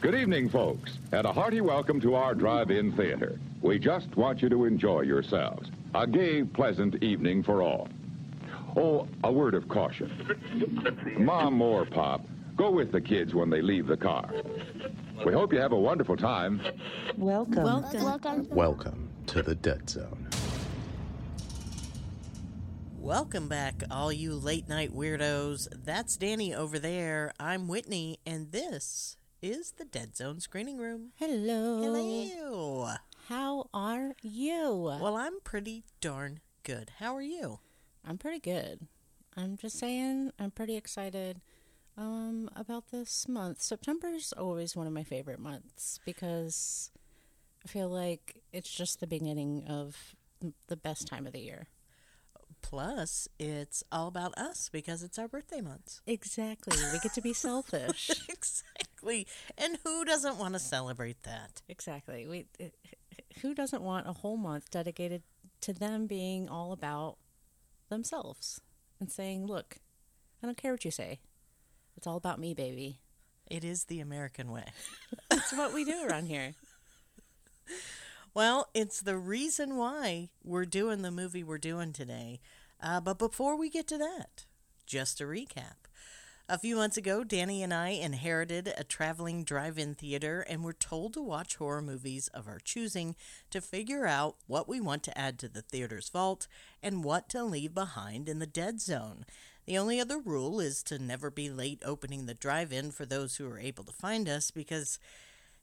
Good evening, folks, and a hearty welcome to our drive-in theater. We just want you to enjoy yourselves. A gay, pleasant evening for all. Oh, a word of caution. Mom or Pop, go with the kids when they leave the car. We hope you have a wonderful time. Welcome. Welcome. Welcome. Welcome to the Dead Zone. Welcome back, all you late night weirdos. That's Danny over there. I'm Whitney, and this is the Dead Zone Screening Room. Hello. Hello. How are you? Well, I'm pretty darn good. How are you? I'm pretty good. I'm just saying, I'm pretty excited um, about this month. September is always one of my favorite months because I feel like it's just the beginning of the best time of the year. Plus, it's all about us because it's our birthday months. Exactly. We get to be selfish. exactly. And who doesn't want to celebrate that? exactly. We who doesn't want a whole month dedicated to them being all about themselves and saying, "Look, I don't care what you say. It's all about me, baby." It is the American way. That's what we do around here. Well, it's the reason why we're doing the movie we're doing today. Uh, but before we get to that, just a recap. A few months ago, Danny and I inherited a traveling drive in theater and were told to watch horror movies of our choosing to figure out what we want to add to the theater's vault and what to leave behind in the dead zone. The only other rule is to never be late opening the drive in for those who are able to find us because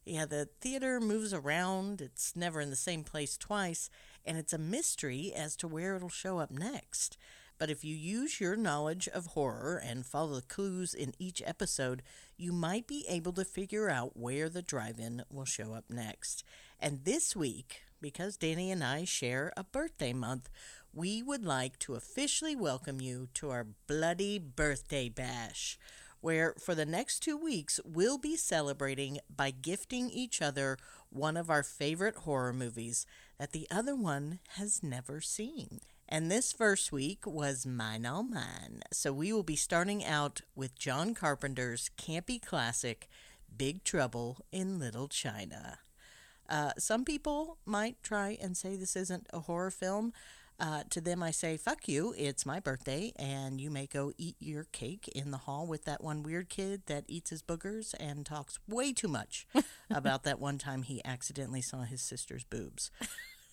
yeah, the theater moves around. It's never in the same place twice, and it's a mystery as to where it'll show up next. But if you use your knowledge of horror and follow the clues in each episode, you might be able to figure out where the drive in will show up next. And this week, because Danny and I share a birthday month, we would like to officially welcome you to our bloody birthday bash where for the next two weeks we'll be celebrating by gifting each other one of our favorite horror movies that the other one has never seen. And this first week was Mine All Mine. So we will be starting out with John Carpenter's campy classic, Big Trouble in Little China. Uh, some people might try and say this isn't a horror film. Uh, to them, I say, fuck you, it's my birthday, and you may go eat your cake in the hall with that one weird kid that eats his boogers and talks way too much about that one time he accidentally saw his sister's boobs.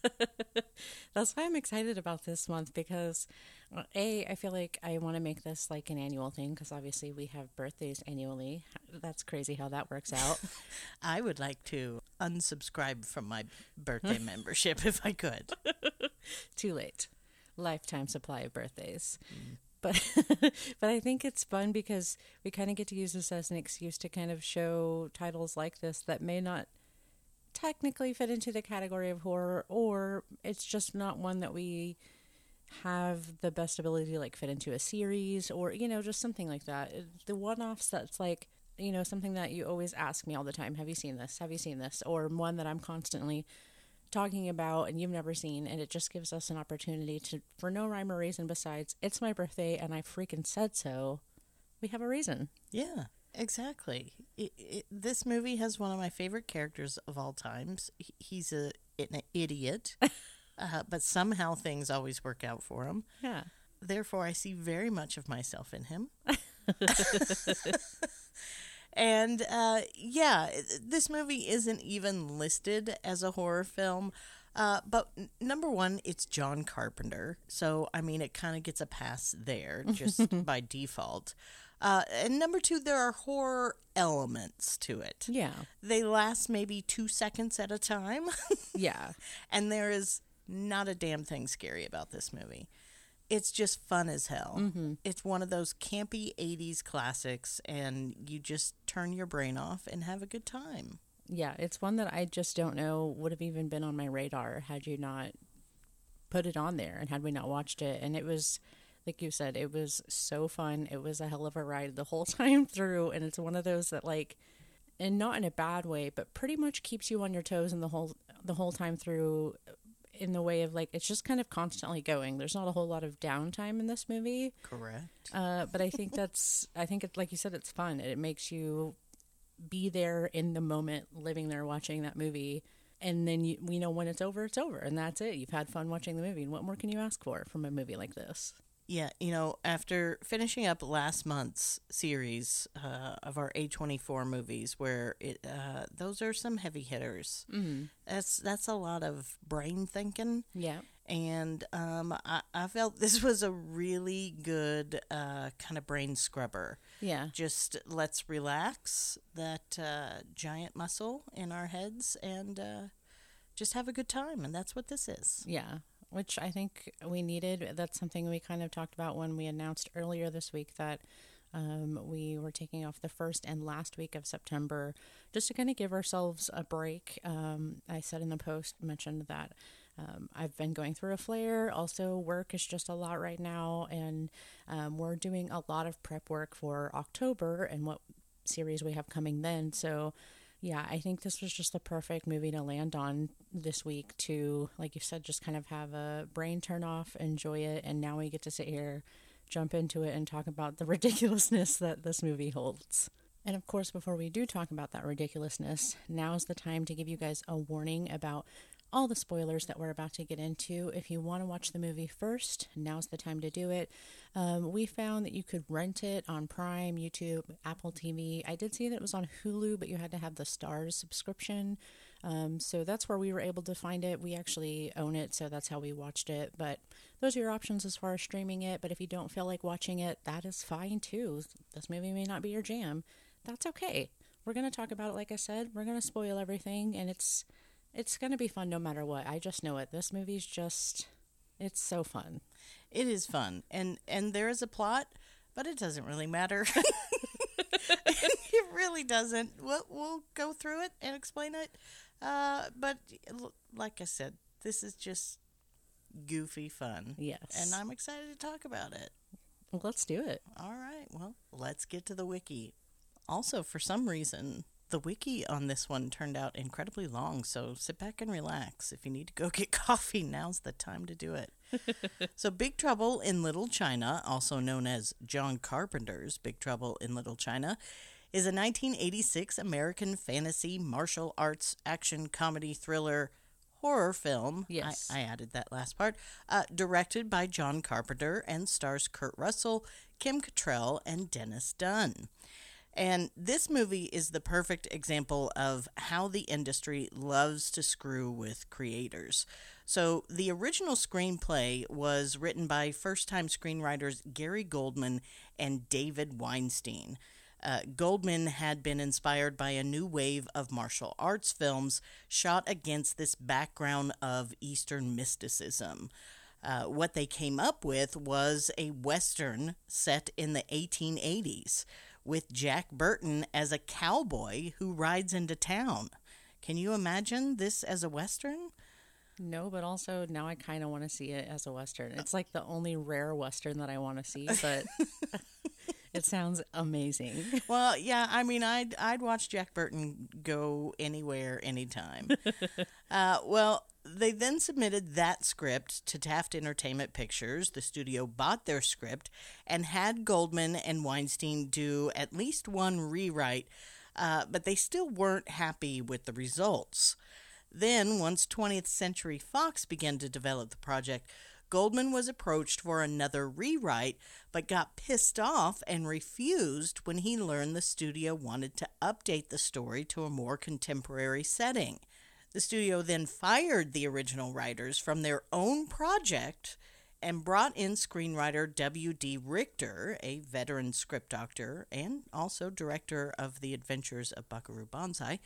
That's why I'm excited about this month because, uh, A, I feel like I want to make this like an annual thing because obviously we have birthdays annually. That's crazy how that works out. I would like to unsubscribe from my birthday membership if I could. Too late. Lifetime supply of birthdays. But but I think it's fun because we kind of get to use this as an excuse to kind of show titles like this that may not technically fit into the category of horror or it's just not one that we have the best ability to like fit into a series or you know just something like that. Uh, the one-offs that's like you know something that you always ask me all the time have you seen this? Have you seen this? or one that i'm constantly talking about and you've never seen and it just gives us an opportunity to for no rhyme or reason besides it's my birthday and i freaking said so. We have a reason. Yeah, exactly. It, it, this movie has one of my favorite characters of all times. He's a an idiot, uh, but somehow things always work out for him. yeah Therefore, I see very much of myself in him. and uh, yeah, this movie isn't even listed as a horror film. Uh, but n- number one, it's John Carpenter. So, I mean, it kind of gets a pass there just by default. Uh, and number two, there are horror elements to it. yeah They last maybe two seconds at a time. yeah and there is not a damn thing scary about this movie. It's just fun as hell. Mm-hmm. It's one of those campy 80s classics, and you just turn your brain off and have a good time. Yeah, it's one that I just don't know would have even been on my radar had you not put it on there and had we not watched it. And it was, like you said, it was so fun. It was a hell of a ride the whole time through. And it's one of those that, like, and not in a bad way, but pretty much keeps you on your toes in the whole the whole time through. In the way of like, it's just kind of constantly going. There's not a whole lot of downtime in this movie. Correct. Uh, but I think that's I think it's like you said it's fun. It makes you be there in the moment, living there, watching that movie. And then you, we know when it's over, it's over, and that's it. You've had fun watching the movie, and what more can you ask for from a movie like this? Yeah, you know, after finishing up last month's series uh, of our A24 movies, where it uh, those are some heavy hitters. Mm-hmm. That's that's a lot of brain thinking. Yeah. And um, I, I felt this was a really good uh, kind of brain scrubber. Yeah. Just let's relax that uh, giant muscle in our heads and uh, just have a good time. And that's what this is. Yeah which I think we needed. That's something we kind of talked about when we announced earlier this week that um, we were taking off the first and last week of September just to kind of give ourselves a break. Um, I said in the post, mentioned that um, I've been going through a flare. Also, work is just a lot right now, and um, we're doing a lot of prep work for October and what series we have coming then. So, yeah, I think this was just the perfect movie to land on this week to, like you said, just kind of have a brain turn off, enjoy it, and now we get to sit here, jump into it, and talk about the ridiculousness that this movie holds. And of course, before we do talk about that ridiculousness, now's the time to give you guys a warning about all the spoilers that we're about to get into. If you want to watch the movie first, now's the time to do it. Um, we found that you could rent it on Prime, YouTube, Apple TV. I did see that it was on Hulu, but you had to have the Starz subscription. Um, so that's where we were able to find it. We actually own it, so that's how we watched it. But those are your options as far as streaming it. But if you don't feel like watching it, that is fine too. This movie may not be your jam. That's okay. We're going to talk about it, like I said. We're going to spoil everything, and it's it's going to be fun no matter what. I just know it. This movie's just it's so fun. It is fun. And and there is a plot, but it doesn't really matter. it really doesn't. We'll, we'll go through it and explain it. Uh, but like I said, this is just goofy fun. Yes. And I'm excited to talk about it. Let's do it. All right. Well, let's get to the wiki. Also, for some reason, the wiki on this one turned out incredibly long, so sit back and relax. If you need to go get coffee, now's the time to do it. so, Big Trouble in Little China, also known as John Carpenter's Big Trouble in Little China, is a 1986 American fantasy martial arts action comedy thriller horror film. Yes. I, I added that last part. Uh, directed by John Carpenter and stars Kurt Russell, Kim Cattrall, and Dennis Dun. And this movie is the perfect example of how the industry loves to screw with creators. So, the original screenplay was written by first time screenwriters Gary Goldman and David Weinstein. Uh, Goldman had been inspired by a new wave of martial arts films shot against this background of Eastern mysticism. Uh, what they came up with was a Western set in the 1880s with Jack Burton as a cowboy who rides into town. Can you imagine this as a Western? No, but also now I kind of want to see it as a Western. It's like the only rare Western that I want to see, but it sounds amazing. Well, yeah, I mean, I'd, I'd watch Jack Burton go anywhere, anytime. uh, well, they then submitted that script to Taft Entertainment Pictures. The studio bought their script and had Goldman and Weinstein do at least one rewrite, uh, but they still weren't happy with the results. Then, once 20th Century Fox began to develop the project, Goldman was approached for another rewrite, but got pissed off and refused when he learned the studio wanted to update the story to a more contemporary setting. The studio then fired the original writers from their own project and brought in screenwriter W.D. Richter, a veteran script doctor and also director of The Adventures of Buckaroo Banzai,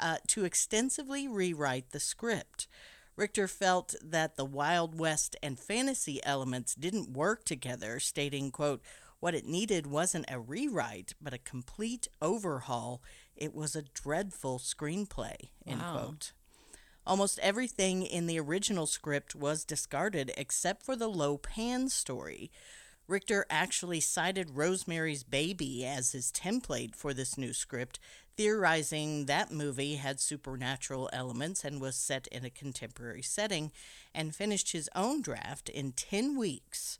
uh, to extensively rewrite the script. Richter felt that the Wild West and fantasy elements didn't work together, stating, quote, what it needed wasn't a rewrite, but a complete overhaul. It was a dreadful screenplay, end wow. quote. Almost everything in the original script was discarded except for the Lo Pan story. Richter actually cited Rosemary's Baby as his template for this new script, theorizing that movie had supernatural elements and was set in a contemporary setting, and finished his own draft in 10 weeks.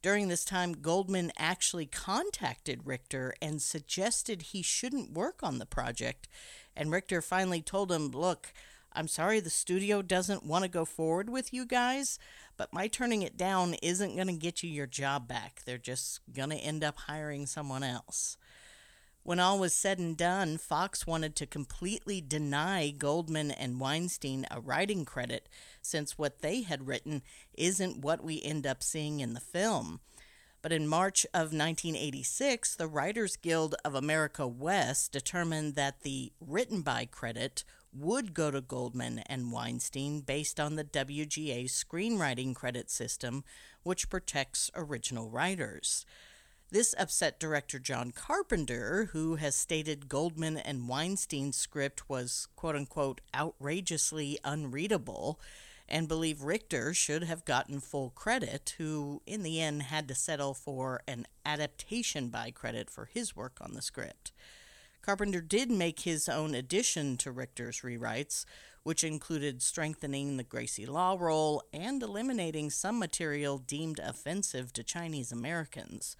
During this time, Goldman actually contacted Richter and suggested he shouldn't work on the project. And Richter finally told him, Look, I'm sorry the studio doesn't want to go forward with you guys, but my turning it down isn't going to get you your job back. They're just going to end up hiring someone else. When all was said and done, Fox wanted to completely deny Goldman and Weinstein a writing credit since what they had written isn't what we end up seeing in the film. But in March of 1986, the Writers Guild of America West determined that the written by credit would go to Goldman and Weinstein based on the WGA screenwriting credit system, which protects original writers. This upset director John Carpenter, who has stated Goldman and Weinstein's script was quote unquote outrageously unreadable and believe Richter should have gotten full credit, who in the end had to settle for an adaptation by credit for his work on the script. Carpenter did make his own addition to Richter's rewrites, which included strengthening the Gracie Law role and eliminating some material deemed offensive to Chinese Americans.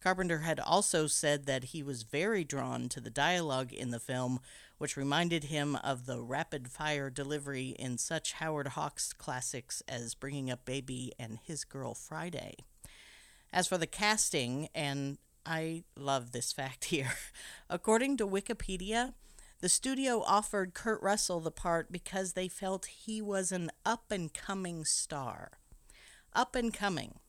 Carpenter had also said that he was very drawn to the dialogue in the film, which reminded him of the rapid fire delivery in such Howard Hawks classics as Bringing Up Baby and His Girl Friday. As for the casting, and I love this fact here, according to Wikipedia, the studio offered Kurt Russell the part because they felt he was an up and coming star. Up and coming.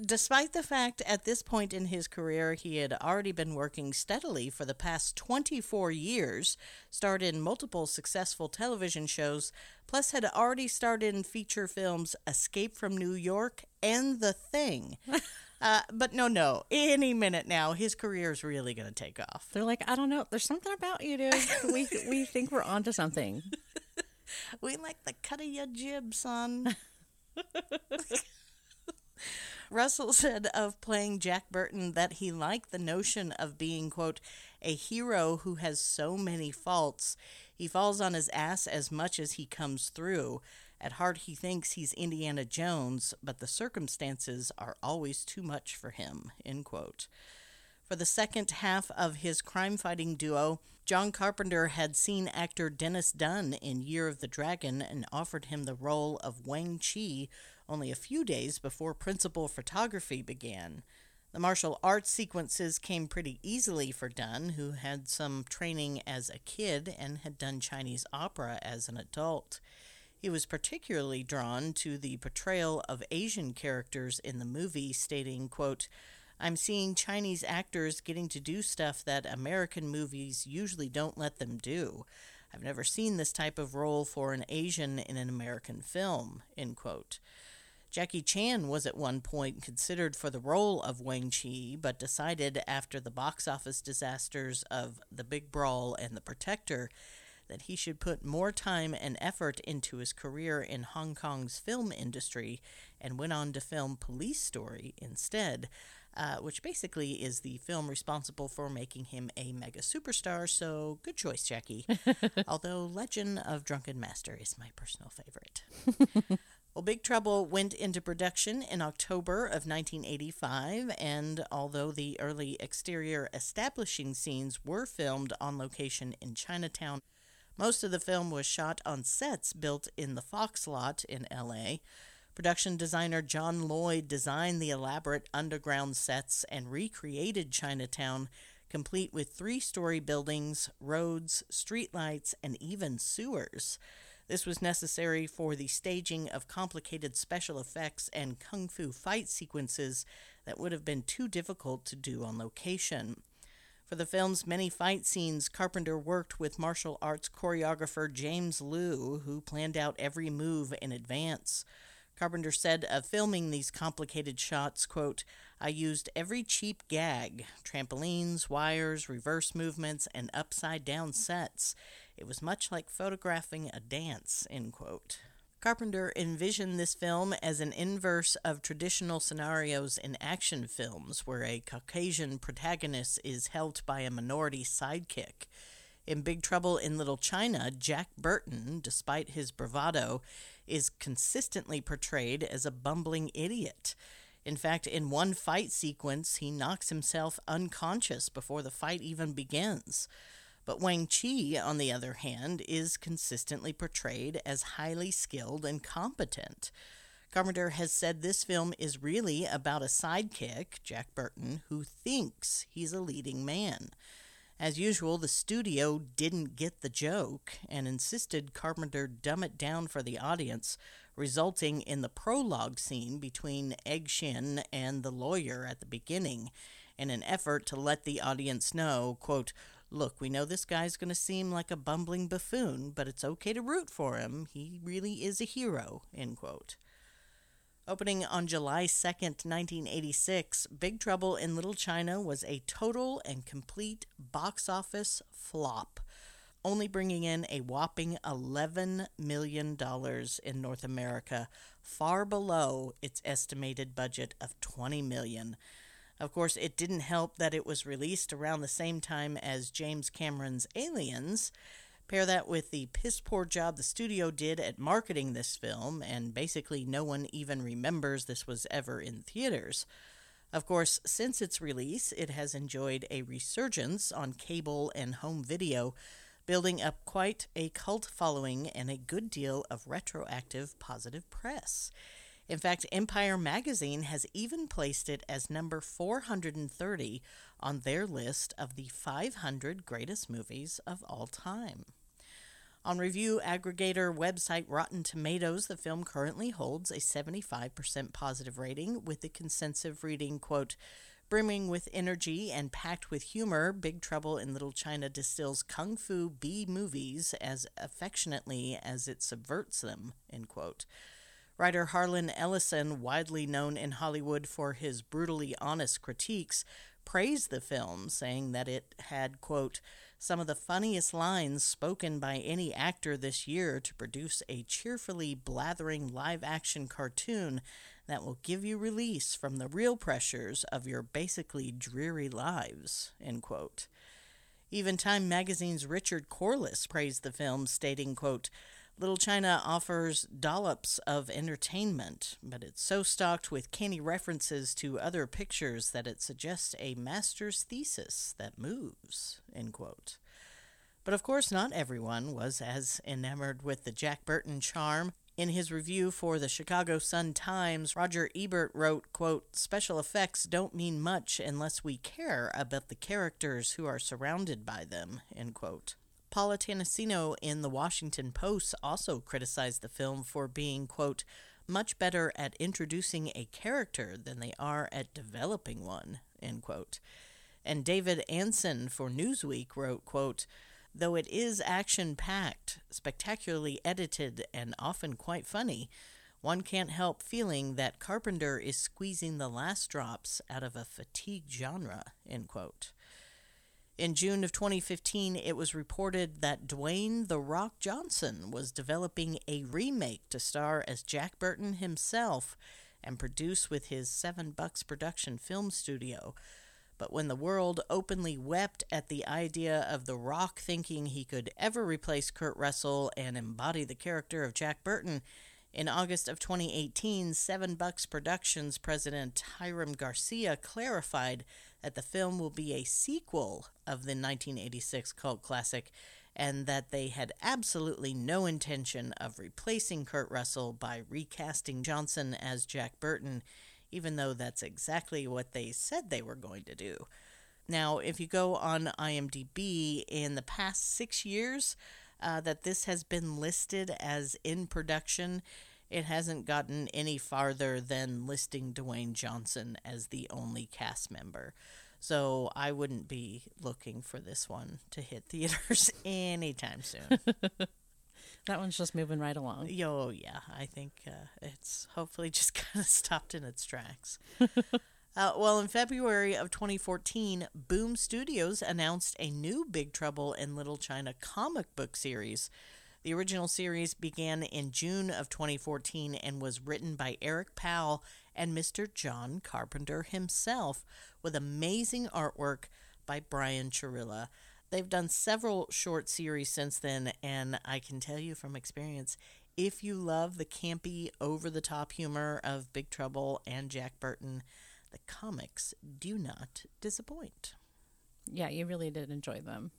Despite the fact at this point in his career he had already been working steadily for the past 24 years, starred in multiple successful television shows, plus had already starred in feature films Escape from New York and The Thing. Uh, but no, no. Any minute now, his career is really going to take off. They're like, I don't know. There's something about you, dude. we we think we're onto something. we like the cut of your jib, son. Russell said of playing Jack Burton that he liked the notion of being, quote, a hero who has so many faults. He falls on his ass as much as he comes through. At heart, he thinks he's Indiana Jones, but the circumstances are always too much for him, end quote. For the second half of his crime fighting duo, John Carpenter had seen actor Dennis Dun in Year of the Dragon and offered him the role of Wang Chi only a few days before principal photography began. The martial arts sequences came pretty easily for Dun, who had some training as a kid and had done Chinese opera as an adult. He was particularly drawn to the portrayal of Asian characters in the movie, stating, quote, I'm seeing Chinese actors getting to do stuff that American movies usually don't let them do. I've never seen this type of role for an Asian in an American film, end quote. Jackie Chan was at one point considered for the role of Wang Chi, but decided after the box office disasters of The Big Brawl and The Protector that he should put more time and effort into his career in Hong Kong's film industry and went on to film Police Story instead, uh, which basically is the film responsible for making him a mega superstar. So good choice, Jackie. Although Legend of Drunken Master is my personal favorite. Well, Big Trouble went into production in October of 1985, and although the early exterior establishing scenes were filmed on location in Chinatown, most of the film was shot on sets built in the Fox lot in LA. Production designer John Lloyd designed the elaborate underground sets and recreated Chinatown, complete with three story buildings, roads, streetlights, and even sewers. This was necessary for the staging of complicated special effects and kung fu fight sequences that would have been too difficult to do on location. For the film's many fight scenes, Carpenter worked with martial arts choreographer James Lew, who planned out every move in advance. Carpenter said of filming these complicated shots, quote, I used every cheap gag trampolines, wires, reverse movements, and upside down sets. It was much like photographing a dance, end quote. Carpenter envisioned this film as an inverse of traditional scenarios in action films, where a Caucasian protagonist is helped by a minority sidekick. In Big Trouble in Little China, Jack Burton, despite his bravado, is consistently portrayed as a bumbling idiot. In fact, in one fight sequence, he knocks himself unconscious before the fight even begins. But Wang Chi, on the other hand, is consistently portrayed as highly skilled and competent. Carpenter has said this film is really about a sidekick, Jack Burton, who thinks he's a leading man. As usual, the studio didn't get the joke and insisted Carpenter dumb it down for the audience, resulting in the prologue scene between Egg Shen and the lawyer at the beginning, in an effort to let the audience know, quote, Look, we know this guy's going to seem like a bumbling buffoon, but it's okay to root for him. He really is a hero, end quote. Opening on July 2nd, 1986, Big Trouble in Little China was a total and complete box office flop, only bringing in a whopping $11 million in North America, far below its estimated budget of $20 million. Of course, it didn't help that it was released around the same time as James Cameron's Aliens, Pair that with the piss poor job the studio did at marketing this film, and basically no one even remembers this was ever in theaters. Of course, since its release, it has enjoyed a resurgence on cable and home video, building up quite a cult following and a good deal of retroactive positive press. In fact, Empire magazine has even placed it as number 430 on their list of the 500 greatest movies of all time. On review aggregator website Rotten Tomatoes, the film currently holds a 75% positive rating with the consensus reading, quote, Brimming with energy and packed with humor, Big Trouble in Little China distills kung fu B movies as affectionately as it subverts them, end quote. Writer Harlan Ellison, widely known in Hollywood for his brutally honest critiques, praised the film, saying that it had, quote, some of the funniest lines spoken by any actor this year to produce a cheerfully blathering live action cartoon that will give you release from the real pressures of your basically dreary lives. End quote. Even Time magazine's Richard Corliss praised the film, stating, quote, Little China offers dollops of entertainment, but it's so stocked with canny references to other pictures that it suggests a master's thesis that moves. End quote. But of course, not everyone was as enamored with the Jack Burton charm. In his review for the Chicago Sun-Times, Roger Ebert wrote, quote, Special effects don't mean much unless we care about the characters who are surrounded by them, end quote. Paul Attanasio in the Washington Post also criticized the film for being, quote, much better at introducing a character than they are at developing one, end quote. And David Anson for Newsweek wrote, quote, Though it is action packed, spectacularly edited, and often quite funny, one can't help feeling that Carpenter is squeezing the last drops out of a fatigued genre, end quote. In June of 2015, it was reported that Dwayne The Rock Johnson was developing a remake to star as Jack Burton himself and produce with his Seven Bucks production film studio. But when the world openly wept at the idea of The Rock thinking he could ever replace Kurt Russell and embody the character of Jack Burton, in August of 2018, Seven Bucks Productions president Hiram Garcia clarified that the film will be a sequel of the 1986 cult classic and that they had absolutely no intention of replacing Kurt Russell by recasting Johnson as Jack Burton, even though that's exactly what they said they were going to do. Now, if you go on IMDb in the past six years uh, that this has been listed as in production, it hasn't gotten any farther than listing Dwayne Johnson as the only cast member. So I wouldn't be looking for this one to hit theaters anytime soon. that one's just moving right along. Oh, yeah. I think uh, it's hopefully just kind of stopped in its tracks. Uh, well, in February of 2014, Boom Studios announced a new Big Trouble in Little China comic book series the original series began in June of 2014 and was written by Eric Powell and Mr. John Carpenter himself, with amazing artwork by Brian Churilla. They've done several short series since then, and I can tell you from experience, if you love the campy, over the top humor of Big Trouble and Jack Burton, the comics do not disappoint. Yeah, you really did enjoy them.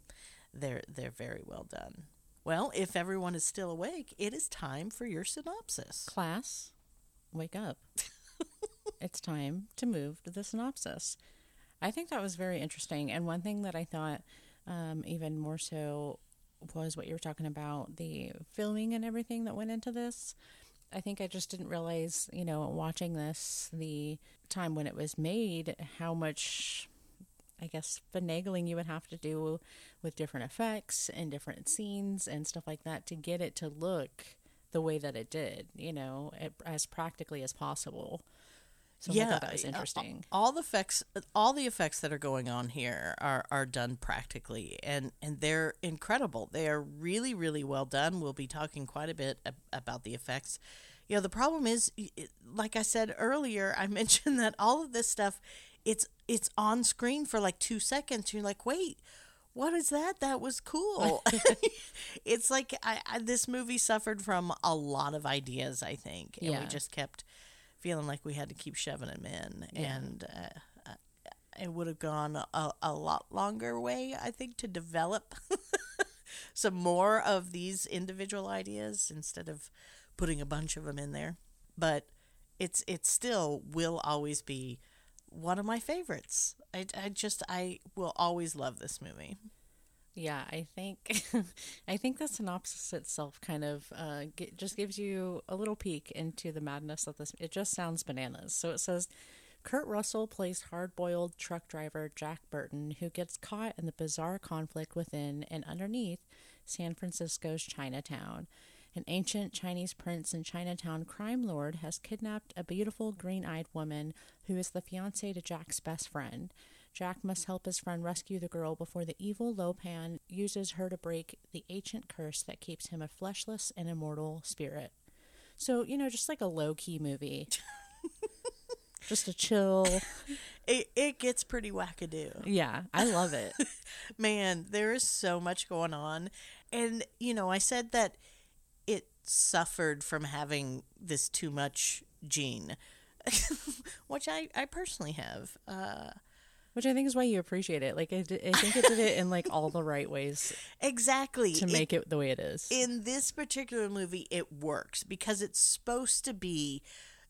They're they're very well done. Well, if everyone is still awake, it is time for your synopsis. Class, wake up. it's time to move to the synopsis. I think that was very interesting. And one thing that I thought um, even more so was what you were talking about the filming and everything that went into this. I think I just didn't realize, you know, watching this, the time when it was made, how much, I guess, finagling you would have to do with different effects and different scenes and stuff like that to get it to look the way that it did, you know, as practically as possible. So yeah, I thought that was interesting. All the effects, all the effects that are going on here are, are done practically, and and they're incredible. They are really really well done. We'll be talking quite a bit about the effects. You know, the problem is, like I said earlier, I mentioned that all of this stuff, it's it's on screen for like two seconds. You're like, wait, what is that? That was cool. it's like I, I, this movie suffered from a lot of ideas, I think, and yeah. we just kept feeling like we had to keep shoving them in, yeah. and uh, uh, it would have gone a, a lot longer way, I think, to develop some more of these individual ideas instead of putting a bunch of them in there. But it's it still will always be one of my favorites. I, I just I will always love this movie. Yeah, I think I think the synopsis itself kind of uh, get, just gives you a little peek into the madness of this. It just sounds bananas. So it says. Kurt Russell plays hard boiled truck driver Jack Burton, who gets caught in the bizarre conflict within and underneath San Francisco's Chinatown. An ancient Chinese prince and Chinatown crime lord has kidnapped a beautiful green eyed woman who is the fiancee to Jack's best friend. Jack must help his friend rescue the girl before the evil Lo Pan uses her to break the ancient curse that keeps him a fleshless and immortal spirit. So, you know, just like a low key movie. just a chill. It, it gets pretty wackadoo. Yeah, I love it. Man, there is so much going on. And, you know, I said that suffered from having this too much gene, which I, I personally have. Uh, which I think is why you appreciate it. Like I, I think it did it in like all the right ways. Exactly. To make it, it the way it is. In this particular movie it works because it's supposed to be,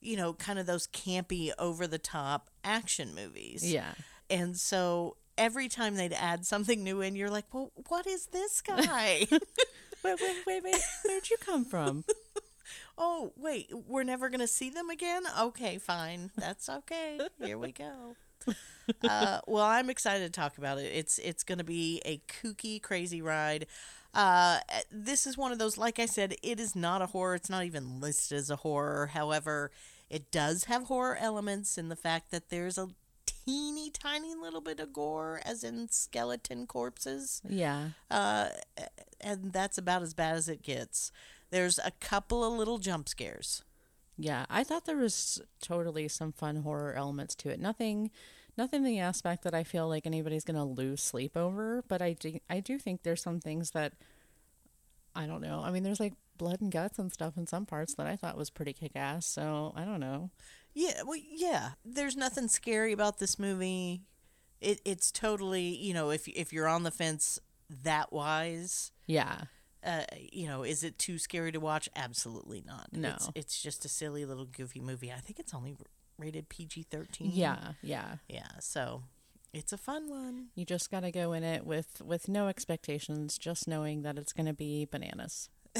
you know, kind of those campy over the top action movies. Yeah. And so every time they'd add something new in you're like, "Well, what is this guy?" wait, wait, wait, wait. Where'd you come from? oh, wait, we're never going to see them again? Okay, fine. That's okay. Here we go uh, well, I'm excited to talk about it. It's it's going to be a kooky, crazy ride. Uh, this is one of those, like I said, it is not a horror. It's not even listed as a horror. However, it does have horror elements in the fact that there's a teeny tiny little bit of gore, as in skeleton corpses. Yeah. Uh, and that's about as bad as it gets. There's a couple of little jump scares. Yeah, I thought there was totally some fun horror elements to it. Nothing nothing in the aspect that I feel like anybody's going to lose sleep over, but I do, I do think there's some things that I don't know. I mean, there's like blood and guts and stuff in some parts that I thought was pretty kick ass. So I don't know. Yeah, well, yeah. There's nothing scary about this movie. It it's totally you know if if you're on the fence that wise. Yeah. Uh, you know, is it too scary to watch? Absolutely not. No, it's, it's just a silly little goofy movie. I think it's only rated PG 13. Yeah, yeah. Yeah, so it's a fun one. You just got to go in it with with no expectations, just knowing that it's going to be bananas.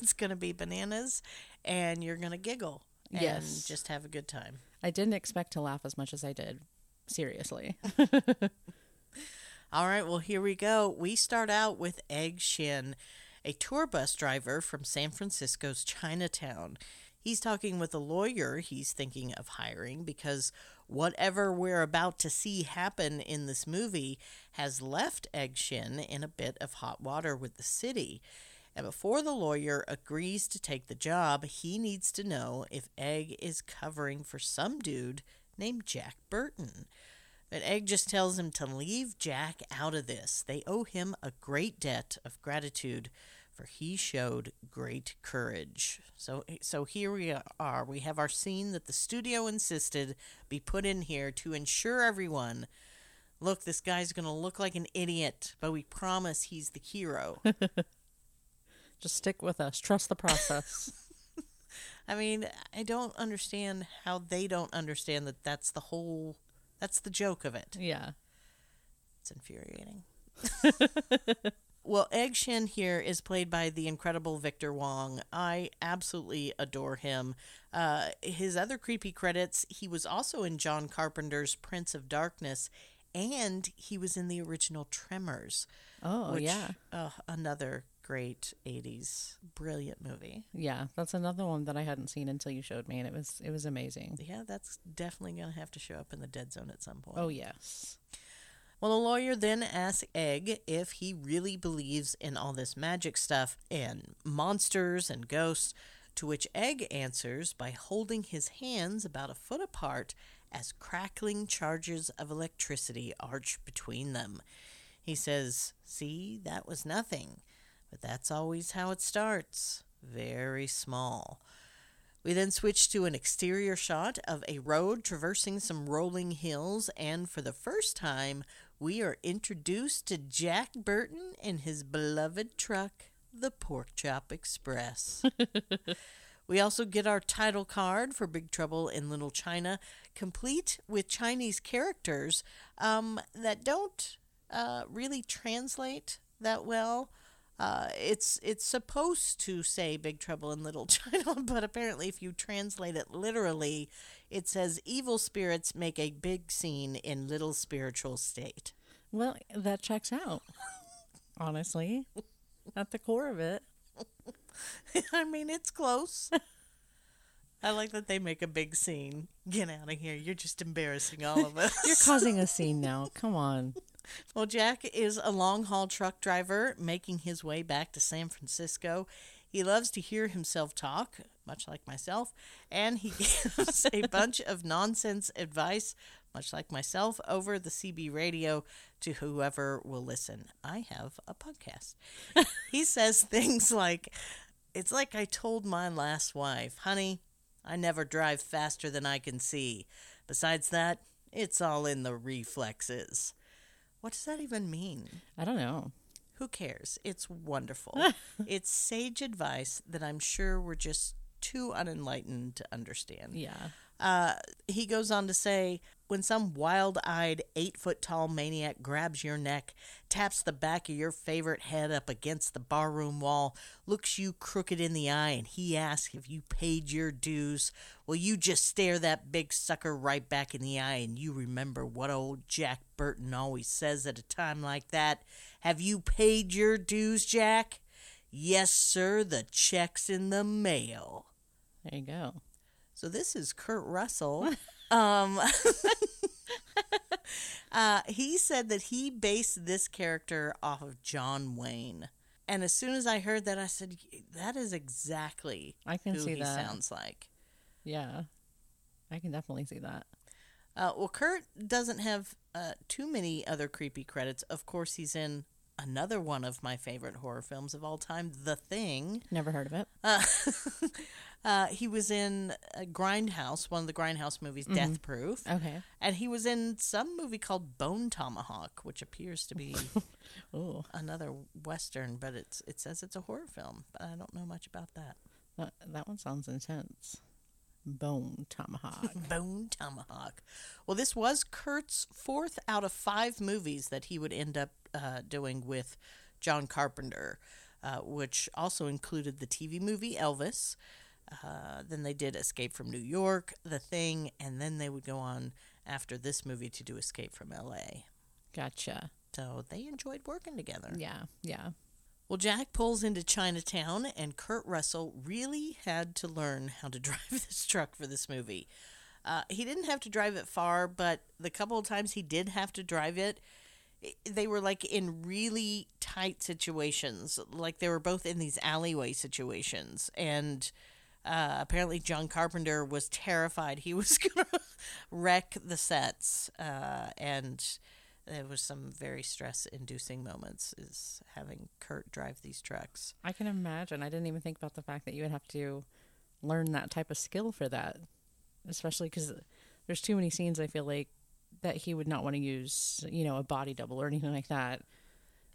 it's going to be bananas and you're going to giggle and yes. just have a good time. I didn't expect to laugh as much as I did. Seriously. All right, well, here we go. We start out with Egg Shen, a tour bus driver from San Francisco's Chinatown. He's talking with a lawyer he's thinking of hiring because whatever we're about to see happen in this movie has left Egg Shen in a bit of hot water with the city. And before the lawyer agrees to take the job, he needs to know if Egg is covering for some dude named Jack Burton. But Egg just tells him to leave Jack out of this. They owe him a great debt of gratitude for he showed great courage. So, so here we are. We have our scene that the studio insisted be put in here to ensure everyone look, this guy's going to look like an idiot, but we promise he's the hero. Just stick with us. Trust the process. I mean, I don't understand how they don't understand that that's the whole, that's the joke of it. yeah. It's infuriating. well, Egg Shen here is played by the incredible Victor Wong. I absolutely adore him. Uh, his other creepy credits, he was also in John Carpenter's Prince of Darkness, and he was in the original Tremors. Oh, which, yeah. uh, another great 80s brilliant movie. Yeah, that's another one that I hadn't seen until you showed me, and it was it was amazing. Yeah, that's definitely going to have to show up in the dead zone at some point. Oh yes, Well, the lawyer then asks Egg if he really believes in all this magic stuff and monsters and ghosts, to which Egg answers by holding his hands about a foot apart as crackling charges of electricity arch between them. He says, See, that was nothing, but that's always how it starts very small. We then switch to an exterior shot of a road traversing some rolling hills, and for the first time, we are introduced to Jack Burton and his beloved truck, the Pork Chop Express. we also get our title card for Big Trouble in Little China, complete with Chinese characters um, that don't uh, really translate that well. Uh, it's it's supposed to say Big Trouble in Little China, but apparently, if you translate it literally, it says evil spirits make a big scene in little spiritual state. well that checks out. Honestly, at the core of it, I mean, it's close. I like that they make a big scene. Get out of here! You're just embarrassing all of us. you're causing a scene now. Come on. Well, Jack is a long haul truck driver making his way back to San Francisco. He loves to hear himself talk, much like myself, and he gives a bunch of nonsense advice, much like myself, over the CB radio to whoever will listen. I have a podcast. he says things like, It's like I told my last wife, honey, I never drive faster than I can see. Besides that, it's all in the reflexes. What does that even mean? I don't know. Who cares? It's wonderful. it's sage advice that I'm sure we're just too unenlightened to understand. Yeah. Uh, he goes on to say when some wild eyed, eight foot tall maniac grabs your neck, taps the back of your favorite head up against the barroom wall, looks you crooked in the eye, and he asks if you paid your dues, well, you just stare that big sucker right back in the eye and you remember what old Jack Burton always says at a time like that. Have you paid your dues, Jack? Yes, sir, the check's in the mail. There you go. So this is Kurt Russell. um, uh, he said that he based this character off of John Wayne. And as soon as I heard that, I said, "That is exactly I can who see he that. sounds like." Yeah. I can definitely see that. Uh, well, Kurt doesn't have uh, too many other creepy credits. Of course, he's in another one of my favorite horror films of all time, The Thing. Never heard of it. Uh, uh, he was in uh, Grindhouse, one of the Grindhouse movies, Death Proof. Okay. And he was in some movie called Bone Tomahawk, which appears to be Oh, another western, but it's it says it's a horror film. But I don't know much about that. that, that one sounds intense. Bone tomahawk. Bone Tomahawk. Well, this was Kurt's fourth out of five movies that he would end up uh, doing with John Carpenter, uh, which also included the TV movie Elvis. Uh, then they did Escape from New York, The Thing, and then they would go on after this movie to do Escape from L.A. Gotcha. So they enjoyed working together. Yeah. Yeah. Well, Jack pulls into Chinatown, and Kurt Russell really had to learn how to drive this truck for this movie. Uh, he didn't have to drive it far, but the couple of times he did have to drive it, they were like in really tight situations. Like they were both in these alleyway situations. And uh, apparently, John Carpenter was terrified he was going to wreck the sets. Uh, and there was some very stress inducing moments is having Kurt drive these trucks. I can imagine. I didn't even think about the fact that you would have to learn that type of skill for that, especially because there's too many scenes I feel like that he would not want to use, you know, a body double or anything like that.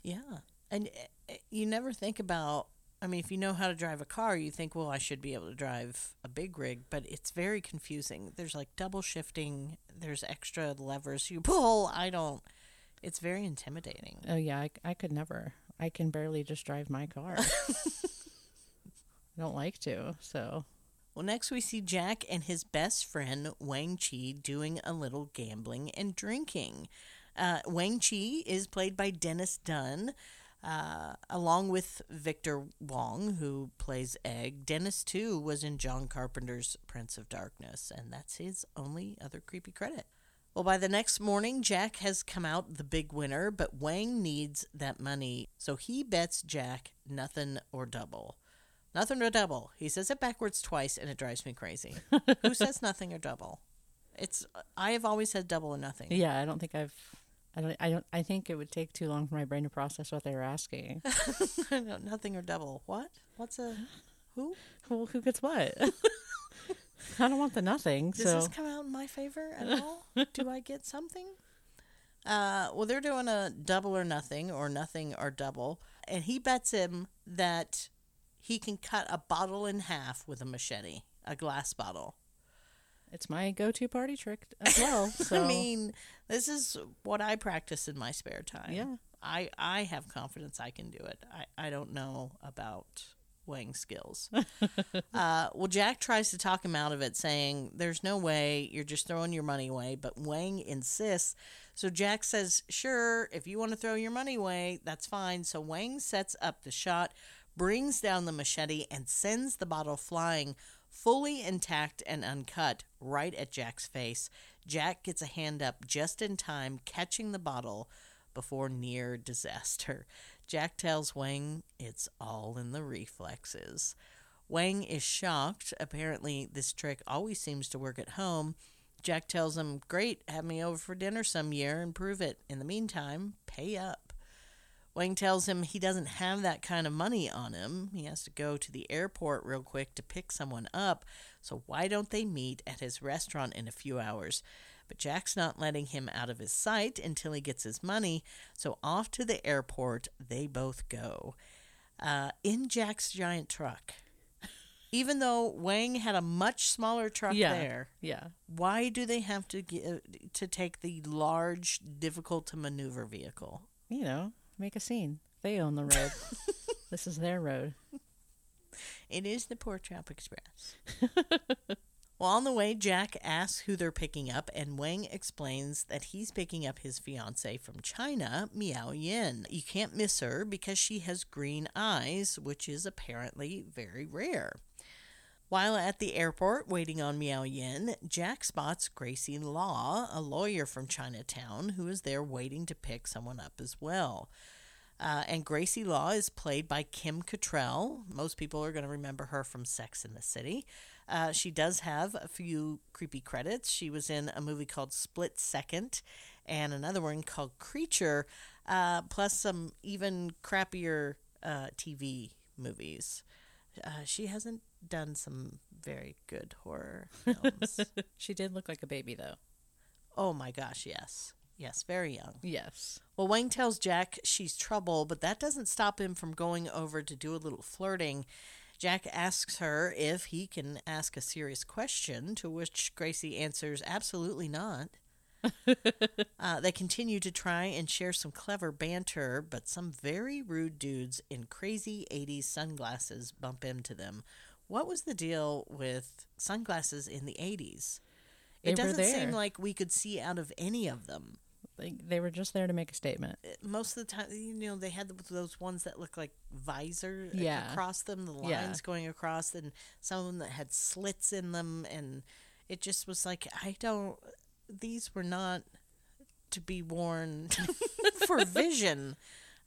Yeah. And uh, you never think about I mean, if you know how to drive a car, you think, well, I should be able to drive a big rig, but it's very confusing. There's like double shifting, there's extra levers you pull. I don't, it's very intimidating. Oh, yeah, I, I could never. I can barely just drive my car. I don't like to, so. Well, next we see Jack and his best friend, Wang Chi, doing a little gambling and drinking. Uh, Wang Chi is played by Dennis Dun. Uh, along with Victor Wong, who plays Egg, Dennis too was in John Carpenter's Prince of Darkness, and that's his only other creepy credit. Well, by the next morning, Jack has come out the big winner, but Wang needs that money, so he bets Jack nothing or double. Nothing or double. He says it backwards twice, and it drives me crazy. Who says nothing or double? It's I have always said double or nothing. Yeah, I don't think I've. I don't. I don't. I think it would take too long for my brain to process what they were asking. no, nothing or double. What? What's a who? Well, who gets what? I don't want the nothing. Does so this come out in my favor at all? Do I get something? Uh, well, they're doing a double or nothing, or nothing or double, and he bets him that he can cut a bottle in half with a machete, a glass bottle. It's my go-to party trick as well. So I mean, this is what I practice in my spare time. Yeah. I I have confidence I can do it. I, I don't know about weighing skills. uh, well, Jack tries to talk him out of it, saying, There's no way, you're just throwing your money away. But Wang insists. So Jack says, Sure, if you want to throw your money away, that's fine. So Wang sets up the shot, brings down the machete, and sends the bottle flying fully intact and uncut right at Jack's face. Jack gets a hand up just in time, catching the bottle before near disaster. Jack tells Wang it's all in the reflexes. Wang is shocked. Apparently, this trick always seems to work at home. Jack tells him, Great, have me over for dinner some year and prove it. In the meantime, pay up. Wang tells him he doesn't have that kind of money on him. He has to go to the airport real quick to pick someone up. So, why don't they meet at his restaurant in a few hours? But Jack's not letting him out of his sight until he gets his money. So, off to the airport they both go. Uh, in Jack's giant truck. Even though Wang had a much smaller truck yeah, there, yeah. why do they have to get, to take the large, difficult to maneuver vehicle? You know, make a scene. They own the road. this is their road. It is the Pork Chop Express. well, on the way, Jack asks who they're picking up, and Wang explains that he's picking up his fiancee from China, Miao Yin. You can't miss her because she has green eyes, which is apparently very rare. While at the airport waiting on Miao Yin, Jack spots Gracie Law, a lawyer from Chinatown, who is there waiting to pick someone up as well. Uh, and Gracie Law is played by Kim Cattrall. Most people are going to remember her from Sex in the City. Uh, she does have a few creepy credits. She was in a movie called Split Second and another one called Creature, uh, plus some even crappier uh, TV movies. Uh, she hasn't done some very good horror films. She did look like a baby, though. oh my gosh, yes. Yes, very young. Yes. Well, Wang tells Jack she's trouble, but that doesn't stop him from going over to do a little flirting. Jack asks her if he can ask a serious question, to which Gracie answers absolutely not. uh, they continue to try and share some clever banter, but some very rude dudes in crazy 80s sunglasses bump into them. What was the deal with sunglasses in the 80s? It They were doesn't seem like we could see out of any of them They, they were just there to make a statement. Uh, most of the time, you know, they had those ones that look like visor Yeah. across them, the lines Yeah. going across, and some of them that had slits in them, and it just was like, I don't. These were not to be worn for vision.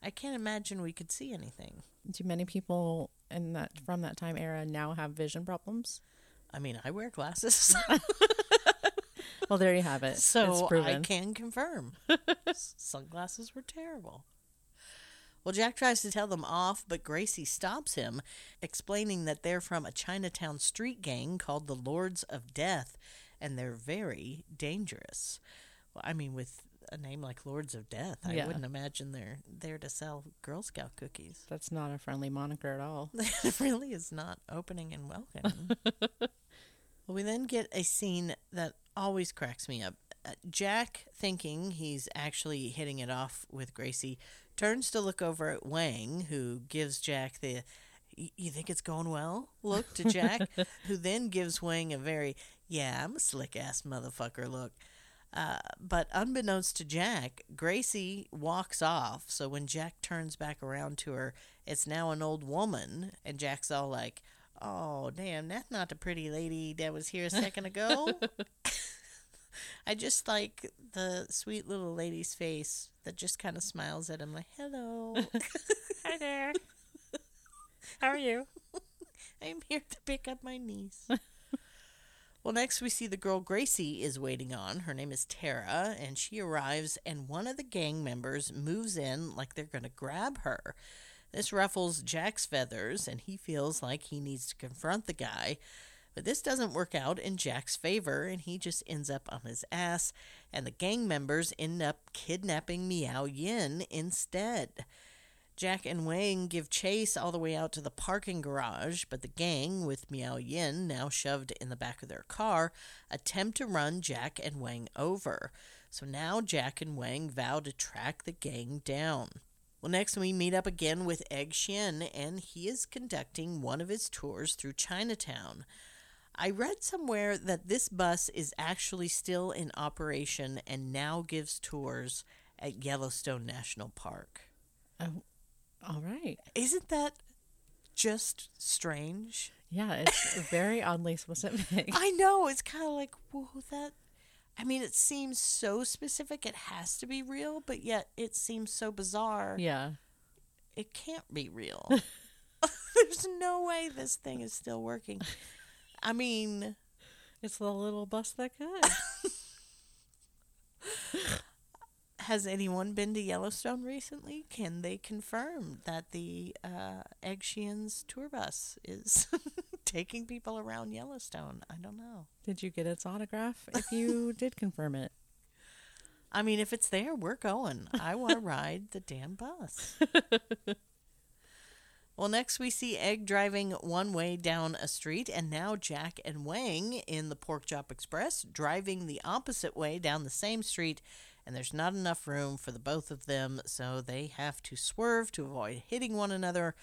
I can't imagine we could see anything. Do many people in that from that time era now have vision problems? I mean, I wear glasses. Well, there you have it. it's So I can confirm. Sunglasses were terrible. Well, Jack tries to tell them off, but Gracie stops him, explaining that they're from a Chinatown street gang called the Lords of Death, and they're very dangerous. Well, I mean, with a name like Lords of Death, I Yeah. wouldn't imagine they're there to sell Girl Scout cookies. That's not a friendly moniker at all. it really is not opening and welcoming. well, we then get a scene that always cracks me up. Uh, Jack, thinking he's actually hitting it off with Gracie, turns to look over at Wang, who gives Jack the "You think it's going well?" look to Jack, who then gives Wang a very "Yeah, I'm a slick ass motherfucker" look. Uh, but unbeknownst to Jack, Gracie walks off. So when Jack turns back around to her, it's now an old woman, and Jack's all like, "Oh, damn, that's not the pretty lady that was here a second ago." I just like the sweet little lady's face that just kind of smiles at him, like, "Hello, Hi there. How are you? I'm here to pick up my niece." Well, next we see the girl Gracie is waiting on. Her name is Tara, and she arrives, and one of the gang members moves in like they're going to grab her. This ruffles Jack's feathers, and he feels like he needs to confront the guy. But this doesn't work out in Jack's favor, and he just ends up on his ass, and the gang members end up kidnapping Miao Yin instead. Jack and Wang give chase all the way out to the parking garage, but the gang, with Miao Yin now shoved in the back of their car, attempt to run Jack and Wang over. So now Jack and Wang vow to track the gang down. Well, next we meet up again with Egg Shen, and he is conducting one of his tours through Chinatown. I read somewhere that this bus is actually still in operation and now gives tours at Yellowstone National Park. Oh, all right. Isn't that just strange? Yeah, it's very oddly specific. I know. It's kind of like, whoa, that. I mean, it seems so specific. It has to be real, but yet it seems so bizarre. yeah. It can't be real. There's no way this thing is still working. I mean, It's the little bus that could. has anyone been to Yellowstone recently? Can they confirm that the uh, Egg Shen's tour bus is taking people around Yellowstone? I don't know. Did you get its autograph? If you did confirm it. I mean, if it's there, we're going. I want to ride the damn bus. well, next we see Egg driving one way down a street, and now Jack and Wang in the Pork Chop Express driving the opposite way down the same street. And there's not enough room for the both of them, so they have to swerve to avoid hitting one another.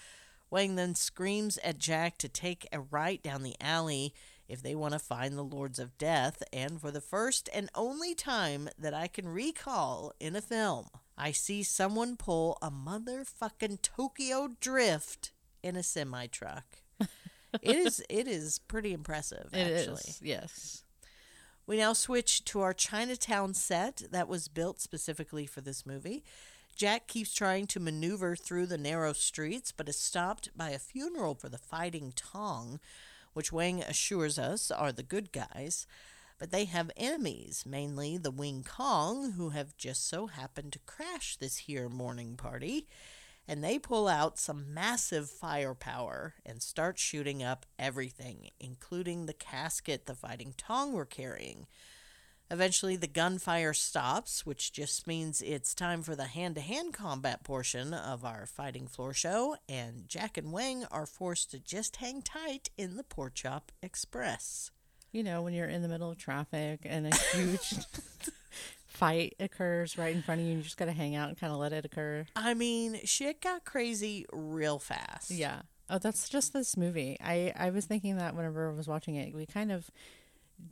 Wang then screams at Jack to take a right down the alley if they want to find the Lords of Death. And for the first and only time that I can recall in a film, I see someone pull a motherfucking Tokyo drift in a semi truck. it is it is pretty impressive, It is. actually. Yes. We now switch to our Chinatown set that was built specifically for this movie. Jack keeps trying to maneuver through the narrow streets, but is stopped by a funeral for the Fighting Tong, which Wang assures us are the good guys. But they have enemies, mainly the Wing Kong, who have just so happened to crash this here mourning party. And they pull out some massive firepower and start shooting up everything, including the casket the Fighting Tong were carrying. Eventually, the gunfire stops, which just means it's time for the hand to hand combat portion of our fighting floor show, and Jack and Wang are forced to just hang tight in the Pork Chop Express. You know, when you're in the middle of traffic and a huge fight occurs right in front of you, and you just got to hang out and kind of let it occur. I mean, shit got crazy real fast. Yeah. Oh, that's just this movie. I I was thinking that whenever I was watching it, we kind of,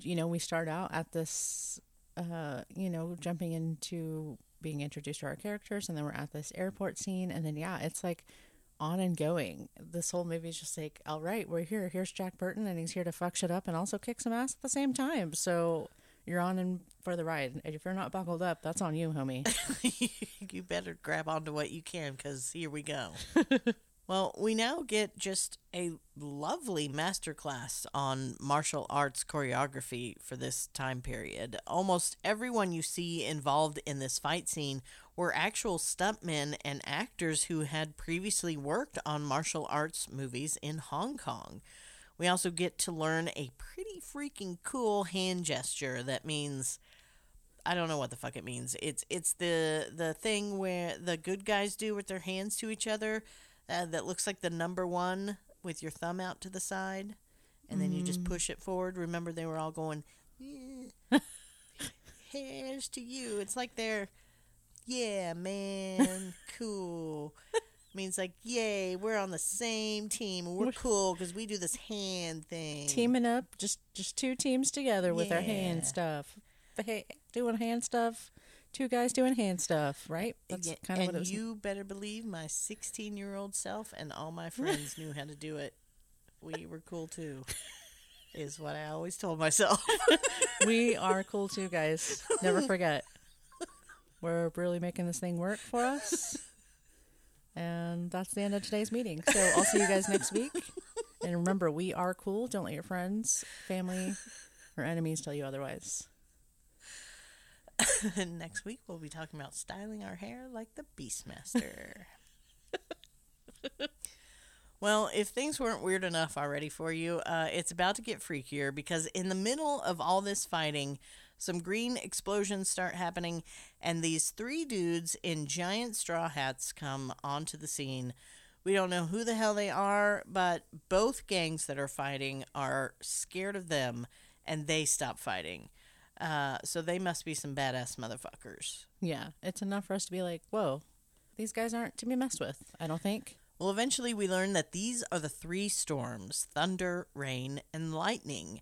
you know, we start out at this, uh, you know, jumping into being introduced to our characters, and then we're at this airport scene, and then yeah, it's like on and going. This whole movie is just like, all right, we're here. Here's Jack Burton, and he's here to fuck shit up and also kick some ass at the same time. So you're on and for the ride. And if you're not buckled up, that's on you, homie. you better grab onto what you can because here we go. Well, we now get just a lovely masterclass on martial arts choreography for this time period. Almost everyone you see involved in this fight scene were actual stuntmen and actors who had previously worked on martial arts movies in Hong Kong. We also get to learn a pretty freaking cool hand gesture that means I don't know what the fuck it means. It's it's the the thing where the good guys do with their hands to each other uh, that looks like the number one with your thumb out to the side, and then you just push it forward. Remember, they were all going, "Yeah, here's to you. It's like they're, yeah, man, cool. Means like, yay, we're on the same team. We're cool because we do this hand thing. Teaming up, just just two teams together with our Yeah. hand stuff. Hey, doing hand stuff. Two guys doing hand stuff, right? That's Yeah, kind of and what it was. you better believe my 16 year old self and all my friends knew how to do it. We were cool too, is what I always told myself. we are cool too, guys. Never forget. We're really making this thing work for us. And that's the end of today's meeting. So I'll see you guys next week. And remember, we are cool. Don't let your friends, family, or enemies tell you otherwise. next week we'll be talking about styling our hair like the Beastmaster. well, if things weren't weird enough already for you, uh, it's about to get freakier because in the middle of all this fighting, some green explosions start happening, and these three dudes in giant straw hats come onto the scene. We don't know who the hell they are, but both gangs that are fighting are scared of them and they stop fighting. Uh, so they must be some badass motherfuckers. Yeah, it's enough for us to be like, whoa, these guys aren't to be messed with, I don't think. Well, eventually we learn that these are the three storms thunder, rain, and lightning.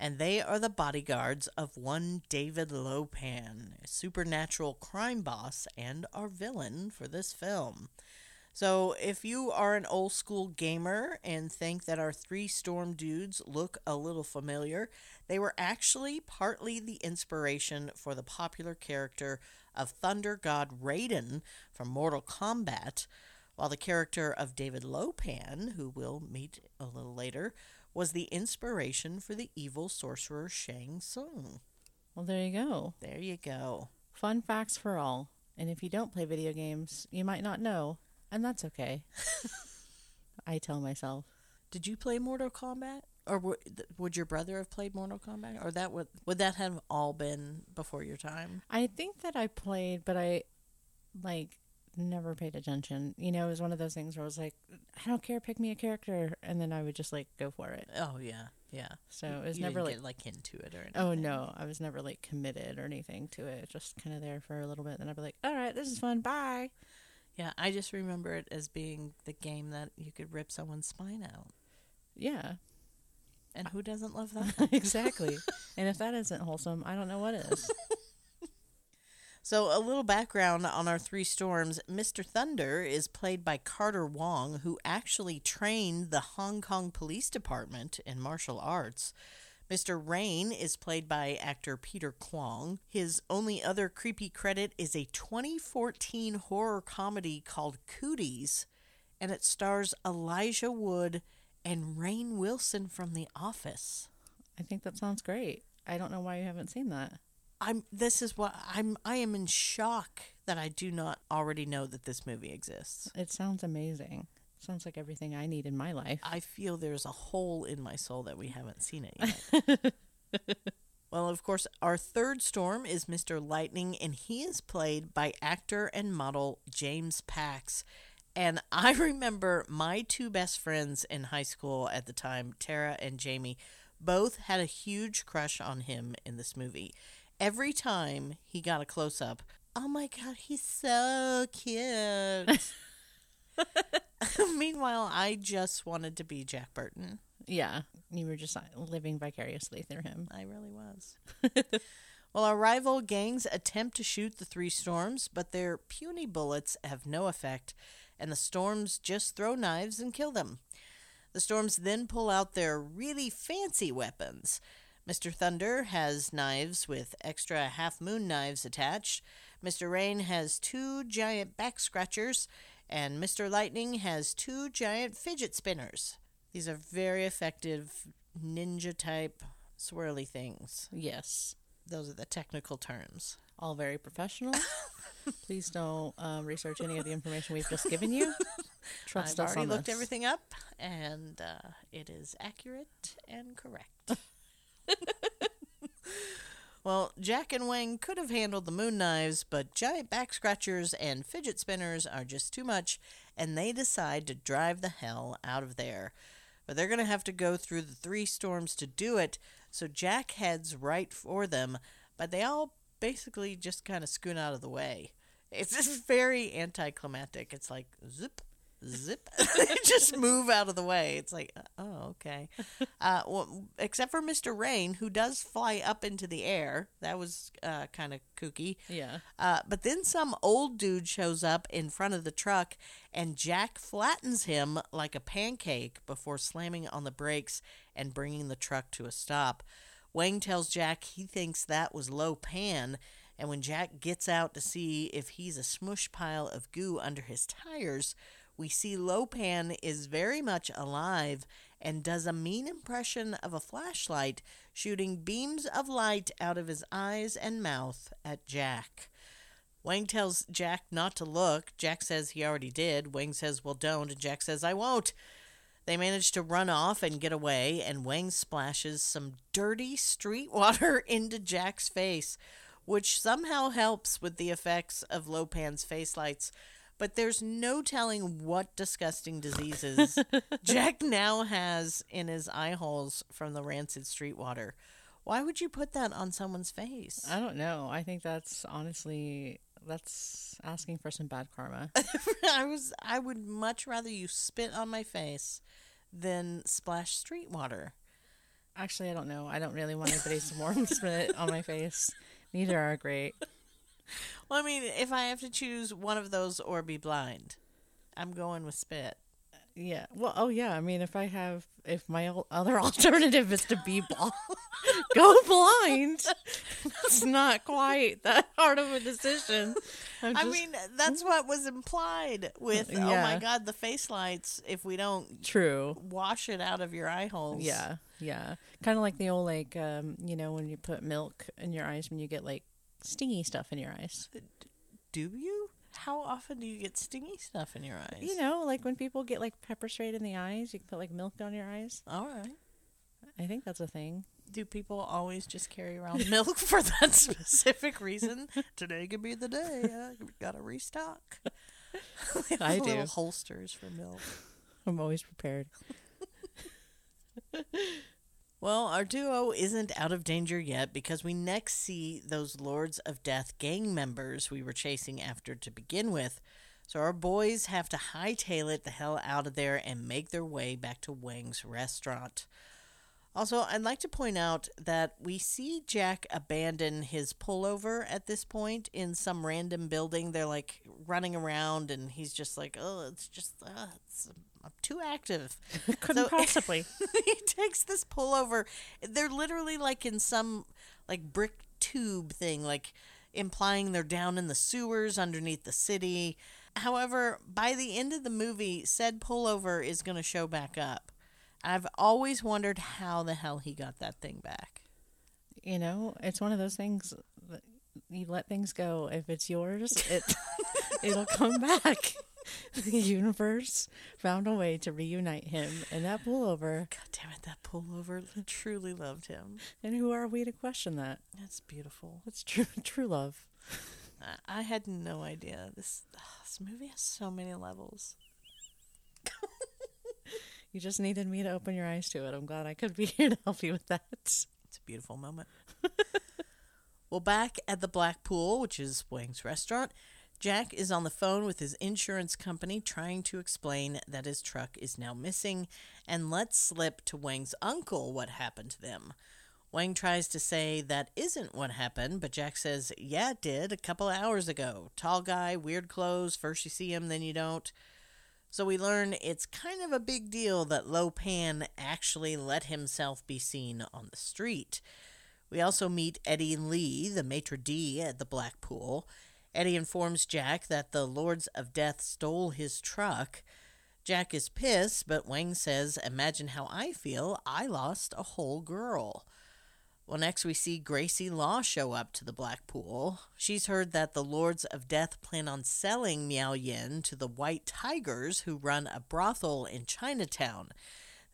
And they are the bodyguards of one David Lo Pan, a supernatural crime boss and our villain for this film. So, if you are an old school gamer and think that our three storm dudes look a little familiar, they were actually partly the inspiration for the popular character of Thunder God Raiden from Mortal Kombat, while the character of David Lo Pan, who we'll meet a little later, was the inspiration for the evil sorcerer Shang Tsung. Well, there you go. There you go. Fun facts for all. And if you don't play video games, you might not know, and that's okay. I tell myself. Did you play Mortal Kombat? Or would, would your brother have played Mortal Kombat? Or that would would that have all been before your time? I think that I played, but I like never paid attention. You know, it was one of those things where I was like, I don't care, pick me a character, and then I would just like go for it. Oh yeah, yeah. So it was You never like, get, like into it or oh, anything. oh no, I was never like committed or anything to it. Just kind of there for a little bit. Then I'd be like, all right, this is fun. Bye. Yeah, I just remember it as being the game that you could rip someone's spine out. Yeah, And who doesn't love that? exactly. and if that isn't wholesome, I don't know what is. So, a little background on our three storms. Mr. Thunder is played by Carter Wong, who actually trained the Hong Kong Police Department in martial arts. Mr. Rain is played by actor Peter Kwong. His only other creepy credit is a 2014 horror comedy called Cooties, and it stars Elijah Wood and Rainn Wilson from The Office. I think that sounds great. I don't know why you haven't seen that. I'm this is what I'm I am in shock that I do not already know that this movie exists. It sounds amazing. Sounds like everything I need in my life. I feel there's a hole in my soul that we haven't seen it yet. well, of course, our third storm is Mr. Lightning, and he is played by actor and model James Pax. And I remember my two best friends in high school at the time, Tara and Jamie, both had a huge crush on him in this movie. Every time he got a close up, oh my god, he's so cute. Meanwhile, I just wanted to be Jack Burton. yeah, you were just living vicariously through him. I really was. well, our rival gangs attempt to shoot the three storms, but their puny bullets have no effect, and the storms just throw knives and kill them. The storms then pull out their really fancy weapons. Mr. Thunder has knives with extra half moon knives attached. Mr. Rain has two giant back scratchers, And Mr. Lightning has two giant fidget spinners. These are very effective ninja type swirly things. Yes. Those are the technical terms. All very professional. Please don't um, research any of the information we've just given you. Trust I've us already on looked this. everything up, and uh, it is accurate and correct. well, Jack and Wang could have handled the moon knives, but giant back scratchers and fidget spinners are just too much, and they decide to drive the hell out of there. But they're going to have to go through the three storms to do it, so Jack heads right for them, but they all basically just kind of scoot out of the way. It's just very anticlimactic. It's like zip, zip, they just move out of the way. It's like, oh, okay. Uh, well, except for Mr. Rain, who does fly up into the air. That was uh, kind of kooky. Yeah. Uh, but then some old dude shows up in front of the truck, and Jack flattens him like a pancake before slamming on the brakes and bringing the truck to a stop. Wang tells Jack he thinks that was Lo Pan, and when Jack gets out to see if he's a smush pile of goo under his tires, we see Lo Pan is very much alive and does a mean impression of a flashlight, shooting beams of light out of his eyes and mouth at Jack. Wang tells Jack not to look. Jack says he already did. Wang says, well, don't. And Jack says, I won't. They manage to run off and get away, and Wang splashes some dirty street water into Jack's face, which somehow helps with the effects of Lo Pan's face lights. But there's no telling what disgusting diseases Jack now has in his eye holes from the rancid street water. Why would you put that on someone's face? I don't know. I think that's honestly that's asking for some bad karma. I was I would much rather you spit on my face than splash street water. Actually, I don't know. I don't really want anybody to warm spit on my face. Neither are great. Well, I mean, if I have to choose one of those or be blind, I'm going with spit. Yeah. Well, oh yeah. I mean, if I have, if my other alternative is to be blind, go blind. It's not quite that hard of a decision. I'm I mean, that's what was implied with oh my god, the face lights if we don't true. wash it out of your eye holes. Yeah, yeah. Kind of like the old like, um, you know, when you put milk in your eyes when you get like stingy stuff in your eyes. Do you? How often do you get stingy stuff in your eyes? You know, like when people get like pepper sprayed in the eyes, you can put like milk down your eyes. All right. I think that's a thing. Do people always just carry around milk for that specific reason? Today could be the day. Uh, Got to restock. I do. little holsters for milk. I'm always prepared. Well, our duo isn't out of danger yet because we next see those Lords of Death gang members we were chasing after to begin with. So our boys have to hightail it the hell out of there and make their way back to Wang's restaurant. Also, I'd like to point out that we see Jack abandon his pullover at this point in some random building. They're like running around, and he's just like, "Oh, it's just, uh, it's, I'm too active." Couldn't So- possibly. he takes this pullover. They're literally like in some like brick tube thing, like implying they're down in the sewers underneath the city. However, by the end of the movie, said pullover is going to show back up. I've always wondered how the hell he got that thing back. you know, it's one of those things that you let things go. If it's yours, it it'll come back. The universe found a way to reunite him and that pullover. God damn it, that pullover truly loved him. And who are we to question that? That's beautiful. It's true, true love. I- I had no idea. This this movie has so many levels. You just needed me to open your eyes to it. I'm glad I could be here to help you with that. It's a beautiful moment. well, back at the Black Pool, which is Wang's restaurant, Jack is on the phone with his insurance company trying to explain that his truck is now missing and lets slip to Wang's uncle what happened to them. Wang tries to say that isn't what happened, but Jack says, Yeah, it did, a couple hours ago. Tall guy, weird clothes, first you see him, then you don't. So we learn it's kind of a big deal that Lo Pan actually let himself be seen on the street. We also meet Eddie Lee, the maitre d' at the Black Pool, Eddie informs Jack that the Lords of Death stole his truck. Jack is pissed, but Wang says, Imagine how I feel. I lost a whole girl. Well, next we see Gracie Law show up to the Black Pool. She's heard that the Lords of Death plan on selling Miao Yin to the White Tigers who run a brothel in Chinatown.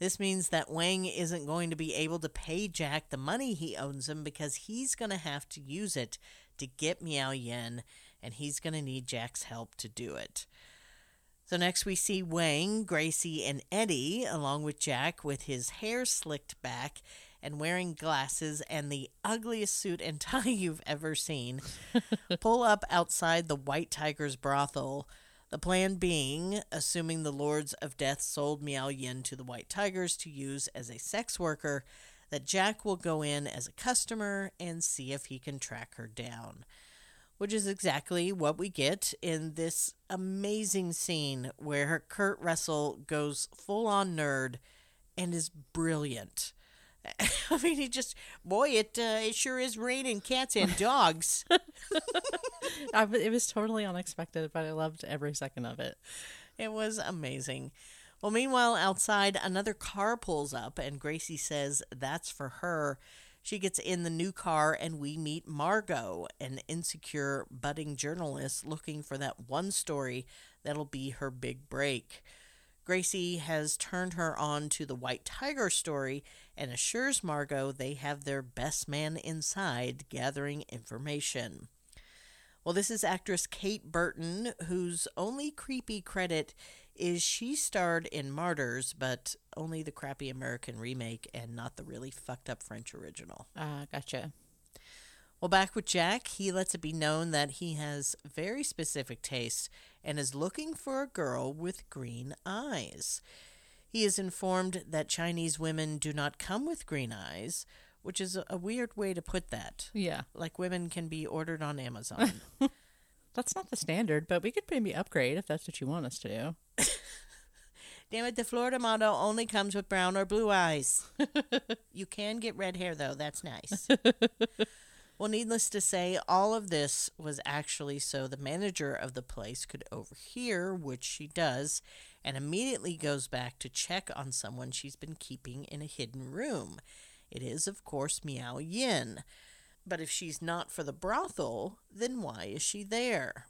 This means that Wang isn't going to be able to pay Jack the money he owes him because he's going to have to use it to get Miao Yin, and he's going to need Jack's help to do it. So next we see Wang, Gracie, and Eddie, along with Jack with his hair slicked back and wearing glasses and the ugliest suit and tie you've ever seen, pull up outside the White Tiger's brothel. The plan being, assuming the Lords of Death sold Miao Yin to the White Tigers to use as a sex worker, that Jack will go in as a customer and see if he can track her down. Which is exactly what we get in this amazing scene where Kurt Russell goes full on nerd and is brilliant. I mean, he just boy, it uh, it sure is raining cats and dogs. I, it was totally unexpected, but I loved every second of it. It was amazing. Well, meanwhile, outside, another car pulls up, and Gracie says that's for her. She gets in the new car, and we meet Margot, an insecure budding journalist looking for that one story that'll be her big break. Gracie has turned her on to the White Tiger story and assures Margot they have their best man inside gathering information. Well, this is actress Kate Burton, whose only creepy credit is she starred in Martyrs, but only the crappy American remake and not the really fucked up French original. Ah, uh, gotcha. Well, back with Jack, he lets it be known that he has very specific tastes and is looking for a girl with green eyes. He is informed that Chinese women do not come with green eyes, which is a, weird way to put that. Yeah. Like women can be ordered on Amazon. that's not the standard, but we could maybe upgrade if that's what you want us to do. Damn it, the Florida model only comes with brown or blue eyes. you can get red hair, though. That's nice. Well, needless to say, all of this was actually so the manager of the place could overhear, which she does, and immediately goes back to check on someone she's been keeping in a hidden room. It is, of course, Miao Yin. But if she's not for the brothel, then why is she there?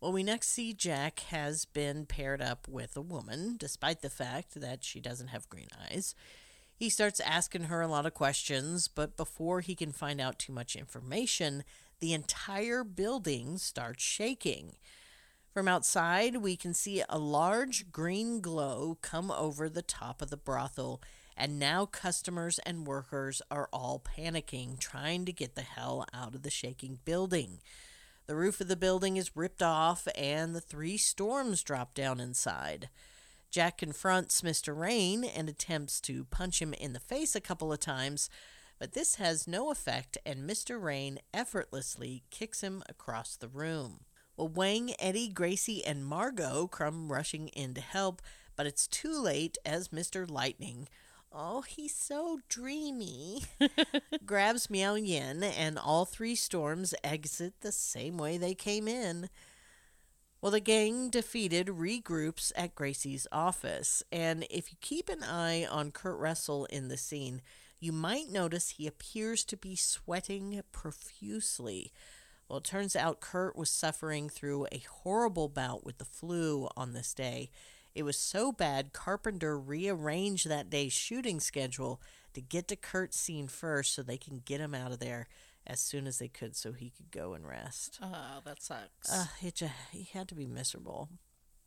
Well, we next see Jack has been paired up with a woman, despite the fact that she doesn't have green eyes. He starts asking her a lot of questions, but before he can find out too much information, the entire building starts shaking. From outside, we can see a large green glow come over the top of the brothel, and now customers and workers are all panicking, trying to get the hell out of the shaking building. The roof of the building is ripped off, and the three storms drop down inside. Jack confronts Mr. Rain and attempts to punch him in the face a couple of times, but this has no effect, and Mr. Rain effortlessly kicks him across the room. Well, Wang, Eddie, Gracie, and Margot come rushing in to help, but it's too late as Mr. Lightning, oh, he's so dreamy, grabs Miao Yin, and all three storms exit the same way they came in. Well, the gang defeated regroups at Gracie's office, and if you keep an eye on Kurt Russell in the scene, you might notice he appears to be sweating profusely. Well, it turns out Kurt was suffering through a horrible bout with the flu on this day. It was so bad, Carpenter rearranged that day's shooting schedule to get to Kurt's scene first so they can get him out of there as soon as they could so he could go and rest. Oh, that sucks. Uh, it he had to be miserable.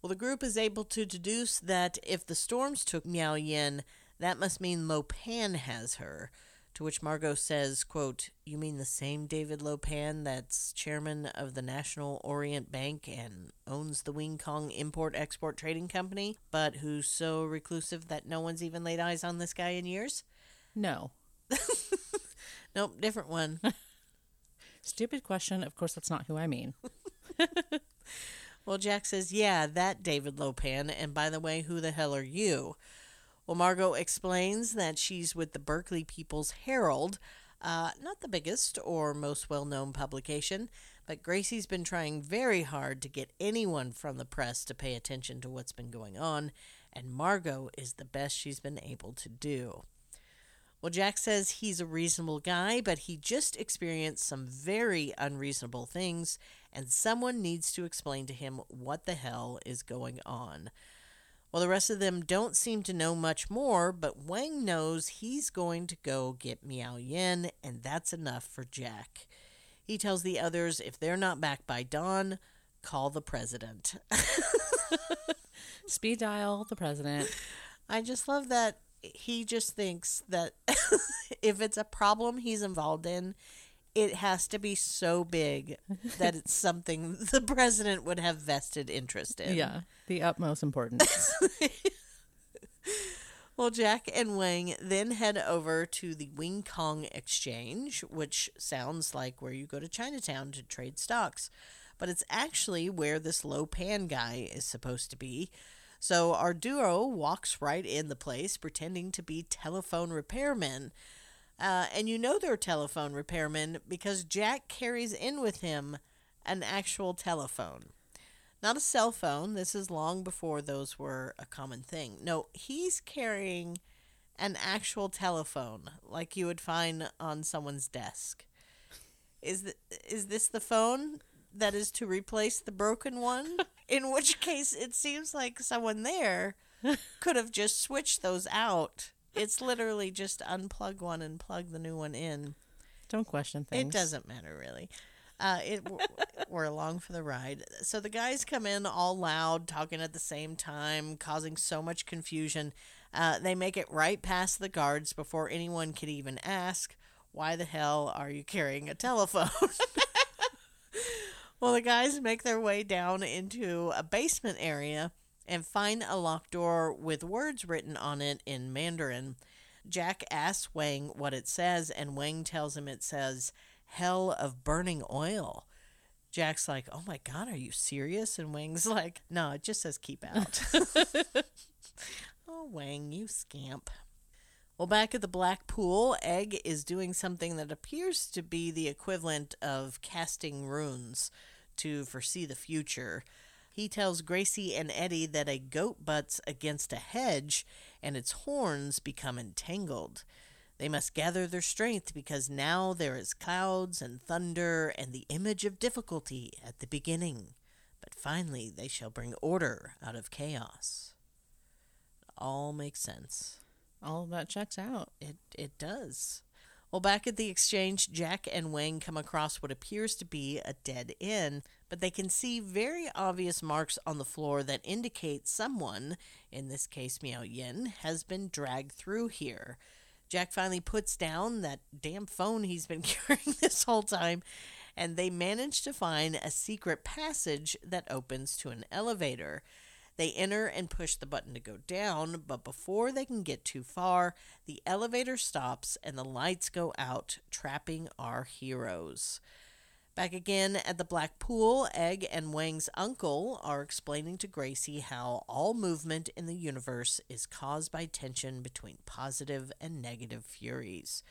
Well, the group is able to deduce that if the storms took Miao Yin, that must mean Lo Pan has her. To which Margot says, quote, You mean the same David Lo Pan that's chairman of the National Orient Bank and owns the Wing Kong Import Export Trading Company, but who's so reclusive that no one's even laid eyes on this guy in years? No. nope, different one. Stupid question. Of course, that's not who I mean. well, Jack says, Yeah, that David Lo Pan. And by the way, who the hell are you? Well, Margot explains that she's with the Berkeley People's Herald, Uh, not the biggest or most well known publication, but Gracie's been trying very hard to get anyone from the press to pay attention to what's been going on, and Margot is the best she's been able to do. Well, Jack says he's a reasonable guy, but he just experienced some very unreasonable things, and someone needs to explain to him what the hell is going on. Well, the rest of them don't seem to know much more, but Wang knows he's going to go get Miao Yin, and that's enough for Jack. He tells the others if they're not back by dawn, call the president. Speed dial the president. I just love that he just thinks that if it's a problem he's involved in, it has to be so big that it's something the president would have vested interest in. Yeah, the utmost importance. Well, Jack and Wang then head over to the Wing Kong Exchange, which sounds like where you go to Chinatown to trade stocks. But it's actually where this Lo Pan guy is supposed to be. So our duo walks right in the place, pretending to be telephone repairmen. Uh, and you know they're telephone repairmen because Jack carries in with him an actual telephone. Not a cell phone. This is long before those were a common thing. No, he's carrying an actual telephone like you would find on someone's desk. Is th- is this the phone that is to replace the broken one? In which case it seems like someone there could have just switched those out. It's literally just unplug one and plug the new one in. Don't question things. It doesn't matter really. Uh, it we're along for the ride. So the guys come in all loud, talking at the same time, causing so much confusion. Uh, they make it right past the guards before anyone could even ask, "Why the hell are you carrying a telephone?" well, the guys make their way down into a basement area and find a locked door with words written on it in Mandarin. Jack asks Wang what it says, and Wang tells him it says hell of burning oil. Jack's like, Oh my God, are you serious? And Wang's like, No, it just says keep out. oh, Wang, you scamp. Well, back at the black pool, Egg is doing something that appears to be the equivalent of casting runes to foresee the future. He tells Gracie and Eddie that a goat butts against a hedge and its horns become entangled. They must gather their strength because now there is clouds and thunder and the image of difficulty at the beginning. But finally they shall bring order out of chaos. All makes sense. All of that checks out. It it does. Well, back at the exchange, Jack and Wang come across what appears to be a dead end, but they can see very obvious marks on the floor that indicate someone, in this case Miao Yin, has been dragged through here. Jack finally puts down that damn phone he's been carrying this whole time, and they manage to find a secret passage that opens to an elevator. They enter and push the button to go down, but before they can get too far, the elevator stops and the lights go out, trapping our heroes. Back again at the Black Pool, Egg and Wang's uncle are explaining to Gracie how all movement in the universe is caused by tension between positive and negative furies.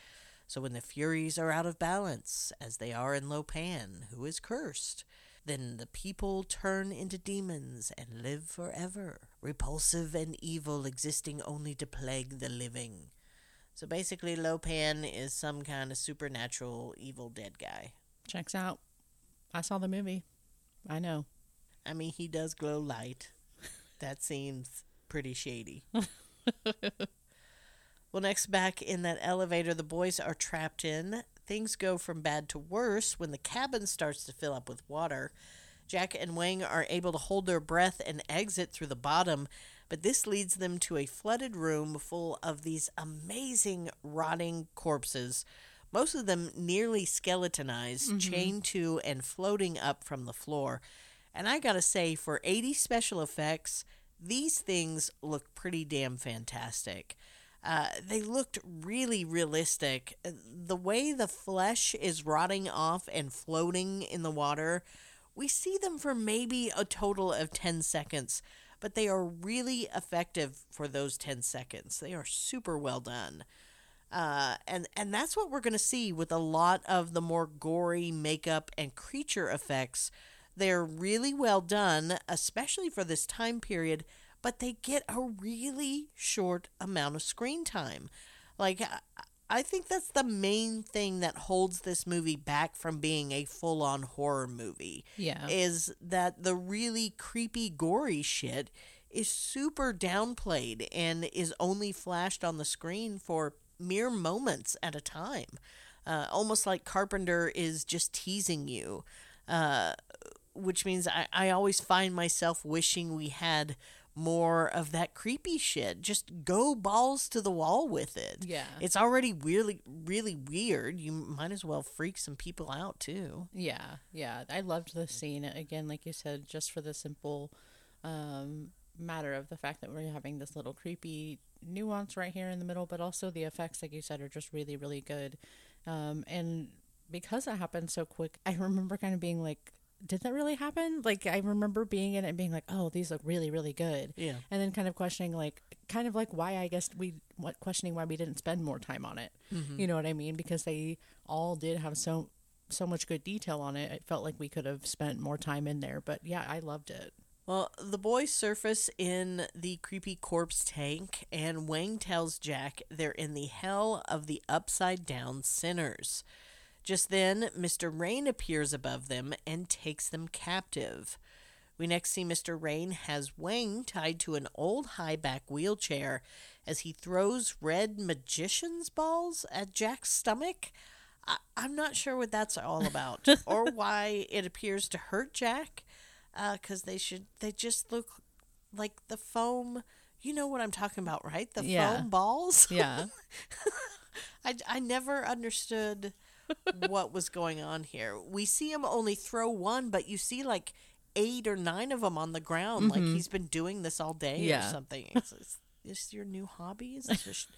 So when the furies are out of balance, as they are in Lo Pan, who is cursed, then the people turn into demons and live forever, repulsive and evil, existing only to plague the living. So basically, Lo Pan is some kind of supernatural evil dead guy. Checks out. I saw the movie. I know. I mean, he does glow light. That seems pretty shady. well, next, back in that elevator the boys are trapped in, things go from bad to worse when the cabin starts to fill up with water. Jack and Wang are able to hold their breath and exit through the bottom, but this leads them to a flooded room full of these amazing rotting corpses, most of them nearly skeletonized, mm-hmm. chained to and floating up from the floor. And I gotta say, for 80 special effects, these things look pretty damn fantastic. Uh, they looked really realistic. The way the flesh is rotting off and floating in the water, we see them for maybe a total of 10 seconds, but they are really effective for those 10 seconds. They are super well done. Uh, and and that's what we're going to see with a lot of the more gory makeup and creature effects. They're really well done, especially for this time period, but they get a really short amount of screen time. Like I- I think that's the main thing that holds this movie back from being a full-on horror movie. Yeah. Is that the really creepy gory shit is super downplayed and is only flashed on the screen for mere moments at a time. Uh, almost like Carpenter is just teasing you. Uh, which means I, I always find myself wishing we had more of that creepy shit. Just go balls to the wall with it. Yeah. It's already really, really weird. You might as well freak some people out too. Yeah, yeah. I loved the scene again, like you said, just for the simple um, matter of the fact that we're having this little creepy nuance right here in the middle, but also the effects, like you said, are just really, really good. Um, and because it happened so quick, I remember kind of being like, did that really happen? Like I remember being in it and being like, "Oh, these look really, really good." Yeah. And then kind of questioning, like, kind of like why I guess we, what questioning why we didn't spend more time on it. You know what I mean? Because they all did have so so much good detail on it. It felt like we could have spent more time in there. But yeah, I loved it. Well, the boys surface in the creepy corpse tank, and Wang tells Jack they're in the hell of the upside down sinners. Just then, Mr. Rain appears above them and takes them captive. We next see Mr. Rain has Wang tied to an old high back wheelchair as he throws red magician's balls at Jack's stomach. I- I'm not sure what that's all about or why it appears to hurt Jack Uh, because they should they just look like the foam you know what i'm talking about right? The Yeah. foam balls? Yeah. I, I never understood what was going on here. We see him only throw one but you see like eight or nine of them on the ground like mm-hmm. he's been doing this all day or Yeah. something. Is, is this your new hobby? Is this just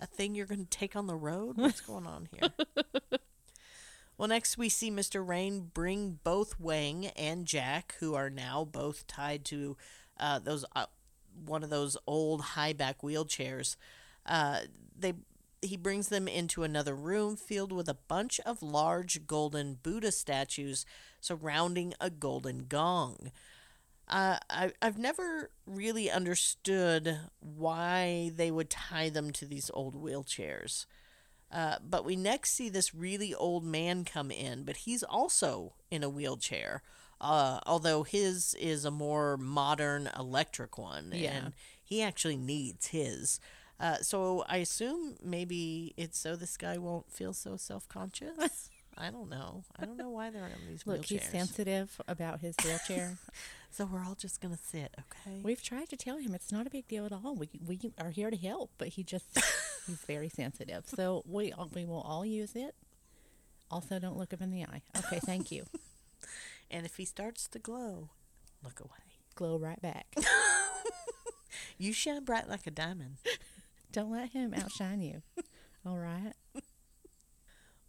a thing you're going to take on the road? What's going on here Well, next we see Mr. Rain bring both Wang and Jack, who are now both tied to uh, those uh, one of those old high back wheelchairs. Uh, they he brings them into another room filled with a bunch of large golden Buddha statues surrounding a golden gong. Uh, I, I've never really understood why they would tie them to these old wheelchairs. Uh, but we next see this really old man come in, but he's also in a wheelchair. Uh, although his is a more modern electric one, Yeah. and he actually needs his. Uh, so I assume maybe it's so this guy won't feel so self conscious. I don't know. I don't know why they're in these Look, wheelchairs. he's sensitive about his wheelchair. So we're all just gonna sit, okay? We've tried to tell him it's not a big deal at all. We we are here to help, but he just he's very sensitive. So we we will all use it. Also, don't look him in the eye. Okay, thank you. and if he starts to glow, look away. Glow right back. You shine bright like a diamond. Don't let him outshine you. All right.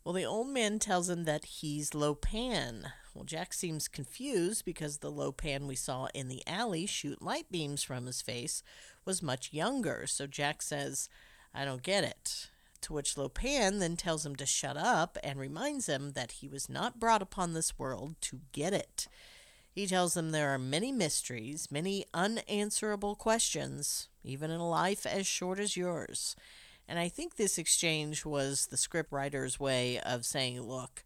Well, the old man tells him that he's Lo Pan. Well, Jack seems confused because the Lo Pan we saw in the alley shoot light beams from his face was much younger. So Jack says, I don't get it. To which Lo Pan then tells him to shut up and reminds him that he was not brought upon this world to get it. He tells him there are many mysteries, many unanswerable questions, even in a life as short as yours. And I think this exchange was the scriptwriter's way of saying, look,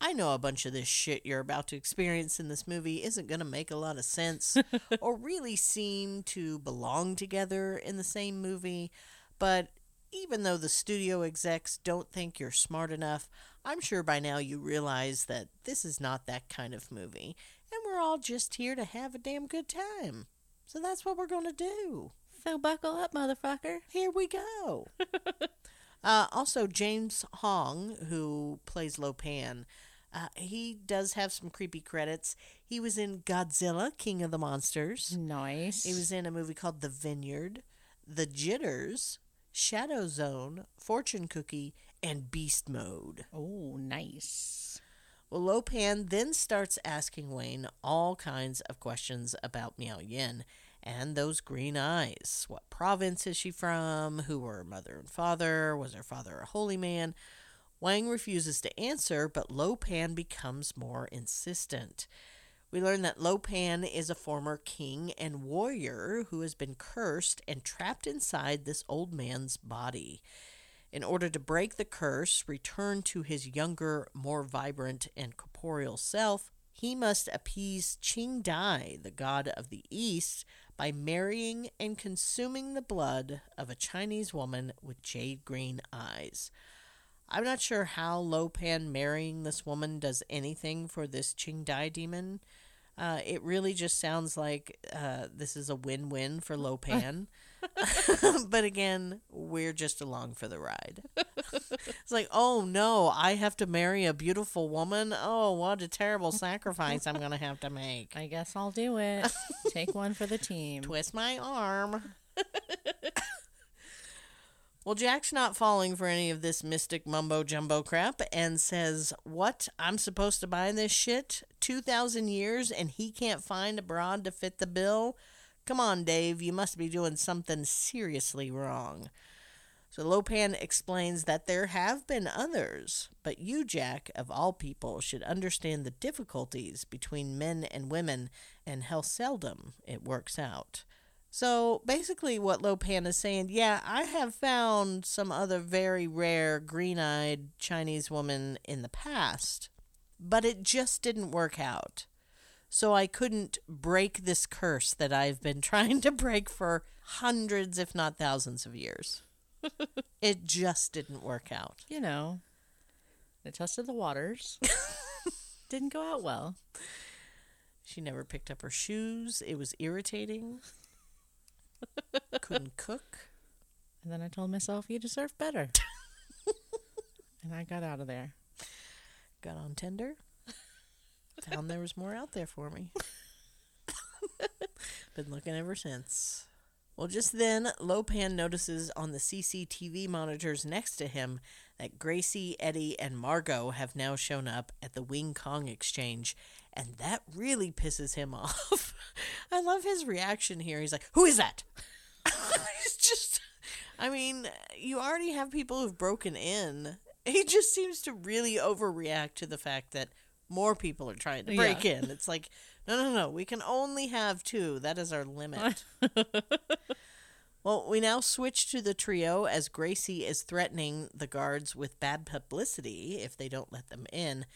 I know a bunch of this shit you're about to experience in this movie isn't going to make a lot of sense or really seem to belong together in the same movie, but even though the studio execs don't think you're smart enough, I'm sure by now you realize that this is not that kind of movie, and we're all just here to have a damn good time. So that's what we're going to do. So buckle up, motherfucker. Here we go. uh, also, James Hong, who plays Lo Pan, uh, he does have some creepy credits. He was in Godzilla, King of the Monsters. Nice. He was in a movie called The Vineyard, The Jitters, Shadow Zone, Fortune Cookie, and Beast Mode. Oh, nice. Well, Lo Pan then starts asking Wang all kinds of questions about Miao Yin, and those green eyes. What province is she from? Who were her mother and father? Was her father a holy man? Wang refuses to answer, but Lo Pan becomes more insistent. We learn that Lo Pan is a former king and warrior who has been cursed and trapped inside this old man's body. In order to break the curse, return to his younger, more vibrant, and corporeal self, he must appease Qing Dai, the god of the east, by marrying and consuming the blood of a Chinese woman with jade green eyes. I'm not sure how Lo Pan marrying this woman does anything for this Qing Dai demon. Uh, it really just sounds like uh, this is a win win for Lo Pan. but again, we're just along for the ride. it's like, oh no, I have to marry a beautiful woman. Oh, what a terrible sacrifice I'm going to have to make. I guess I'll do it. Take one for the team. Twist my arm. well, Jack's not falling for any of this mystic mumbo jumbo crap and says, What? I'm supposed to buy this shit? 2,000 years and he can't find a broad to fit the bill? Come on, Dave, you must be doing something seriously wrong. So Lo Pan explains that there have been others, but you, Jack, of all people, should understand the difficulties between men and women and how seldom it works out. So basically, what Lo Pan is saying, yeah, I have found some other very rare green eyed Chinese woman in the past, but it just didn't work out so I couldn't break this curse that I've been trying to break for hundreds, if not thousands, of years. it just didn't work out. You know, I tested the waters. didn't go out well. She never picked up her shoes. It was irritating. Couldn't cook. And then I told myself, you deserve better. and I got out of there. Got on Tinder. Found there was more out there for me. Been looking ever since. Well, just then, Lo Pan notices on the CCTV monitors next to him that Gracie, Eddie, and Margot have now shown up at the Wing Kong exchange, and that really pisses him off. I love his reaction here. He's like, Who is that? He's just, I mean, you already have people who've broken in. He just seems to really overreact to the fact that more people are trying to break yeah. in. It's like, no, no, no. We can only have two. That is our limit. well, we now switch to the trio as Gracie is threatening the guards with bad publicity if they don't let them in.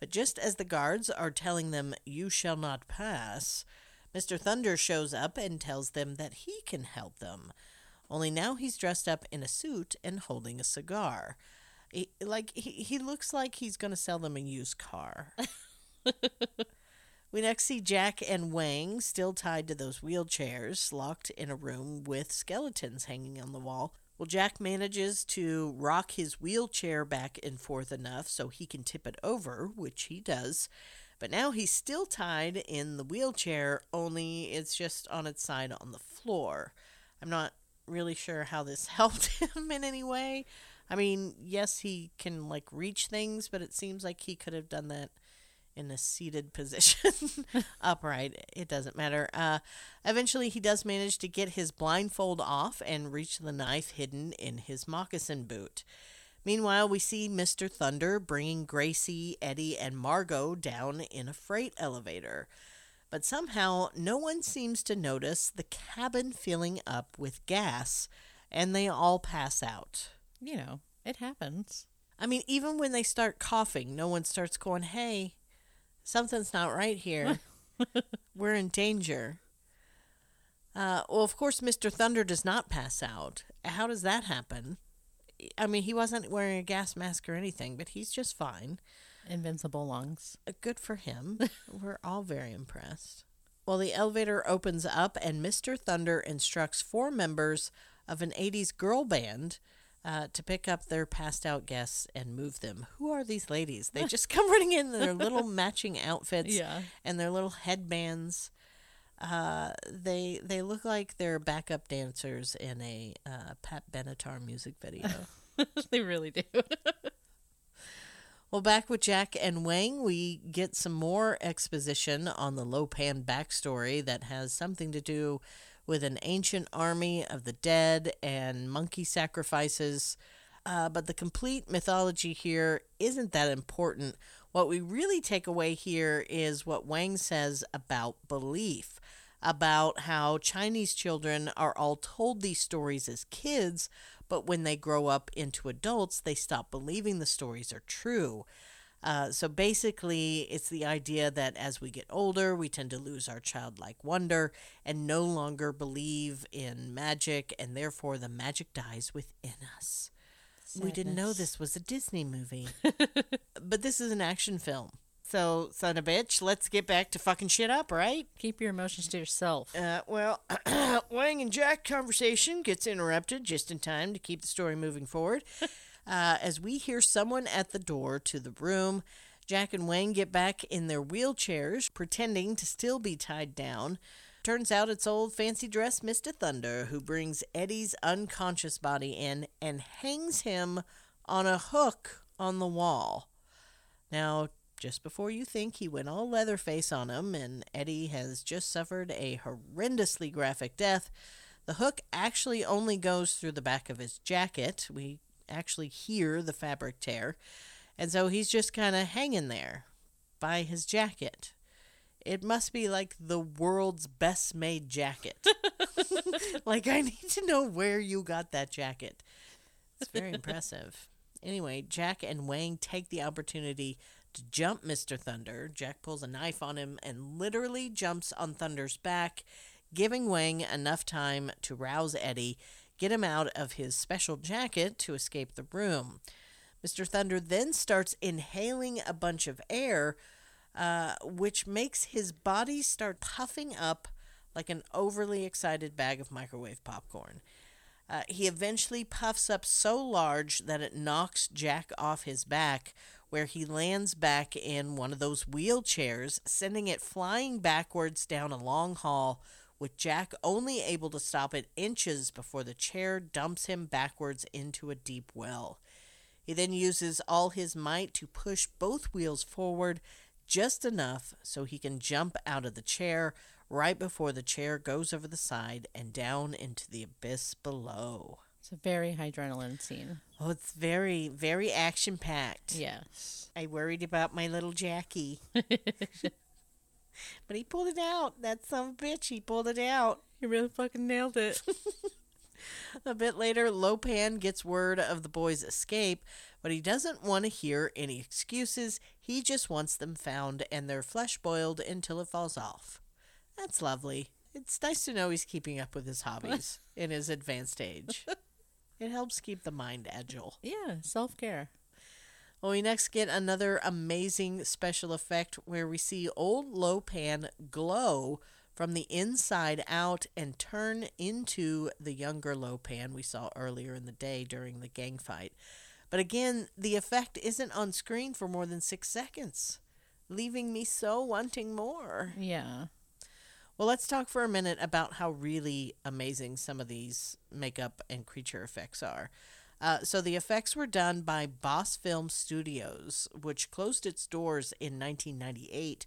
But just as the guards are telling them, you shall not pass, Mr. Thunder shows up and tells them that he can help them. Only now he's dressed up in a suit and holding a cigar. He, like he, he looks like he's going to sell them a used car. we next see Jack and Wang still tied to those wheelchairs, locked in a room with skeletons hanging on the wall. Well, Jack manages to rock his wheelchair back and forth enough so he can tip it over, which he does. But now he's still tied in the wheelchair, only it's just on its side on the floor. I'm not really sure how this helped him in any way. I mean, yes, he can like reach things, but it seems like he could have done that in a seated position, upright. It doesn't matter. Uh, eventually, he does manage to get his blindfold off and reach the knife hidden in his moccasin boot. Meanwhile, we see Mr. Thunder bringing Gracie, Eddie, and Margot down in a freight elevator. But somehow, no one seems to notice the cabin filling up with gas, and they all pass out you know, it happens. I mean, even when they start coughing, no one starts going, hey, something's not right here. We're in danger. Uh, well, of course, Mr. Thunder does not pass out. How does that happen? I mean, he wasn't wearing a gas mask or anything, but he's just fine. Invincible lungs. Uh, good for him. We're all very impressed. Well, the elevator opens up, and Mr. Thunder instructs four members of an 80s girl band uh, to pick up their passed out guests and move them. Who are these ladies? They just come running in their little matching outfits yeah. and their little headbands. Uh, they they look like they're backup dancers in a uh, Pat Benatar music video. they really do. well, back with Jack and Wang, we get some more exposition on the Lo Pan backstory that has something to do with an ancient army of the dead and monkey sacrifices. Uh, but the complete mythology here isn't that important. What we really take away here is what Wang says about belief, about how Chinese children are all told these stories as kids, but when they grow up into adults, they stop believing the stories are true. Uh, so basically, it's the idea that as we get older, we tend to lose our childlike wonder and no longer believe in magic, and therefore the magic dies within us. We didn't know this was a Disney movie, but this is an action film. So, son of a bitch, let's get back to fucking shit up, right? Keep your emotions to yourself. Uh, well, Wang and Jack conversation gets interrupted just in time to keep the story moving forward. uh, as we hear someone at the door to the room, Jack and Wang get back in their wheelchairs, pretending to still be tied down. Turns out it's old fancy dress Mr. Thunder who brings Eddie's unconscious body in and hangs him on a hook on the wall. Now, just before you think he went all Leatherface on him and Eddie has just suffered a horrendously graphic death, the hook actually only goes through the back of his jacket. We actually hear the fabric tear. And so he's just kind of hanging there by his jacket. It must be like the world's best made jacket. like, I need to know where you got that jacket. It's very impressive. Anyway, Jack and Wang take the opportunity to jump Mr. Thunder. Jack pulls a knife on him and literally jumps on Thunder's back, giving Wang enough time to rouse Eddie, get him out of his special jacket to escape the room. Mr. Thunder then starts inhaling a bunch of air, uh, which makes his body start puffing up like an overly excited bag of microwave popcorn. Uh, he eventually puffs up so large that it knocks Jack off his back, where he lands back in one of those wheelchairs, sending it flying backwards down a long hall, with Jack only able to stop it inches before the chair dumps him backwards into a deep well. He then uses all his might to push both wheels forward just enough so he can jump out of the chair right before the chair goes over the side and down into the abyss below. It's a very high adrenaline scene. Oh, it's very, very action packed. Yes. I worried about my little Jackie. but he pulled it out. That some bitch, he pulled it out. He really fucking nailed it. A bit later, Lo Pan gets word of the boys' escape, but he doesn't want to hear any excuses. He just wants them found and their flesh boiled until it falls off. That's lovely. It's nice to know he's keeping up with his hobbies in his advanced age. It helps keep the mind agile. yeah, self care. Well, we next get another amazing special effect where we see old Lo Pan glow from the inside out and turn into the younger Lo Pan we saw earlier in the day during the gang fight. But again, the effect isn't on screen for more than six seconds, leaving me so wanting more. Yeah. Well, let's talk for a minute about how really amazing some of these makeup and creature effects are. Uh, so, the effects were done by Boss Film Studios, which closed its doors in 1998.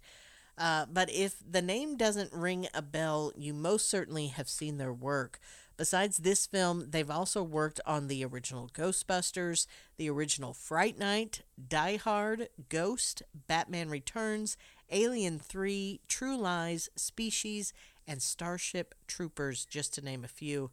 Uh, but if the name doesn't ring a bell, you most certainly have seen their work. Besides this film, they've also worked on the original Ghostbusters, the original Fright Night, Die Hard, Ghost, Batman Returns, Alien 3, True Lies, Species, and Starship Troopers, just to name a few.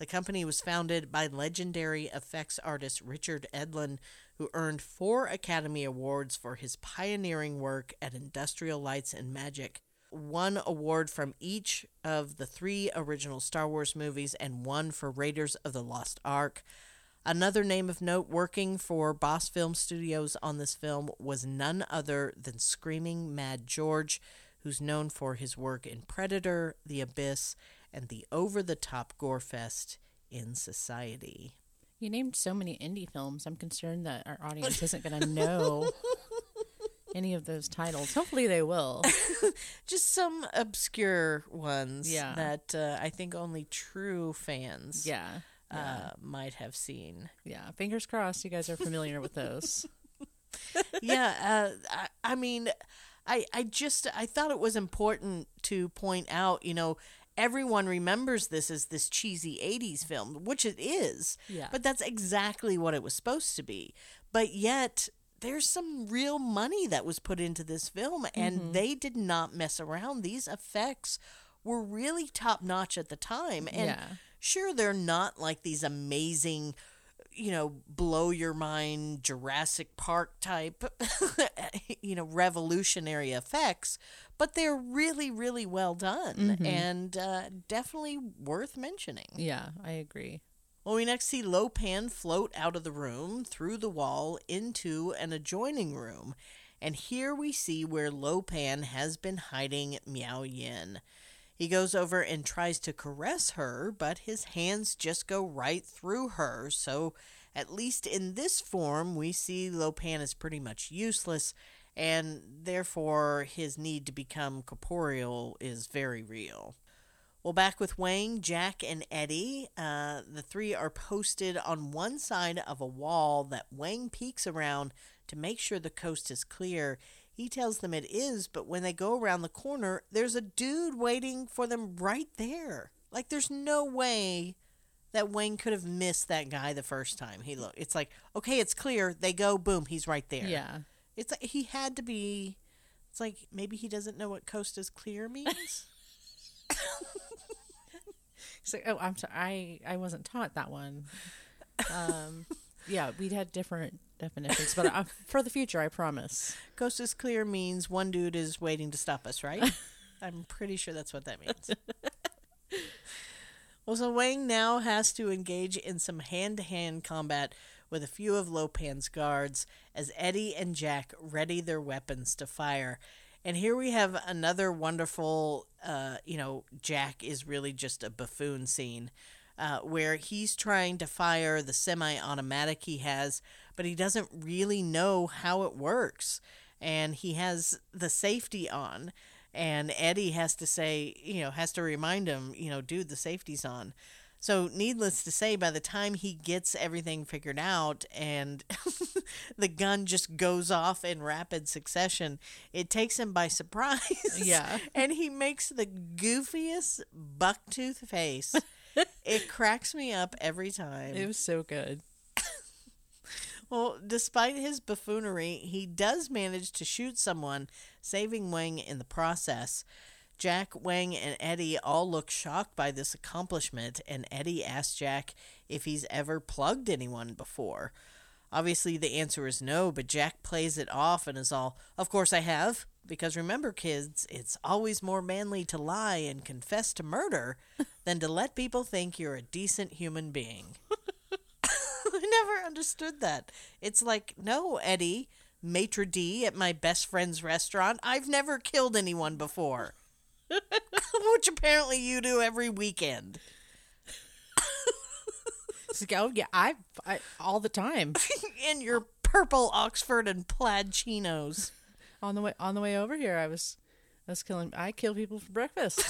The company was founded by legendary effects artist Richard Edlund, who earned four Academy Awards for his pioneering work at Industrial Lights and Magic. One award from each of the three original Star Wars movies, and one for Raiders of the Lost Ark. Another name of note working for Boss Film Studios on this film was none other than Screaming Mad George, who's known for his work in Predator, The Abyss, and the over the top gore fest in Society. You named so many indie films. I'm concerned that our audience isn't going to know any of those titles. Hopefully, they will. Just some obscure ones Yeah. that uh, I think only true fans Yeah. uh, might have seen. Yeah. Fingers crossed you guys are familiar with those. yeah, uh, I, I mean, I I just I thought it was important to point out, you know, everyone remembers this as this cheesy 80s film, which it is. Yeah. But that's exactly what it was supposed to be. But yet, there's some real money that was put into this film, and mm-hmm. they did not mess around. These effects were really top notch at the time. And Yeah. sure, they're not like these amazing, you know, blow your mind Jurassic Park type, you know, revolutionary effects, but they're really, really well done and uh, definitely worth mentioning. Yeah, I agree. Well, we next see Lo Pan float out of the room through the wall into an adjoining room. And here we see where Lo Pan has been hiding Miao Yin. He goes over and tries to caress her, but his hands just go right through her. So, at least in this form, we see Lo Pan is pretty much useless, and therefore his need to become corporeal is very real. Well, back with Wang, Jack, and Eddie, uh, the three are posted on one side of a wall that Wang peeks around to make sure the coast is clear. He tells them it is, but when they go around the corner, there's a dude waiting for them right there. Like, there's no way that Wang could have missed that guy the first time he looked. It's like, okay, it's clear. They go, boom, he's right there. Yeah. It's like he had to be. It's like maybe he doesn't know what coast is clear means. He's like, oh, I'm sorry, I, I wasn't taught that one. Um, yeah, we'd had different definitions, but uh, for the future, I promise. Coast is clear means one dude is waiting to stop us, right? I'm pretty sure that's what that means. well, so Wang now has to engage in some hand to hand combat with a few of Lo Pan's guards as Eddie and Jack ready their weapons to fire. And here we have another wonderful, uh, you know, Jack is really just a buffoon scene. Uh, where he's trying to fire the semi automatic he has, but he doesn't really know how it works. And he has the safety on. And Eddie has to say, you know, has to remind him, you know, dude, the safety's on. So, needless to say, by the time he gets everything figured out and the gun just goes off in rapid succession, it takes him by surprise. Yeah. and he makes the goofiest bucktooth face. It cracks me up every time. It was so good. Well, despite his buffoonery, he does manage to shoot someone, saving Wang in the process. Jack, Wang, and Eddie all look shocked by this accomplishment, and Eddie asks Jack if he's ever plugged anyone before. Obviously, the answer is no, but Jack plays it off and is all, Of course I have. Because remember, kids, it's always more manly to lie and confess to murder than to let people think you're a decent human being. I never understood that. It's like, no, Eddie, maitre d' at my best friend's restaurant, I've never killed anyone before. Which apparently you do every weekend. It's like, oh yeah, I, I all the time In your purple Oxford and plaid chinos. on the way on the way over here. I was I was killing. I kill people for breakfast.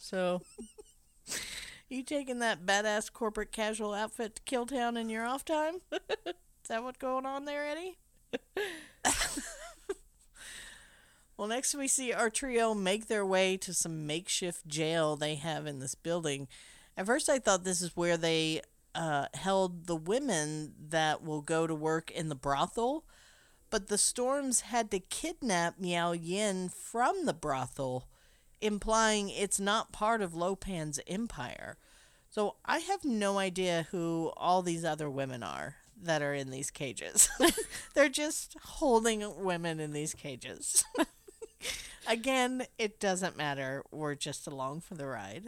so You taking that badass corporate casual outfit to Kill Town in your off time? Is that what's going on there, Eddie? well, next we see our trio make their way to some makeshift jail they have in this building. At first, I thought this is where they uh, held the women that will go to work in the brothel, but the Storms had to kidnap Miao Yin from the brothel implying it's not part of Lo Pan's empire. So I have no idea who all these other women are that are in these cages. They're just holding women in these cages. Again, it doesn't matter. We're just along for the ride.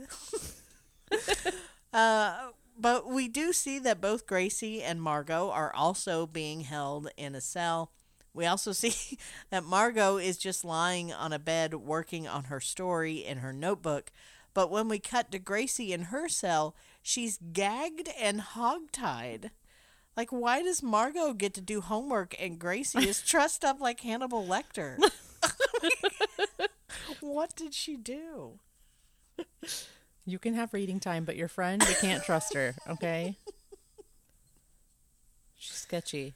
uh, but we do see that both Gracie and Margot are also being held in a cell. We also see that Margot is just lying on a bed working on her story in her notebook. But when we cut to Gracie in her cell, she's gagged and hogtied. Like, why does Margot get to do homework and Gracie is trussed up like Hannibal Lecter? what did she do? you can have reading time, but your friend, you can't trust her. Okay. She's sketchy.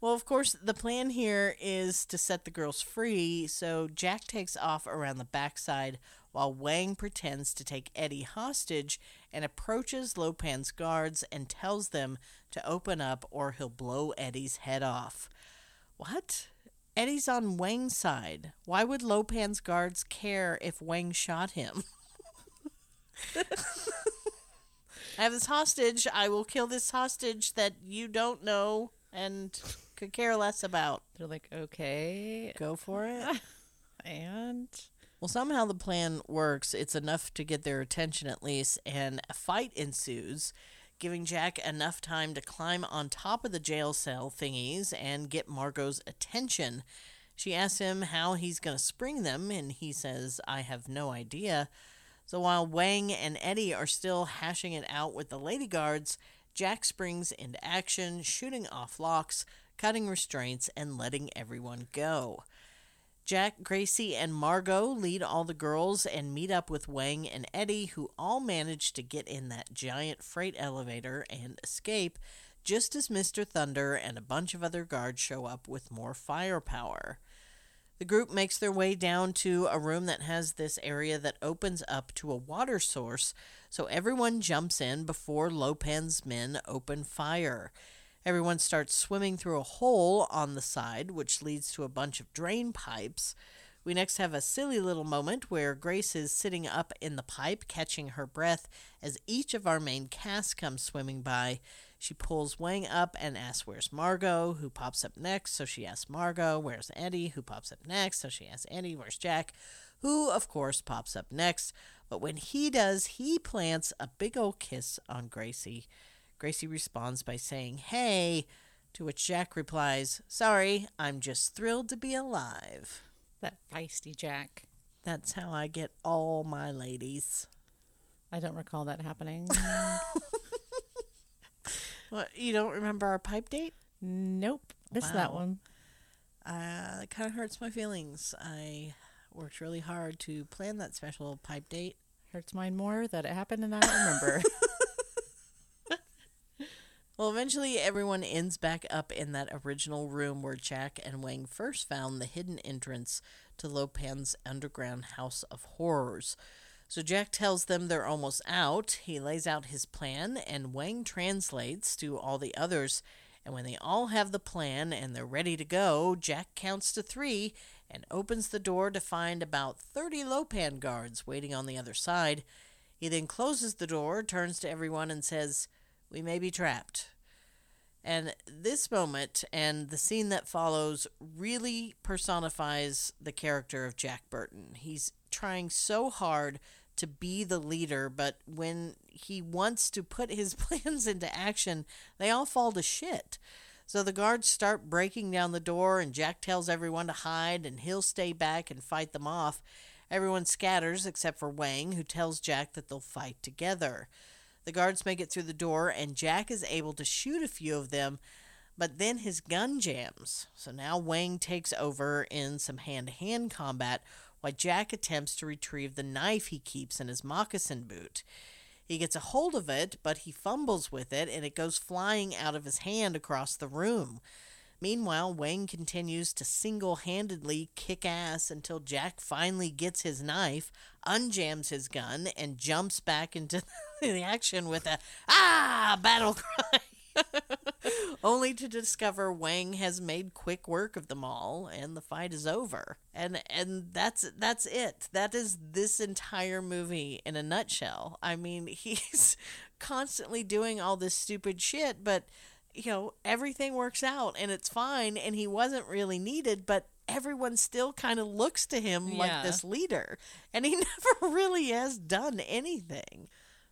Well, of course, the plan here is to set the girls free, so Jack takes off around the backside while Wang pretends to take Eddie hostage and approaches Lo Pan's guards and tells them to open up or he'll blow Eddie's head off. What? Eddie's on Wang's side. Why would Lo Pan's guards care if Wang shot him? I have this hostage. I will kill this hostage that you don't know and could care less about. They're like, okay, Go for it. and Well, somehow the plan works. It's enough to get their attention at least, and a fight ensues, giving Jack enough time to climb on top of the jail cell thingies and get Margot's attention. She asks him how he's going to spring them, and he says, I have no idea. So while Wang and Eddie are still hashing it out with the lady guards, Jack springs into action, shooting off locks, cutting restraints, and letting everyone go. Jack, Gracie, and Margot lead all the girls and meet up with Wang and Eddie, who all manage to get in that giant freight elevator and escape, just as Mr. Thunder and a bunch of other guards show up with more firepower. The group makes their way down to a room that has this area that opens up to a water source, so everyone jumps in before Lo Pan's men open fire. Everyone starts swimming through a hole on the side, which leads to a bunch of drain pipes. We next have a silly little moment where Grace is sitting up in the pipe, catching her breath as each of our main cast comes swimming by. She pulls Wang up and asks, Where's Margot? Who pops up next? So she asks Margot, Where's Eddie? Who pops up next? So she asks Eddie, Where's Jack? Who, of course, pops up next. But when he does, he plants a big old kiss on Gracie. Gracie responds by saying, Hey, to which Jack replies, Sorry, I'm just thrilled to be alive. that feisty Jack. That's how I get all my ladies. I don't recall that happening. What, you don't remember our pipe date? nope, missed that one. Uh, it kind of hurts my feelings. I worked really hard to plan that special pipe date. Hurts mine more that it happened and I don't remember. Well, eventually, everyone ends back up in that original room where Jack and Wang first found the hidden entrance to Lo Pan's underground house of horrors. So Jack tells them they're almost out. He lays out his plan, and Wang translates to all the others. And when they all have the plan and they're ready to go, Jack counts to three and opens the door to find about 30 Lo Pan guards waiting on the other side. He then closes the door, turns to everyone, and says, We may be trapped. And this moment and the scene that follows really personifies the character of Jack Burton. He's trying so hard to be the leader, but when he wants to put his plans into action, they all fall to shit. So the guards start breaking down the door, and Jack tells everyone to hide, and he'll stay back and fight them off. Everyone scatters except for Wang, who tells Jack that they'll fight together. The guards make it through the door, and Jack is able to shoot a few of them, but then his gun jams. So now Wang takes over in some hand to hand combat while Jack attempts to retrieve the knife he keeps in his moccasin boot. He gets a hold of it, but he fumbles with it and it goes flying out of his hand across the room. Meanwhile, Wang continues to single handedly kick ass until Jack finally gets his knife, unjams his gun, and jumps back into the action with a ah battle cry. Only to discover Wang has made quick work of them all and the fight is over. And and that's that's it. That is this entire movie in a nutshell. I mean, he's constantly doing all this stupid shit, but you know, everything works out and it's fine and he wasn't really needed, but everyone still kind of looks to him like Yeah. this leader and he never really has done anything.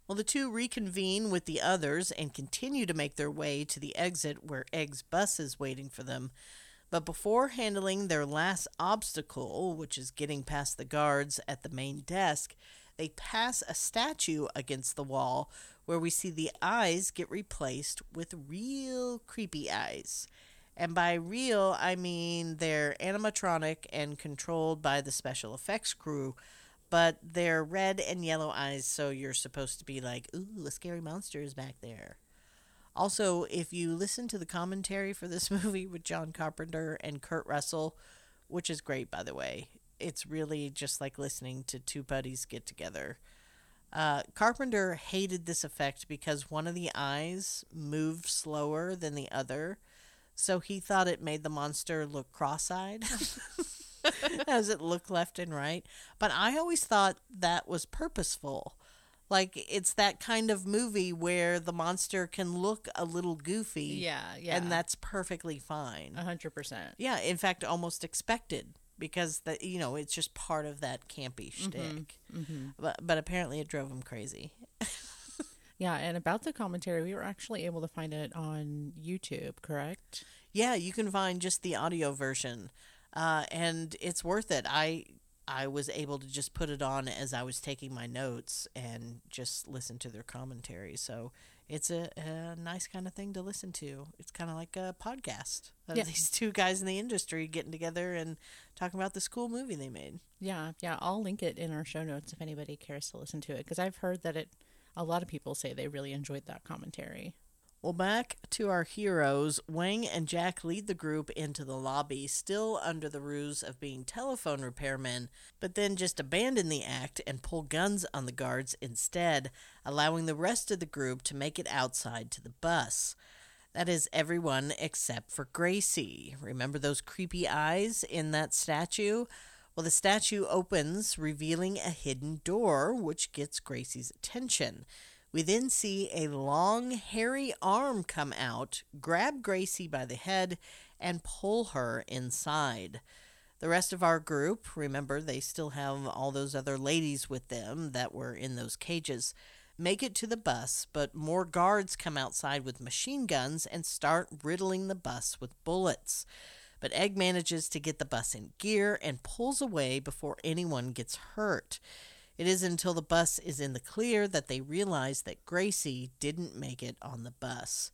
Well, the two reconvene with the others and continue to make their way to the exit where Egg's bus is waiting for them. But before handling their last obstacle, which is getting past the guards at the main desk, they pass a statue against the wall where we see the eyes get replaced with real creepy eyes. And by real, I mean they're animatronic and controlled by the special effects crew, but they're red and yellow eyes, so you're supposed to be like, ooh, a scary monster is back there. Also, if you listen to the commentary for this movie with John Carpenter and Kurt Russell, which is great, by the way, it's really just like listening to two buddies get together. Uh, Carpenter hated this effect because one of the eyes moved slower than the other, so he thought it made the monster look cross eyed as it looked left and right. But I always thought that was purposeful. Like, it's that kind of movie where the monster can look a little goofy. Yeah, yeah. And that's perfectly fine. A hundred percent. Yeah, in fact, almost expected because that you know it's just part of that campy shtick. But but apparently it drove him crazy. Yeah, and about the commentary, we were actually able to find it on YouTube, correct? Yeah, you can find just the audio version, uh, and it's worth it. I I was able to just put it on as I was taking my notes and just listen to their commentary. So it's a, a nice kind of thing to listen to. It's kind of like a podcast of Yeah. these two guys in the industry getting together and talking about this cool movie they made. Yeah, yeah. I'll link it in our show notes if anybody cares to listen to it because I've heard that it. A lot of people say they really enjoyed that commentary. Well, back to our heroes, Wang and Jack lead the group into the lobby, still under the ruse of being telephone repairmen, but then just abandon the act and pull guns on the guards instead, allowing the rest of the group to make it outside to the bus. That is everyone except for Gracie. Remember those creepy eyes in that statue? Well, the statue opens, revealing a hidden door, which gets Gracie's attention. We then see a long, hairy arm come out, grab Gracie by the head, and pull her inside. The rest of our group, remember, they still have all those other ladies with them that were in those cages, make it to the bus, but more guards come outside with machine guns and start riddling the bus with bullets. But Egg manages to get the bus in gear and pulls away before anyone gets hurt. It is until the bus is in the clear that they realize that Gracie didn't make it on the bus.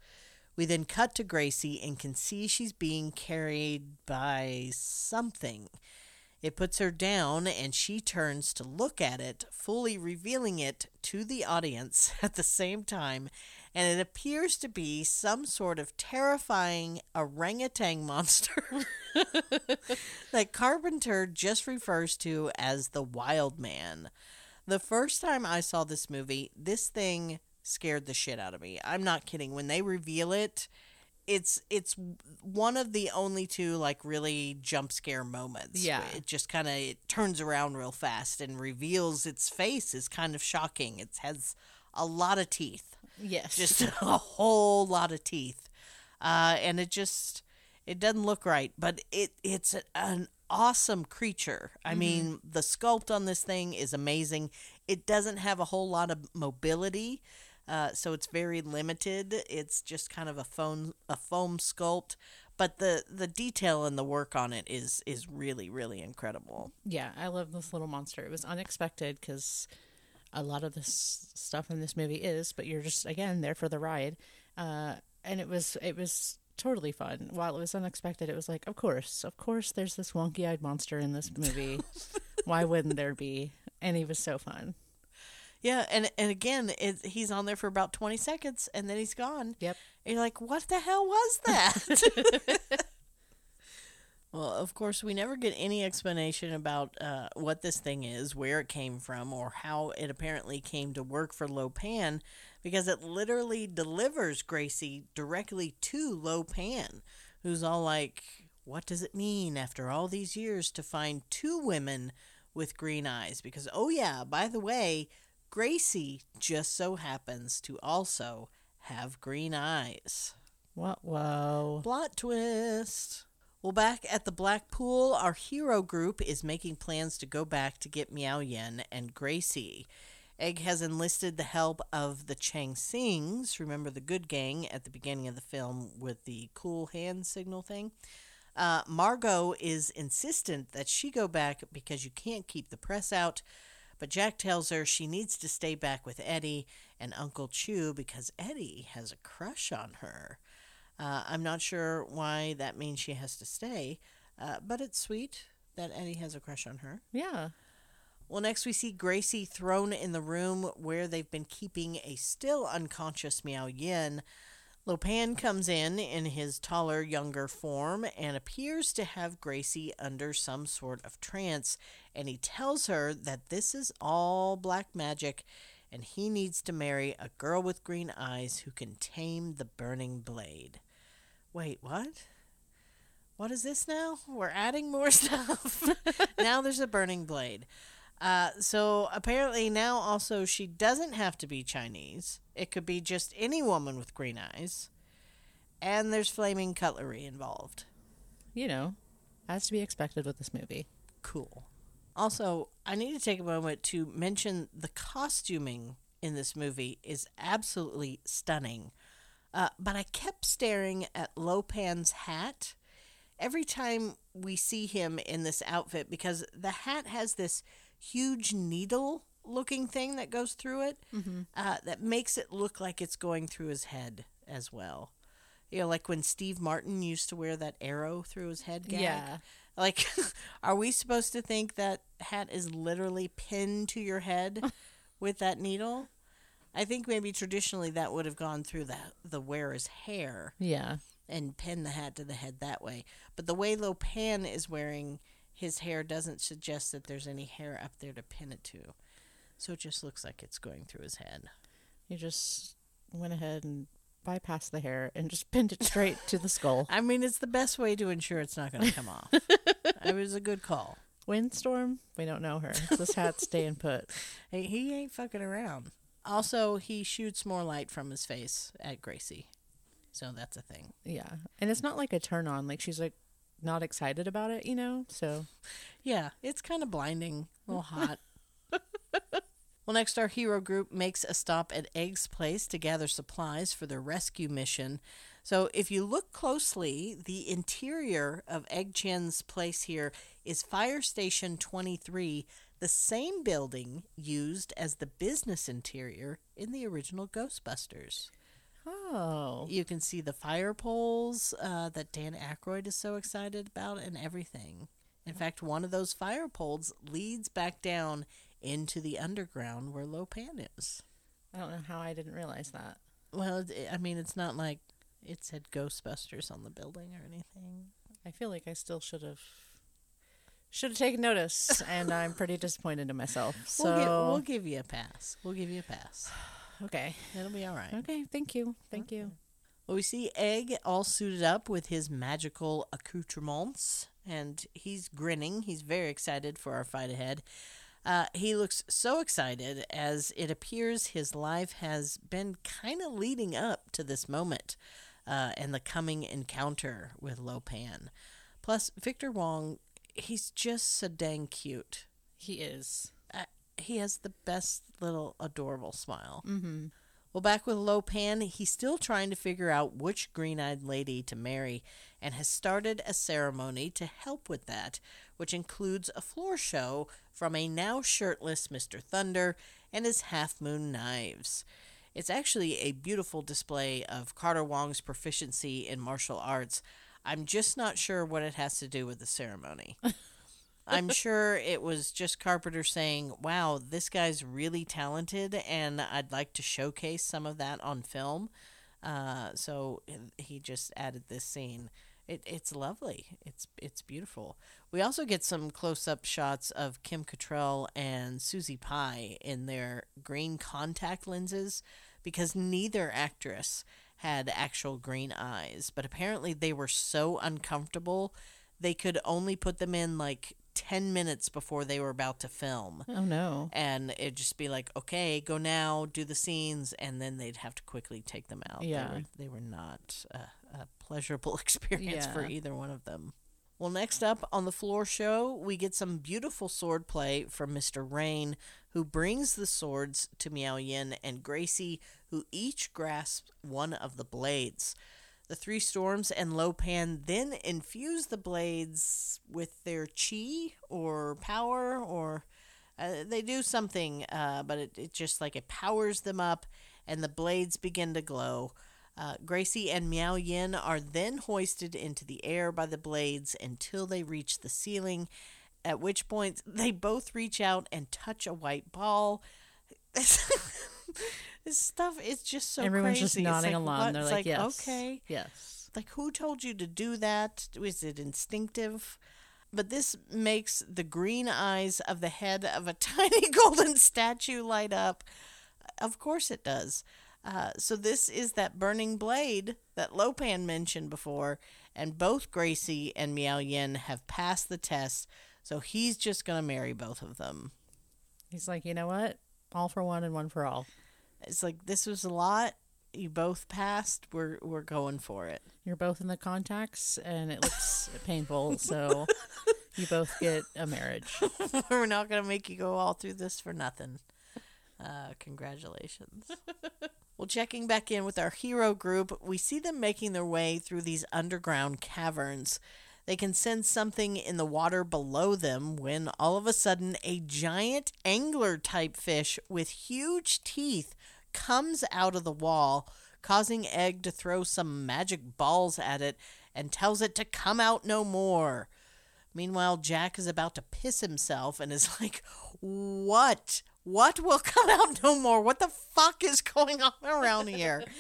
We then cut to Gracie and can see she's being carried by something. It puts her down and she turns to look at it, fully revealing it to the audience at the same time. And it appears to be some sort of terrifying orangutan monster that Carpenter just refers to as the Wild Man. The first time I saw this movie, this thing scared the shit out of me. I'm not kidding. When they reveal it, it's it's one of the only two like really jump scare moments. Yeah. It just kind of it turns around real fast and reveals its face is kind of shocking. It has a lot of teeth Yes. just a whole lot of teeth. Uh, and it just it doesn't look right but it it's an awesome creature. I mean the sculpt on this thing is amazing. It doesn't have a whole lot of mobility uh, so it's very limited. It's just kind of a foam a foam sculpt but the the detail and the work on it is is really really incredible. Yeah, I love this little monster. It was unexpected because a lot of this stuff in this movie is, but you're just again there for the ride, uh, and it was it was totally fun. While it was unexpected, it was like, of course, of course, there's this wonky-eyed monster in this movie. Why wouldn't there be? And he was so fun. yeah and and again it, he's on there for about 20 seconds and then he's gone Yep. And you're like, what the hell was that? well, of course, we never get any explanation about uh, what this thing is, where it came from, or how it apparently came to work for Lo Pan, because it literally delivers Gracie directly to Lo Pan, who's all like, what does it mean after all these years to find two women with green eyes? Because, oh, yeah, by the way, Gracie just so happens to also have green eyes. What? Whoa. Plot twist. Well, back at the Black Pool, our hero group is making plans to go back to get Miao Yin and Gracie. Egg has enlisted the help of the Chang Sings, remember the good gang at the beginning of the film with the cool hand signal thing? Uh, Margot is insistent that she go back because you can't keep the press out, but Jack tells her she needs to stay back with Eddie and Uncle Chu because Eddie has a crush on her. Uh, I'm not sure why that means she has to stay, uh, but it's sweet that Eddie has a crush on her. Yeah. Well, next we see Gracie thrown in the room where they've been keeping a still unconscious Miao Yin. Lo Pan comes in in his taller, younger form and appears to have Gracie under some sort of trance, and he tells her that this is all black magic and he needs to marry a girl with green eyes who can tame the burning blade. Wait, what? What is this now? We're adding more stuff. now there's a burning blade. Uh, so apparently now also she doesn't have to be Chinese. It could be just any woman with green eyes. And there's flaming cutlery involved. You know, as to be expected with this movie. Cool. Also, I need to take a moment to mention the costuming in this movie is absolutely stunning. Uh, but I kept staring at Lo Pan's hat every time we see him in this outfit because the hat has this huge needle looking thing that goes through it uh, that makes it look like it's going through his head as well. You know, like when Steve Martin used to wear that arrow through his head gag. Yeah. Like, are we supposed to think that hat is literally pinned to your head with that needle? I think maybe traditionally that would have gone through the the wearer's hair Yeah. and pinned the hat to the head that way. But the way Lo Pan is wearing his hair doesn't suggest that there's any hair up there to pin it to. So it just looks like it's going through his head. You just went ahead and bypassed the hair and just pinned it straight to the skull. I mean, it's the best way to ensure it's not going to come off. It was a good call. Windstorm? We don't know her. This hat's staying put. Hey, he ain't fucking around. Also, he shoots more light from his face at Gracie. So that's a thing. Yeah. And it's not like a turn on. Like she's like not excited about it, you know? So Yeah, it's kind of blinding, a little hot. well, next, our hero group makes a stop at Egg's place to gather supplies for their rescue mission. So, if you look closely, the interior of Egg Shen's place here is Fire Station 23, the same building used as the business interior in the original Ghostbusters. Oh. You can see the fire poles uh, that Dan Aykroyd is so excited about and everything. In fact, one of those fire poles leads back down into the underground where Lo Pan is. I don't know how I didn't realize that. Well, I mean, it's not like it said Ghostbusters on the building or anything. I feel like I still should have should have taken notice and I'm pretty disappointed in myself. So We'll, gi- we'll give you a pass. We'll give you a pass. okay. It'll be all right. Okay, thank you. Thank you. Well, we see Egg all suited up with his magical accoutrements, and he's grinning. He's very excited for our fight ahead. Uh, he looks so excited as it appears his life has been kind of leading up to this moment uh, and the coming encounter with Lo Pan. Plus, Victor Wong, he's just so dang cute. He is. Uh, he has the best little adorable smile. Mm-hmm. Well, back with Lo Pan, he's still trying to figure out which green eyed lady to marry and has started a ceremony to help with that, which includes a floor show from a now shirtless Mr. Thunder and his half moon knives. It's actually a beautiful display of Carter Wong's proficiency in martial arts. I'm just not sure what it has to do with the ceremony. I'm sure it was just Carpenter saying, "Wow, this guy's really talented, and I'd like to showcase some of that on film." Uh, so he just added this scene. It, it's lovely. It's it's beautiful. We also get some close-up shots of Kim Cattrall and Suzee Pai in their green contact lenses, because neither actress had actual green eyes, but apparently they were so uncomfortable they could only put them in like 10 minutes before they were about to film. Oh no. And it'd just be like, okay, go now, do the scenes, and then they'd have to quickly take them out. Yeah. They were, they were not a, a pleasurable experience for either one of them. Well, next up on the floor show, we get some beautiful sword play from Mr. Rain, who brings the swords to Miao Yin and Gracie, who each grasp one of the blades. The three storms and Lo Pan then infuse the blades with their chi or power, or uh, they do something, uh, but it, it just like it powers them up, and the blades begin to glow. Uh, Gracie and Miao Yin are then hoisted into the air by the blades until they reach the ceiling, at which point they both reach out and touch a white ball. this stuff is just so Everyone's crazy. just nodding like, along. what? They're It's like, yes. okay. Yes. Like, who told you to do that? Was it instinctive? But this makes the green eyes of the head of a tiny golden statue light up. Of course it does. Uh, so this is that burning blade that Lo Pan mentioned before, and both Gracie and Miao Yin have passed the test. So he's just gonna marry both of them. He's like, you know what? All for one and one for all. It's like this was a lot. You both passed. We're we're going for it. You're both in the contacts, and it looks painful. So you both get a marriage. We're not going to make you go all through this for nothing. Uh, congratulations. well, checking back in with our hero group, we see them making their way through these underground caverns. They can sense something in the water below them when all of a sudden a giant angler type fish with huge teeth comes out of the wall, causing Egg to throw some magic balls at it and tells it to come out no more. Meanwhile, Jack is about to piss himself and is like, What? What will come out no more? What the fuck is going on around here?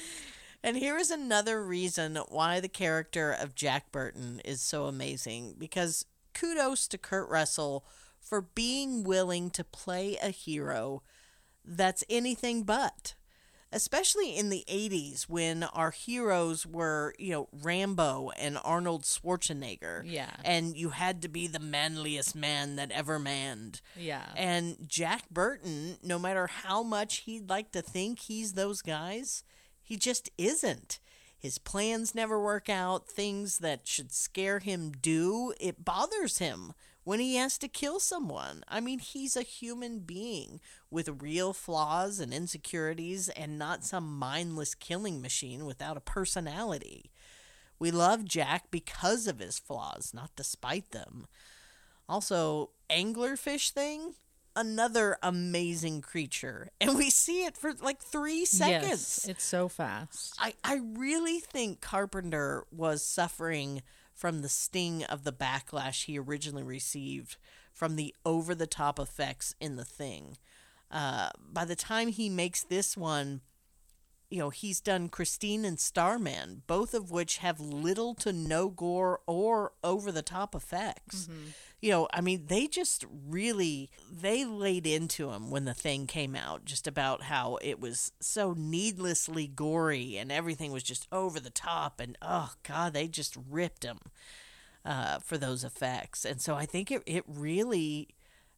and here is another reason why the character of Jack Burton is so amazing because kudos to Kurt Russell for being willing to play a hero that's anything but especially in the 80s when our heroes were, you know, Rambo and Arnold Schwarzenegger. Yeah. And you had to be the manliest man that ever manned. Yeah. And Jack Burton, no matter how much he'd like to think he's those guys, he just isn't. His plans never work out. Things that should scare him do. It bothers him when he has to kill someone. I mean, he's a human being with real flaws and insecurities and not some mindless killing machine without a personality. We love Jack because of his flaws, not despite them. Also, anglerfish thing, another amazing creature. And we see it for like three seconds. Yes, it's so fast. I, I really think Carpenter was suffering from the sting of the backlash he originally received from the over the top effects in the thing. Uh, by the time he makes this one, you know, he's done Christine and Starman, both of which have little to no gore or over the top effects. You know, I mean, they just really they laid into him when the thing came out, just about how it was so needlessly gory and everything was just over the top, and oh god, they just ripped him uh, for those effects, and so I think it it really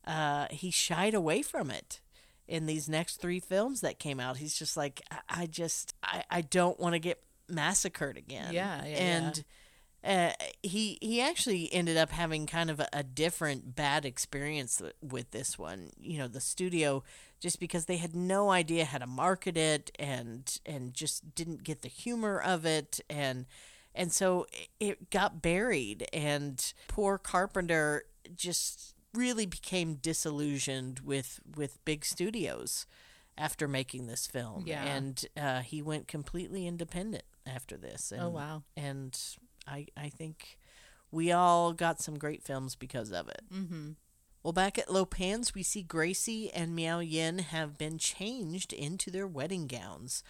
uh, he shied away from it in these next three films that came out. He's just like, I, I just, I, I don't want to get massacred again. Yeah, yeah, and Uh, he he actually ended up having kind of a, a different bad experience th- with this one. You know, the studio just because they had no idea how to market it and and just didn't get the humor of it and and so it- it got buried and poor Carpenter just really became disillusioned with with big studios after making this film Yeah. and uh, he went completely independent after this and, Oh, wow. and I I think we all got some great films because of it Mm-hmm. well, back at Lo Pan's, we see Gracie and Miao Yin have been changed into their wedding gowns.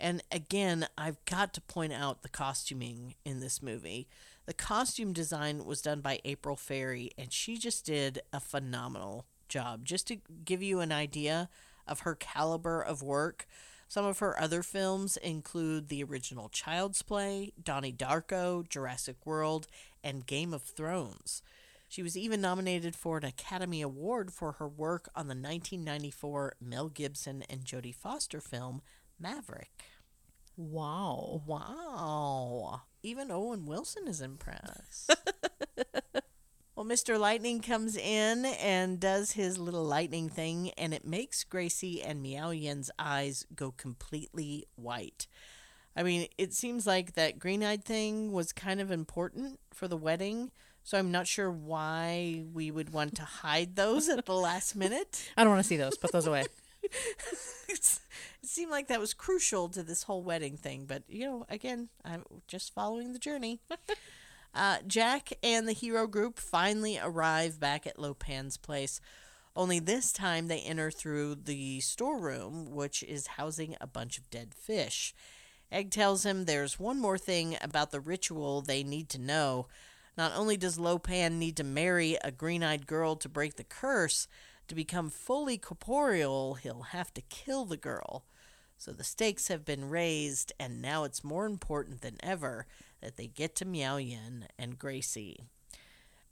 And again, I've got to point out the costuming in this movie. The costume design was done by April Ferry, and she just did a phenomenal job. Just to give you an idea of her caliber of work, some of her other films include the original Child's Play, Donnie Darko, Jurassic World, and Game of Thrones. She was even nominated for an Academy Award for her work on the 1994 Mel Gibson and Jodie Foster film Maverick. Wow. Wow. Even Owen Wilson is impressed. well, Mr. Lightning comes in and does his little lightning thing, and it makes Gracie and Miao Yin's eyes go completely white. I mean, it seems like that green eyed thing was kind of important for the wedding, so I'm not sure why we would want to hide those at the last minute. I don't want to see those. Put those away. It seemed like that was crucial to this whole wedding thing, but you know, again, I'm just following the journey. uh, Jack and the hero group finally arrive back at Lo Pan's place. Only this time they enter through the storeroom, which is housing a bunch of dead fish. Egg tells him there's one more thing about the ritual they need to know. Not only does Lo Pan need to marry a green eyed girl to break the curse, to become fully corporeal, he'll have to kill the girl. So the stakes have been raised, and now it's more important than ever that they get to Miao Yin and Gracie.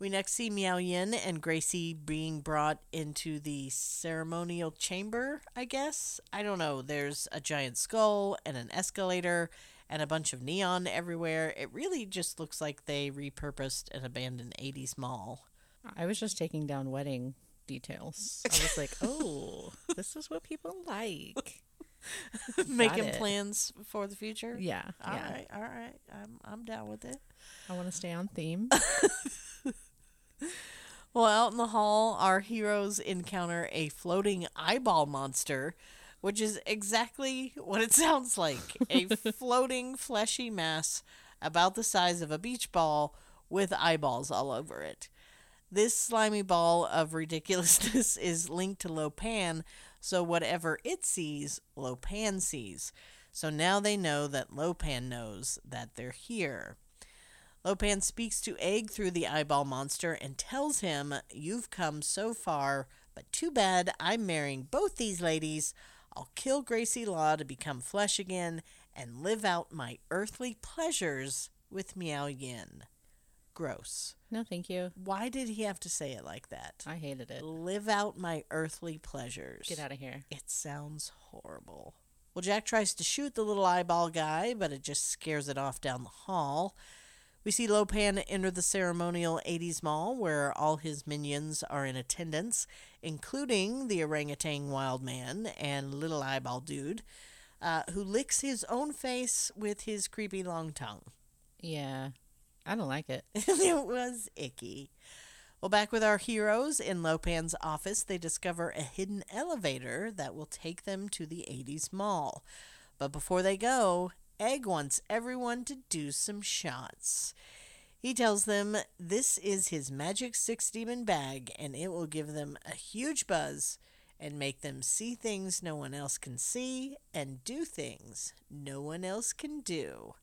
We next see Miao Yin and Gracie being brought into the ceremonial chamber, I guess. I don't know. There's a giant skull and an escalator and a bunch of neon everywhere. It really just looks like they repurposed an abandoned 80s mall. I was just taking down wedding details. I was like, oh, this is what people like. Making it. plans for the future? Yeah. All yeah. right, all right. I'm, I'm down with it. I want to stay on theme. Well, out in the hall, our heroes encounter a floating eyeball monster, which is exactly what it sounds like a floating, fleshy mass about the size of a beach ball with eyeballs all over it. This slimy ball of ridiculousness is linked to Lo Pan, so whatever it sees, Lo Pan sees. So now they know that Lo Pan knows that they're here. Lo Pan speaks to Egg through the eyeball monster and tells him, You've come so far, but too bad I'm marrying both these ladies. I'll kill Gracie Law to become flesh again and live out my earthly pleasures with Miao Yin. Gross. no, thank you. Why did he have to say it like that? I hated it. Live out my earthly pleasures. Get out of here. It sounds horrible. Well, Jack tries to shoot the little eyeball guy, but it just scares it off down the hall. We see Lo Pan enter the ceremonial 80s mall where all his minions are in attendance, including the orangutan wild man and little eyeball dude, uh, who licks his own face with his creepy long tongue. Yeah. I don't like it. it was icky. Well, back with our heroes in Lo Pan's office, they discover a hidden elevator that will take them to the 80s mall. But before they go, Egg wants everyone to do some shots. He tells them this is his magic six demon bag and it will give them a huge buzz and make them see things no one else can see and do things no one else can do.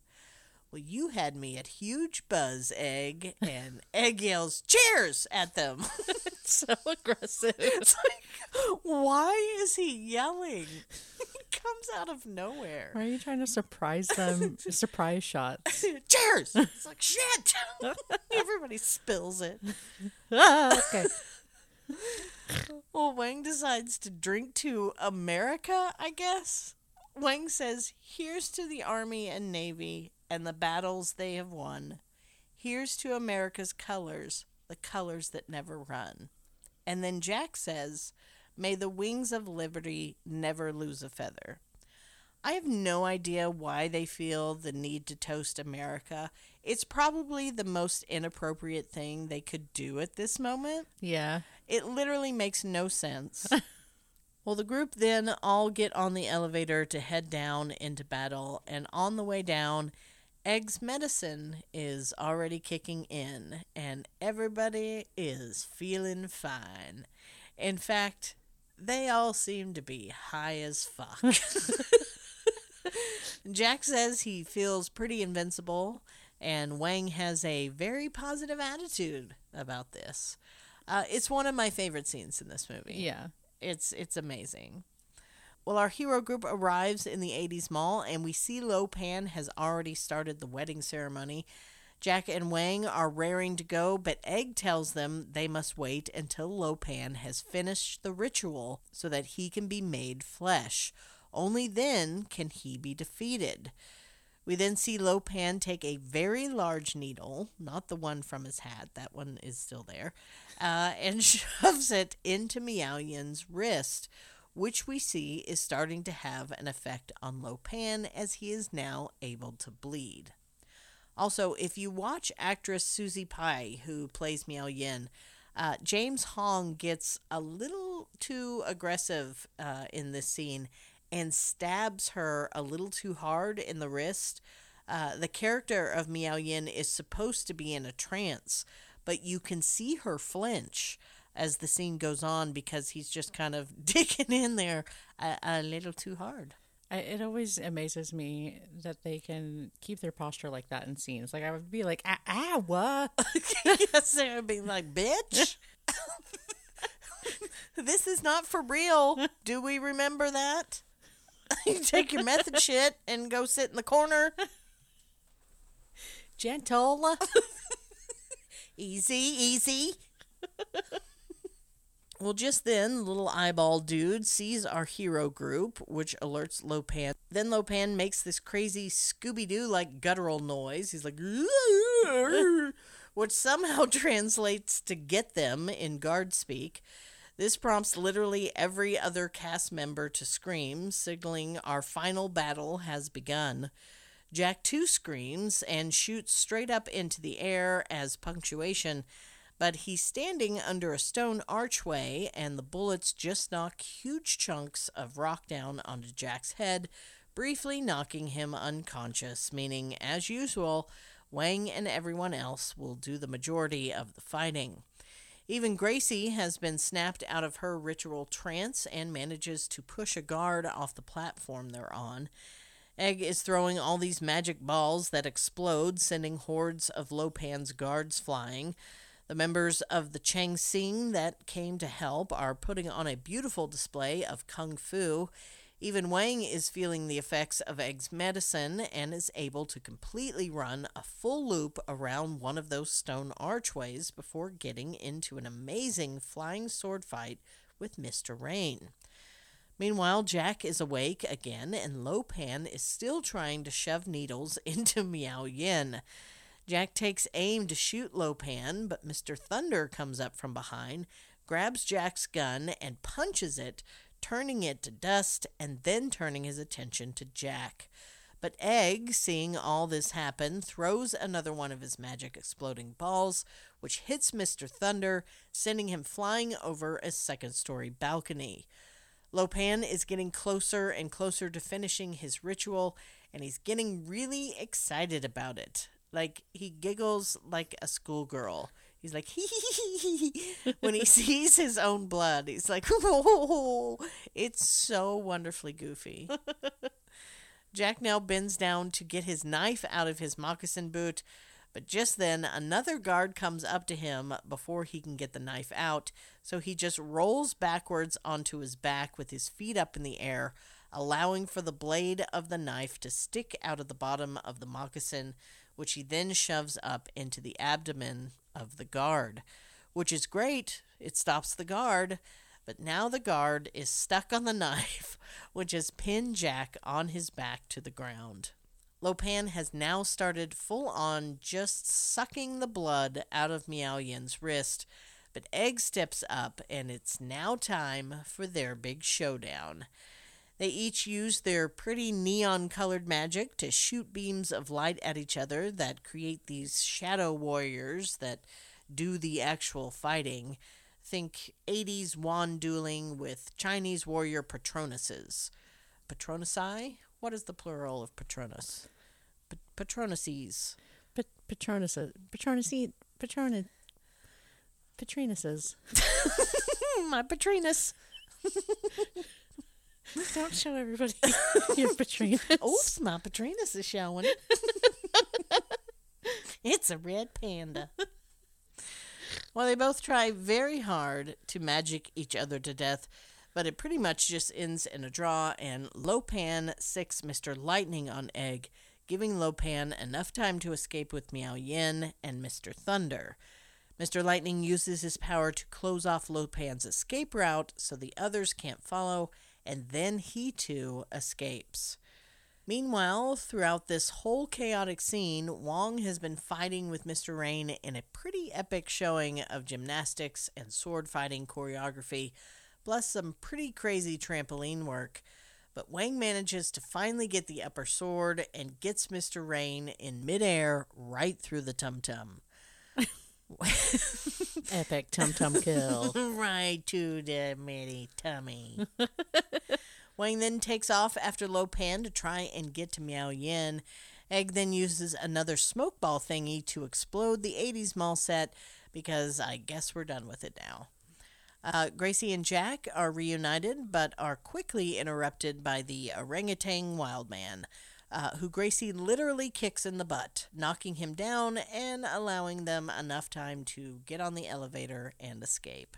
Well, you had me at huge buzz, Egg, and Egg yells, Cheers! at them. it's so aggressive. it's like, why is he yelling? he comes out of nowhere. Why are you trying to surprise them? surprise shots. Cheers! It's like, shit! Everybody spills it. Ah, okay. Well, Wang decides to drink to America, I guess. Wang says, Here's to the Army and Navy and the battles they have won. Here's to America's colors, the colors that never run. And then Jack says, May the wings of liberty never lose a feather. I have no idea why they feel the need to toast America. It's probably the most inappropriate thing they could do at this moment. Yeah. It literally makes no sense. well, the group then all get on the elevator to head down into battle, and on the way down, Egg's medicine is already kicking in, and everybody is feeling fine. In fact, they all seem to be high as fuck. Jack says he feels pretty invincible, and Wang has a very positive attitude about this. Uh, it's one of my favorite scenes in this movie. Yeah. It's it's amazing. Well, our hero group arrives in the 80s mall, and we see Lo Pan has already started the wedding ceremony. Jack and Wang are raring to go, but Egg tells them they must wait until Lo Pan has finished the ritual so that he can be made flesh. Only then can he be defeated. We then see Lo Pan take a very large needle, not the one from his hat, that one is still there, uh, and shoves it into Miao Yin's wrist, which we see is starting to have an effect on Lo Pan as he is now able to bleed. Also, if you watch actress Suzee Pai, who plays Miao Yin, uh, James Hong gets a little too aggressive uh, in this scene and stabs her a little too hard in the wrist. Uh, the character of Miao Yin is supposed to be in a trance, but you can see her flinch. As the scene goes on because he's just kind of digging in there a, a little too hard. I, it always amazes me that they can keep their posture like that in scenes. Like I would be like, ah, ah what? yes, they would be like, bitch. this is not for real. Do we remember that? you take your method shit and go sit in the corner. Gentle. Easy, easy. Well, just then, little eyeball dude sees our hero group, which alerts Lo Pan. Then Lo Pan makes this crazy Scooby Doo like guttural noise. He's like, which somehow translates to get them in guard speak. This prompts literally every other cast member to scream, signaling our final battle has begun. Jack too screams and shoots straight up into the air as punctuation, but he's standing under a stone archway, and the bullets just knock huge chunks of rock down onto Jack's head, briefly knocking him unconscious, meaning, as usual, Wang and everyone else will do the majority of the fighting. Even Gracie has been snapped out of her ritual trance and manages to push a guard off the platform they're on. Egg is throwing all these magic balls that explode, sending hordes of Lo Pan's guards flying. The members of the Chang Sing that came to help are putting on a beautiful display of kung fu, even Wang is feeling the effects of Egg's medicine and is able to completely run a full loop around one of those stone archways before getting into an amazing flying sword fight with Mr. Rain. Meanwhile, Jack is awake again, and Lo Pan is still trying to shove needles into Miao Yin. Jack takes aim to shoot Lo Pan, but Mr. Thunder comes up from behind, grabs Jack's gun, and punches it, turning it to dust and then turning his attention to Jack. But Egg, seeing all this happen, throws another one of his magic exploding balls, which hits Mr. Thunder, sending him flying over a second story balcony. Lo Pan is getting closer and closer to finishing his ritual, and he's getting really excited about it. Like, he giggles like a schoolgirl. He's like, hee hee hee hee. When he sees his own blood, he's like, oh, it's so wonderfully goofy. Jack now bends down to get his knife out of his moccasin boot, but just then another guard comes up to him before he can get the knife out, so he just rolls backwards onto his back with his feet up in the air, allowing for the blade of the knife to stick out of the bottom of the moccasin, which he then shoves up into the abdomen of the guard, which is great. It stops the guard, but now the guard is stuck on the knife, which has pinned Jack on his back to the ground. Lo Pan has now started full on just sucking the blood out of Miao Yin's wrist, but Egg steps up and it's now time for their big showdown. They each use their pretty neon colored magic to shoot beams of light at each other that create these shadow warriors that do the actual fighting. Think 80s wand dueling with Chinese warrior Patronuses. Patronusai? What is the plural of Patronus? P- Patronuses. Pat- Patronus, Patronus, Patronus, Patrinuses. My Patrinus. Don't show everybody your Patrinus. Oops, my Patrinus is showing. it's a red panda. Well, they both try very hard to magic each other to death, but it pretty much just ends in a draw, and Lo Pan six Mr. Lightning on Egg, giving Lo Pan enough time to escape with Miao Yin and Mr. Thunder. Mr. Lightning uses his power to close off Lo Pan's escape route so the others can't follow, and then he too escapes. Meanwhile, throughout this whole chaotic scene, Wong has been fighting with Mr. Rain in a pretty epic showing of gymnastics and sword fighting choreography, plus some pretty crazy trampoline work. But Wang manages to finally get the upper sword and gets Mr. Rain in midair right through the tum tum. Epic tum tum kill. right to the mini tummy. Wang then takes off after Lo Pan to try and get to Miao Yin. Egg then uses another smoke ball thingy to explode the 80s mall set because I guess we're done with it now. Uh, Gracie and Jack are reunited, but are quickly interrupted by the orangutan wild man, uh, who Gracie literally kicks in the butt, knocking him down and allowing them enough time to get on the elevator and escape.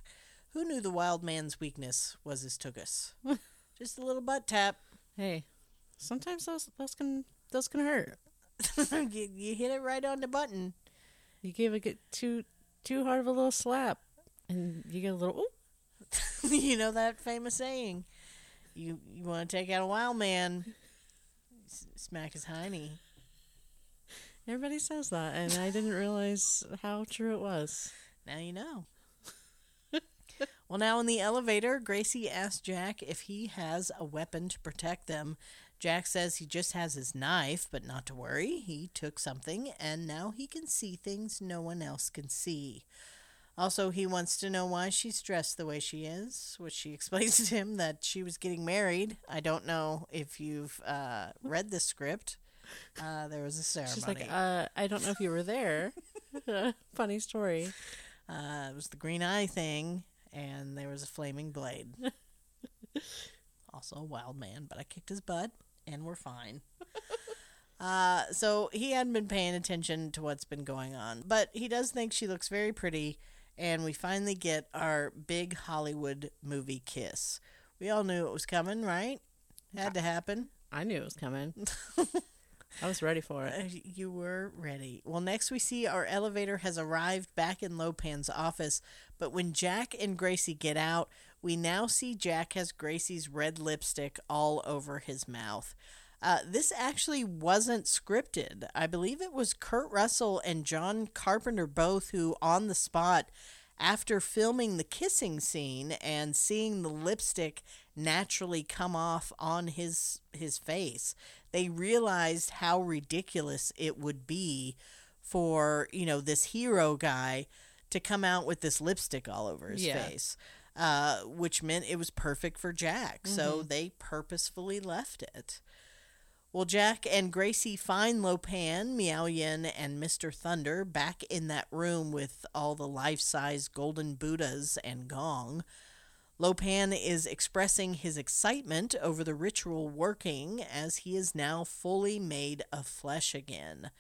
Who knew the wild man's weakness was his tugus? Just a little butt tap. Hey, sometimes those those can those can hurt. you, you hit it right on the button. You give it too too hard of a little slap, and you get a little. You know that famous saying. You you want to take out a wild man, smack his hiney. Everybody says that, and I didn't realize how true it was. Now you know. well, now in the elevator, Gracie asks Jack if he has a weapon to protect them. Jack says he just has his knife, but not to worry. He took something, and now he can see things no one else can see. Also, he wants to know why she's dressed the way she is, which she explains to him that she was getting married. I don't know if you've uh, read the script. Uh, there was a ceremony. She's like, uh, I don't know if you were there. Funny story. Uh, it was the green eye thing, and there was a flaming blade. also a wild man, but I kicked his butt, and we're fine. uh, so he hadn't been paying attention to what's been going on, but he does think she looks very pretty, and we finally get our big Hollywood movie kiss. We all knew it was coming, right? Had to happen. I knew it was coming. I was ready for it. Uh, You were ready. Well, next we see our elevator has arrived back in Lo Pan's office, but when Jack and Gracie get out, we now see Jack has Gracie's red lipstick all over his mouth. Uh, this actually wasn't scripted. I believe it was Kurt Russell and John Carpenter both who, on the spot, after filming the kissing scene and seeing the lipstick naturally come off on his his face they realized how ridiculous it would be for you know this hero guy to come out with this lipstick all over his Yeah. face uh, which meant it was perfect for jack so they purposefully left it well, Jack and Gracie find Lopan, Miao Yin, and Mr. Thunder back in that room with all the life size golden Buddhas and gong. Lo Pan is expressing his excitement over the ritual working as he is now fully made of flesh again.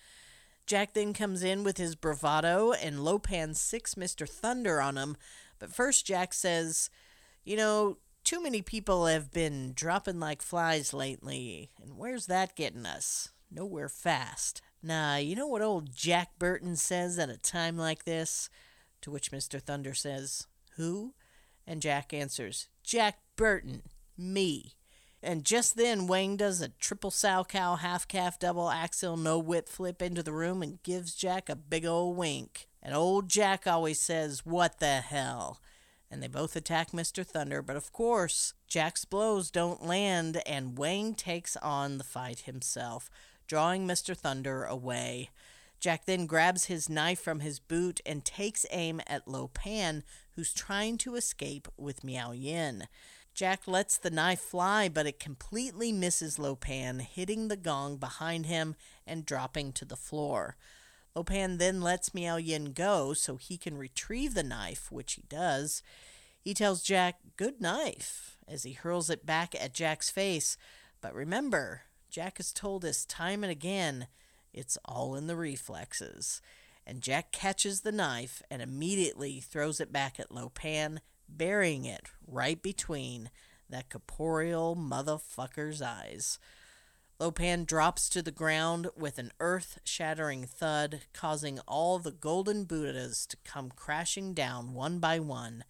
Jack then comes in with his bravado and Lo Pan sicks Mr. Thunder on him, but first Jack says, You know, too many people have been dropping like flies lately, and where's that getting us? Nowhere fast. Nah, you know what old Jack Burton says at a time like this? To which Mr. Thunder says, Who? And Jack answers, Jack Burton, me. And just then, Wang does a triple Salchow, half calf, double axel, no whip flip into the room and gives Jack a big old wink. And old Jack always says, What the hell? And they both attack Mr. Thunder, but of course, Jack's blows don't land, and Wang takes on the fight himself, drawing Mr. Thunder away. Jack then grabs his knife from his boot and takes aim at Lo Pan, who's trying to escape with Miao Yin. Jack lets the knife fly, but it completely misses Lo Pan, hitting the gong behind him and dropping to the floor. Lo Pan then lets Miao Yin go so he can retrieve the knife, which he does. He tells Jack, Good knife, as he hurls it back at Jack's face. But remember, Jack has told us time and again it's all in the reflexes. And Jack catches the knife and immediately throws it back at Lo Pan, burying it right between that corporeal motherfucker's eyes. Lo Pan drops to the ground with an earth shattering thud, causing all the golden Buddhas to come crashing down one by one,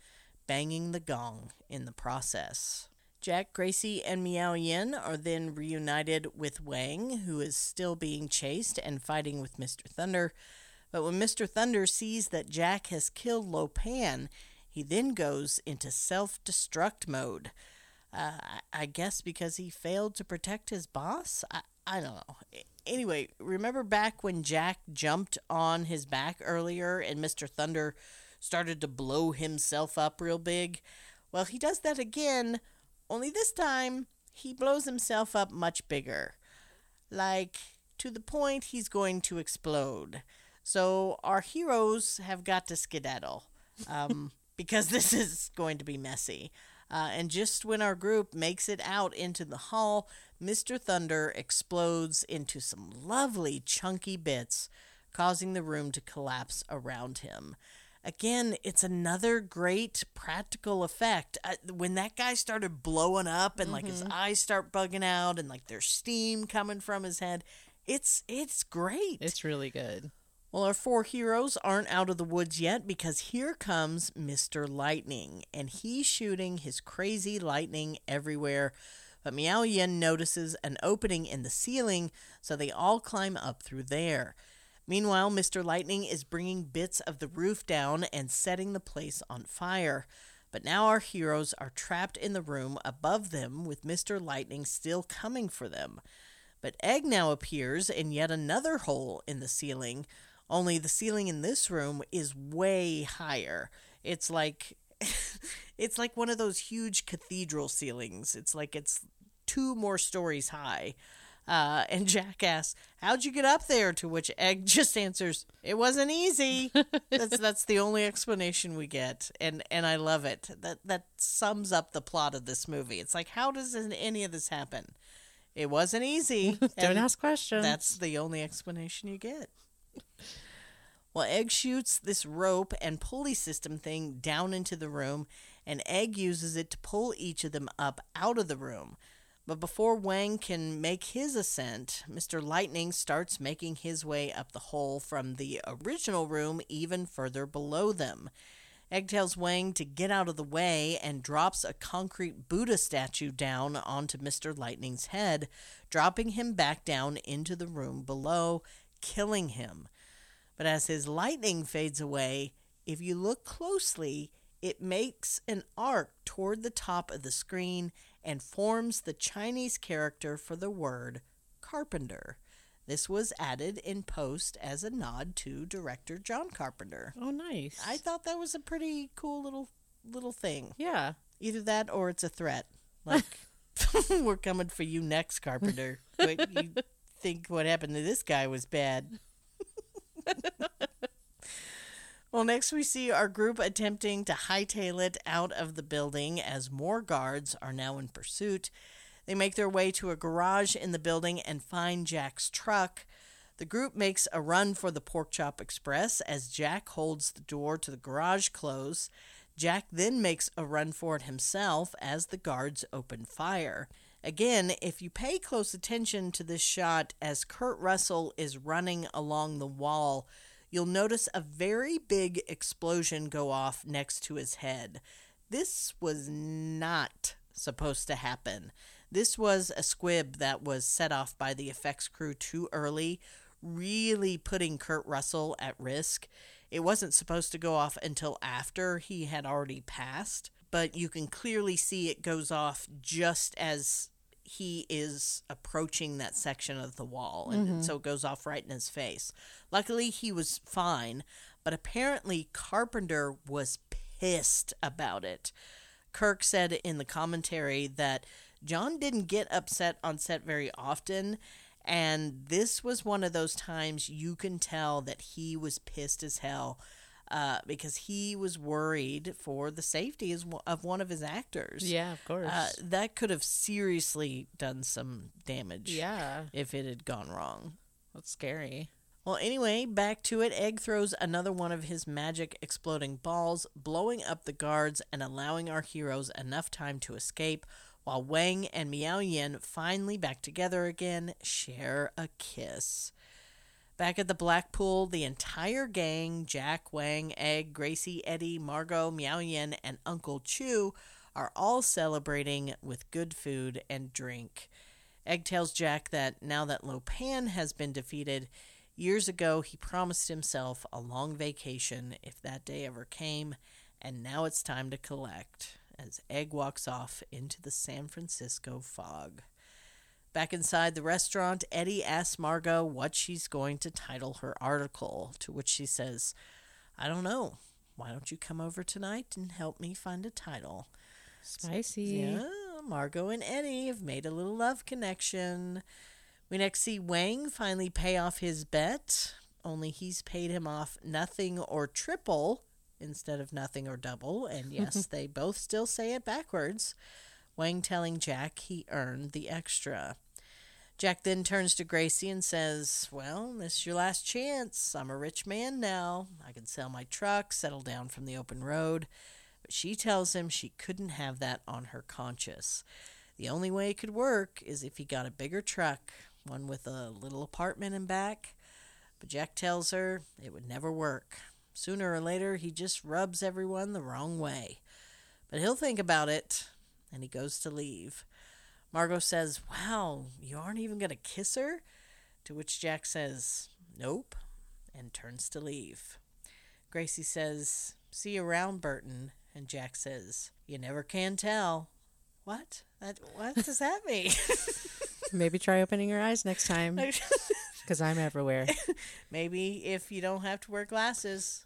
banging the gong in the process. Jack, Gracie, and Miao Yin are then reunited with Wang, who is still being chased and fighting with Mr. Thunder. But when Mr. Thunder sees that Jack has killed Lo Pan, he then goes into self destruct mode. Uh, I- guess because he failed to protect his boss? I, I don't know. Anyway, remember back when Jack jumped on his back earlier and Mr. Thunder started to blow himself up real big? Well, he does that again, only this time he blows himself up much bigger. Like, to the point he's going to explode. So, our heroes have got to skedaddle. Um, because this is going to be messy. Uh, and just when our group makes it out into the hall, Mr. Thunder explodes into some lovely chunky bits, causing the room to collapse around him. Again, it's another great practical effect. Uh, when that guy started blowing up and like his eyes start bugging out and like there's steam coming from his head, it's it's great. It's really good. Well, our four heroes aren't out of the woods yet because here comes Mr. Lightning, and he's shooting his crazy lightning everywhere. But Miao Yin notices an opening in the ceiling, so they all climb up through there. Meanwhile, Mr. Lightning is bringing bits of the roof down and setting the place on fire. But now our heroes are trapped in the room above them with Mr. Lightning still coming for them. But Egg now appears in yet another hole in the ceiling, only the ceiling in this room is way higher. It's like it's like one of those huge cathedral ceilings. It's like it's two more stories high. Uh, and Jack asks, "How'd you get up there?" To which Egg just answers, "It wasn't easy." that's that's the only explanation we get, and and I love it. That that sums up the plot of this movie. It's like, how does any of this happen? It wasn't easy. Don't ask questions. That's the only explanation you get. Well, Egg shoots this rope and pulley system thing down into the room, and Egg uses it to pull each of them up out of the room. But before Wang can make his ascent, Mr. Lightning starts making his way up the hole from the original room even further below them. Egg tells Wang to get out of the way and drops a concrete Buddha statue down onto Mr. Lightning's head, dropping him back down into the room below, killing him. But as his lightning fades away, if you look closely, it makes an arc toward the top of the screen and forms the Chinese character for the word carpenter. This was added in post as a nod to director John Carpenter. oh, nice. I thought that was a pretty cool little little thing. yeah. Either that or it's a threat. Like we're coming for you next, Carpenter. But you think what happened to this guy was bad. well, next we see our group attempting to hightail it out of the building as more guards are now in pursuit. They make their way to a garage in the building and find Jack's truck. The group makes a run for the Pork Chop Express as Jack holds the door to the garage close. Jack then makes a run for it himself as the guards open fire. Again, if you pay close attention to this shot as Kurt Russell is running along the wall, you'll notice a very big explosion go off next to his head. This was not supposed to happen. This was a squib that was set off by the effects crew too early, really putting Kurt Russell at risk. It wasn't supposed to go off until after he had already passed, but you can clearly see it goes off just as he is approaching that section of the wall, and mm-hmm. so it goes off right in his face. Luckily, he was fine, but apparently, Carpenter was pissed about it. Kurt said in the commentary that John didn't get upset on set very often, and this was one of those times you can tell that he was pissed as hell uh, because he was worried for the safety of one of his actors. Yeah, of course. Uh, that could have seriously done some damage yeah. if it had gone wrong. That's scary. Well, anyway, back to it. Egg throws another one of his magic exploding balls, blowing up the guards and allowing our heroes enough time to escape, while Wang and Miao Yin, finally back together again, share a kiss. Back at the Blackpool, the entire gang Jack, Wang, Egg, Gracie, Eddie, Margot, Miao Yin, and Uncle Chu are all celebrating with good food and drink. Egg tells Jack that now that Lo Pan has been defeated, years ago he promised himself a long vacation if that day ever came, and now it's time to collect as Egg walks off into the San Francisco fog. Back inside the restaurant, Eddie asks Margot what she's going to title her article, to which she says, I don't know. Why don't you come over tonight and help me find a title? Spicy. Yeah, Margot and Eddie have made a little love connection. We next see Wang finally pay off his bet, only he's paid him off nothing or triple instead of nothing or double. And yes, they both still say it backwards. Wang telling Jack he earned the extra. Jack then turns to Gracie and says, Well, this is your last chance. I'm a rich man now. I can sell my truck, settle down from the open road. But she tells him she couldn't have that on her conscience. The only way it could work is if he got a bigger truck, one with a little apartment in back. But Jack tells her it would never work. Sooner or later, he just rubs everyone the wrong way. But he'll think about it, and he goes to leave. Margot says, Wow, you aren't even going to kiss her? To which Jack says, Nope, and turns to leave. Gracie says, See you around, Burton. And Jack says, You never can tell. What? That, what does that mean? Maybe try opening your eyes next time, because I'm everywhere. Maybe if you don't have to wear glasses,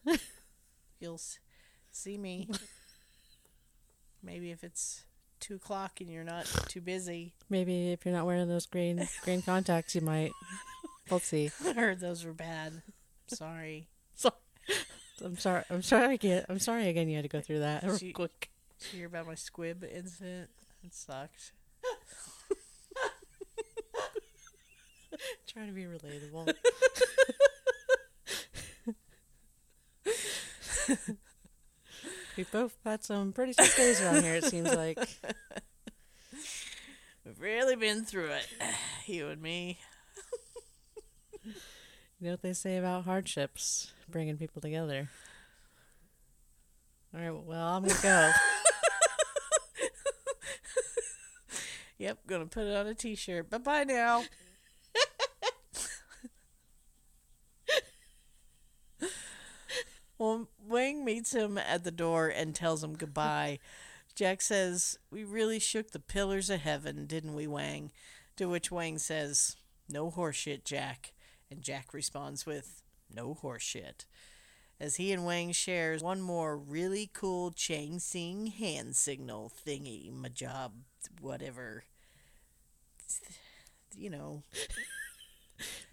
you'll see me. Maybe if it's two o'clock and you're not too busy. Maybe if you're not wearing those green green contacts, you might. We'll see. I heard those were bad. Sorry. I'm sorry. I'm sorry again. I'm sorry again. You had to go through that real She- quick. Did you hear about my squib incident? It sucked. Trying to be relatable. We both had some pretty tough days around here. It seems like. We've really been through it, you and me. You know what they say about hardships bringing people together. All right. Well, I'm gonna go. Yep, gonna put it on a t-shirt. Bye bye now. well, Wang meets him at the door and tells him goodbye. Jack says, "We really shook the pillars of heaven, didn't we, Wang?" To which Wang says, "No horseshit, Jack." And Jack responds with, "No horseshit." As he and Wang shares one more really cool Chang Sing hand signal thingy, my job, whatever you know,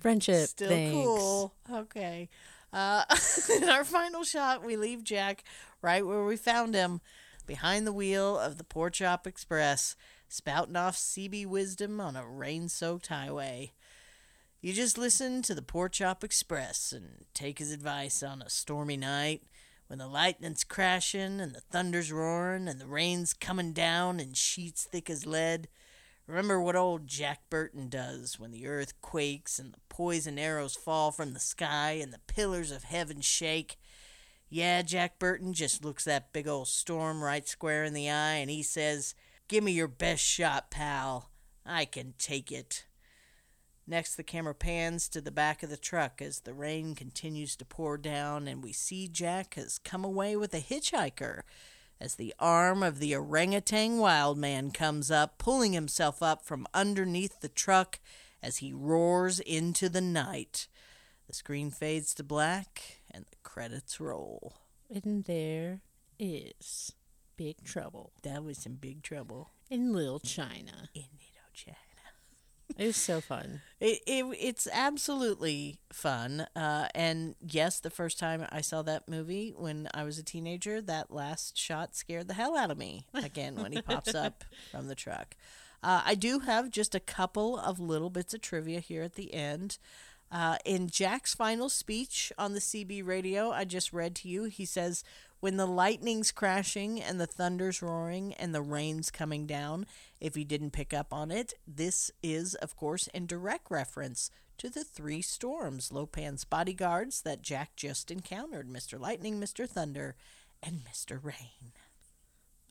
Friendship. still thanks. cool. Okay. Uh, in our final shot, we leave Jack right where we found him, behind the wheel of the Pork Chop Express, spouting off CB wisdom on a rain-soaked highway. You just listen to the Pork Chop Express and take his advice on a stormy night when the lightning's crashing and the thunder's roaring and the rain's coming down in sheets thick as lead. Remember what old Jack Burton does when the earth quakes and the poison arrows fall from the sky and the pillars of heaven shake. Yeah, Jack Burton just looks that big old storm right square in the eye and he says, Give me your best shot, pal. I can take it. Next, the camera pans to the back of the truck as the rain continues to pour down, and we see Jack has come away with a hitchhiker as the arm of the orangutan wild man comes up, pulling himself up from underneath the truck as he roars into the night. The screen fades to black, and the credits roll. And there is big trouble That was some big trouble in Little China. in Little China. It was so fun. It, it it's absolutely fun. Uh, and yes, the first time I saw that movie when I was a teenager, that last shot scared the hell out of me again when he pops up from the truck. Uh, I do have just a couple of little bits of trivia here at the end. Uh, in Jack's final speech on the CB radio, I just read to you, he says, When the lightning's crashing and the thunder's roaring and the rain's coming down, if you didn't pick up on it, this is, of course, in direct reference to the three storms, Lo Pan's bodyguards that Jack just encountered Mr. Lightning, Mr. Thunder, and Mr. Rain.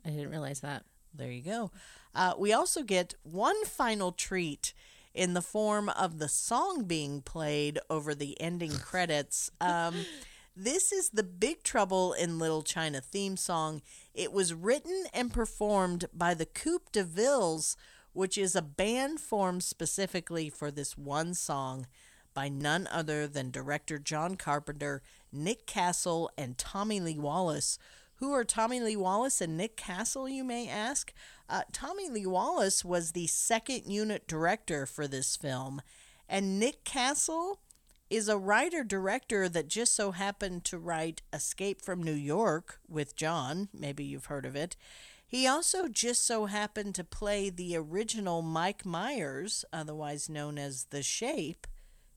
I didn't realize that. There you go. Uh, we also get one final treat in the form of the song being played over the ending credits. Um, this is the Big Trouble in Little China theme song. It was written and performed by the Coupe de Villes, which is a band formed specifically for this one song by none other than director John Carpenter, Nick Castle, and Tommy Lee Wallace. Who are Tommy Lee Wallace and Nick Castle, you may ask? Uh, Tommy Lee Wallace was the second unit director for this film, and Nick Castle is a writer director that just so happened to write Escape from New York with John. Maybe you've heard of it. He also just so happened to play the original Mike Myers, otherwise known as The Shape,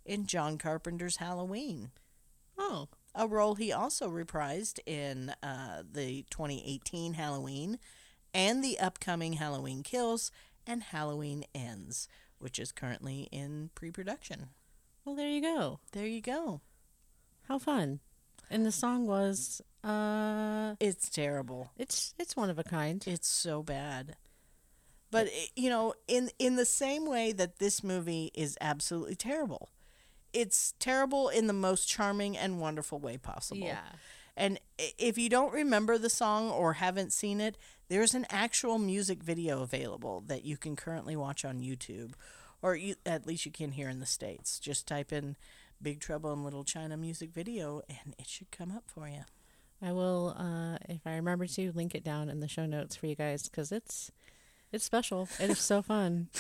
in John Carpenter's Halloween. Oh, A role he also reprised in uh, the 2018 Halloween and the upcoming Halloween Kills and Halloween Ends, which is currently in pre production. Well, there you go. There you go. How fun! And the song was, uh, It's terrible. it's it's one of a kind. It's so bad. But i- you know, in in the same way that this movie is absolutely terrible, it's terrible in the most charming and wonderful way possible. Yeah. And if you don't remember the song or haven't seen it, there's an actual music video available that you can currently watch on YouTube, or you, at least you can here in the states. Just type in "Big Trouble in Little China" music video, and it should come up for you. I will, uh, if I remember to, link it down in the show notes for you guys because it's it's special. It is so fun.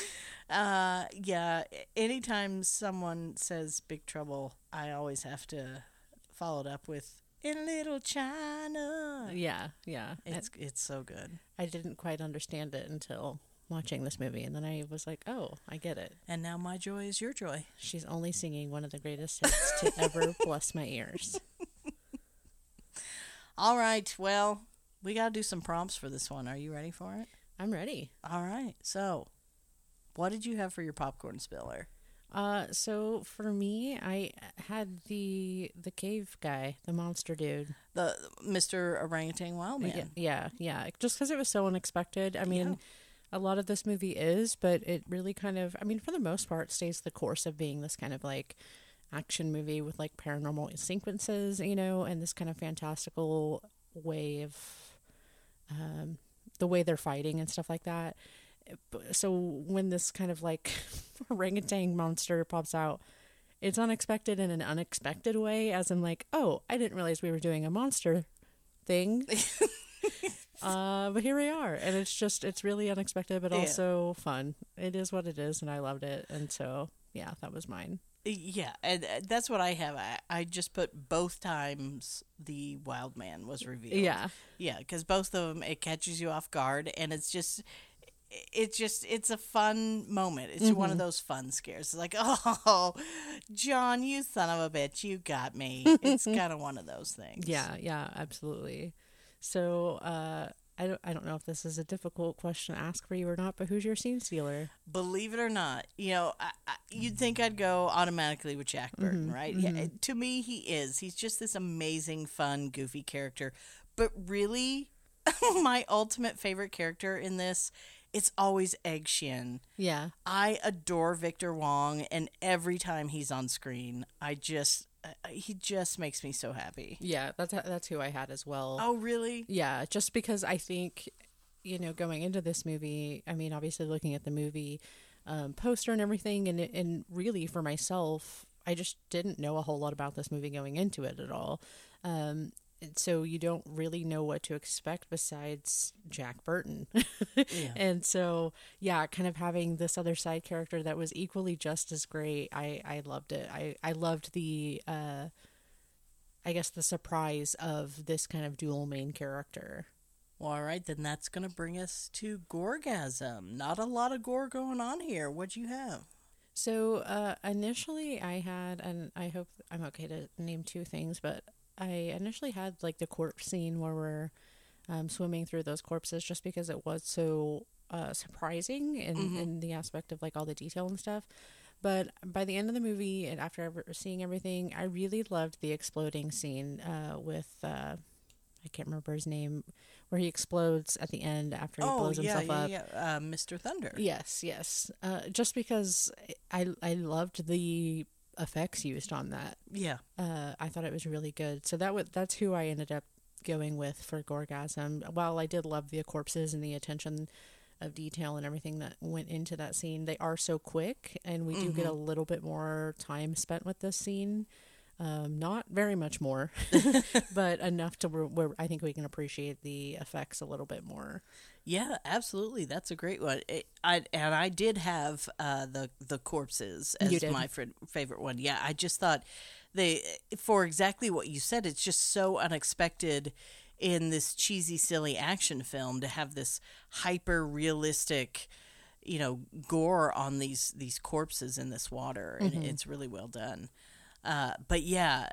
Uh, yeah. Anytime someone says "Big Trouble," I always have to follow it up with "In Little China." Yeah, yeah. It's it's so good. I didn't quite understand it until watching this movie, and then I was like, "Oh, I get it." And now my joy is your joy. She's only singing one of the greatest hits to ever bless my ears. All right. Well, we got to do some prompts for this one. Are you ready for it? I'm ready. All right. So, what did you have for your popcorn spiller? Uh, so for me, I had the the cave guy, the monster dude. The Mr. Orangutan Wildman. Yeah, yeah, yeah. Just because it was so unexpected. I mean, a lot of this movie is, but it really kind of, I mean, for the most part, stays the course of being this kind of like action movie with like paranormal sequences, you know, and this kind of fantastical way of um, the way they're fighting and stuff like that. So when this kind of like orangutan monster pops out, it's unexpected in an unexpected way, as in like, oh, I didn't realize we were doing a monster thing. uh, but here we are, and it's just it's really unexpected, but Yeah. also fun. It is what it is, and I loved it, and so yeah, that was mine. Yeah, and uh, that's what I have. I, I just put both times the wild man was revealed. Yeah, Yeah, because both of them, it catches you off guard, and it's just, it's just, it's a fun moment. It's one Mm-hmm. of those fun scares. It's like, oh, John, you son of a bitch, you got me. It's kind of one of those things. yeah, yeah, absolutely. So uh, I don't I don't know if this is a difficult question to ask for you or not, but who's your scene stealer? Believe it or not, you know, I, I, you'd think I'd go automatically with Jack Burton, Mm-hmm, right? Yeah, to me, he is. He's just this amazing, fun, goofy character. But really, my ultimate favorite character in this, it's always Egg Shen. Yeah, I adore Victor Wong, and every time he's on screen, I just uh, he just makes me so happy. yeah, that's that's who I had as well. Oh, really? Yeah, just because I think, you know, going into this movie, I mean, obviously looking at the movie um, poster and everything, and and really for myself, I just didn't know a whole lot about this movie going into it at all. Um, so you don't really know what to expect besides Jack Burton. And so, yeah, kind of having this other side character that was equally just as great. I, I loved it. I, I loved the, uh, I guess, the surprise of this kind of dual main character. Well, all right, then that's gonna bring us to Gorgasm. Not a lot of gore going on here. What'd you have? So uh, initially, I had, and I hope I'm okay to name two things, but I initially had like the corpse scene where we're um, swimming through those corpses, just because it was so uh, surprising in, in the aspect of like all the detail and stuff. But by the end of the movie, and after seeing everything, I really loved the exploding scene uh, with uh, I can't remember his name, where he explodes at the end after he oh, blows yeah, himself yeah, up. yeah. Uh, Mr. Thunder. Yes, yes. Uh, just because I I loved the effects used on that. Yeah. Uh, I thought it was really good. So that was that's who I ended up going with for Gorgasm. While I did love the corpses and the attention of detail and everything that went into that scene, they are so quick, and we do get a little bit more time spent with this scene. Um, not very much more, but enough to where, where I think we can appreciate the effects a little bit more. Yeah, absolutely. That's a great one. It, I and I did have uh, the the corpses as my fr- favorite one. Yeah, I just thought they for exactly what you said. It's just so unexpected in this cheesy, silly action film to have this hyper realistic, you know, gore on these these corpses in this water, and it's really well done. Uh, but yeah,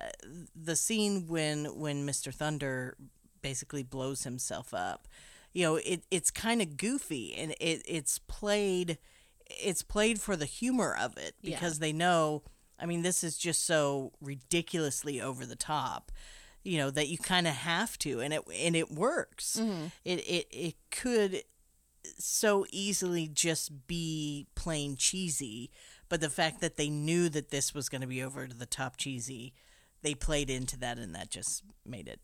the scene when when Mr. Thunder basically blows himself up, you know, it it's kind of goofy and it it's played it's played for the humor of it Yeah. because they know. I mean, this is just so ridiculously over the top, you know, that you kind of have to, and it and it works. It it it could so easily just be plain cheesy, but the fact that they knew that this was going to be over to the top cheesy, they played into that, and that just made it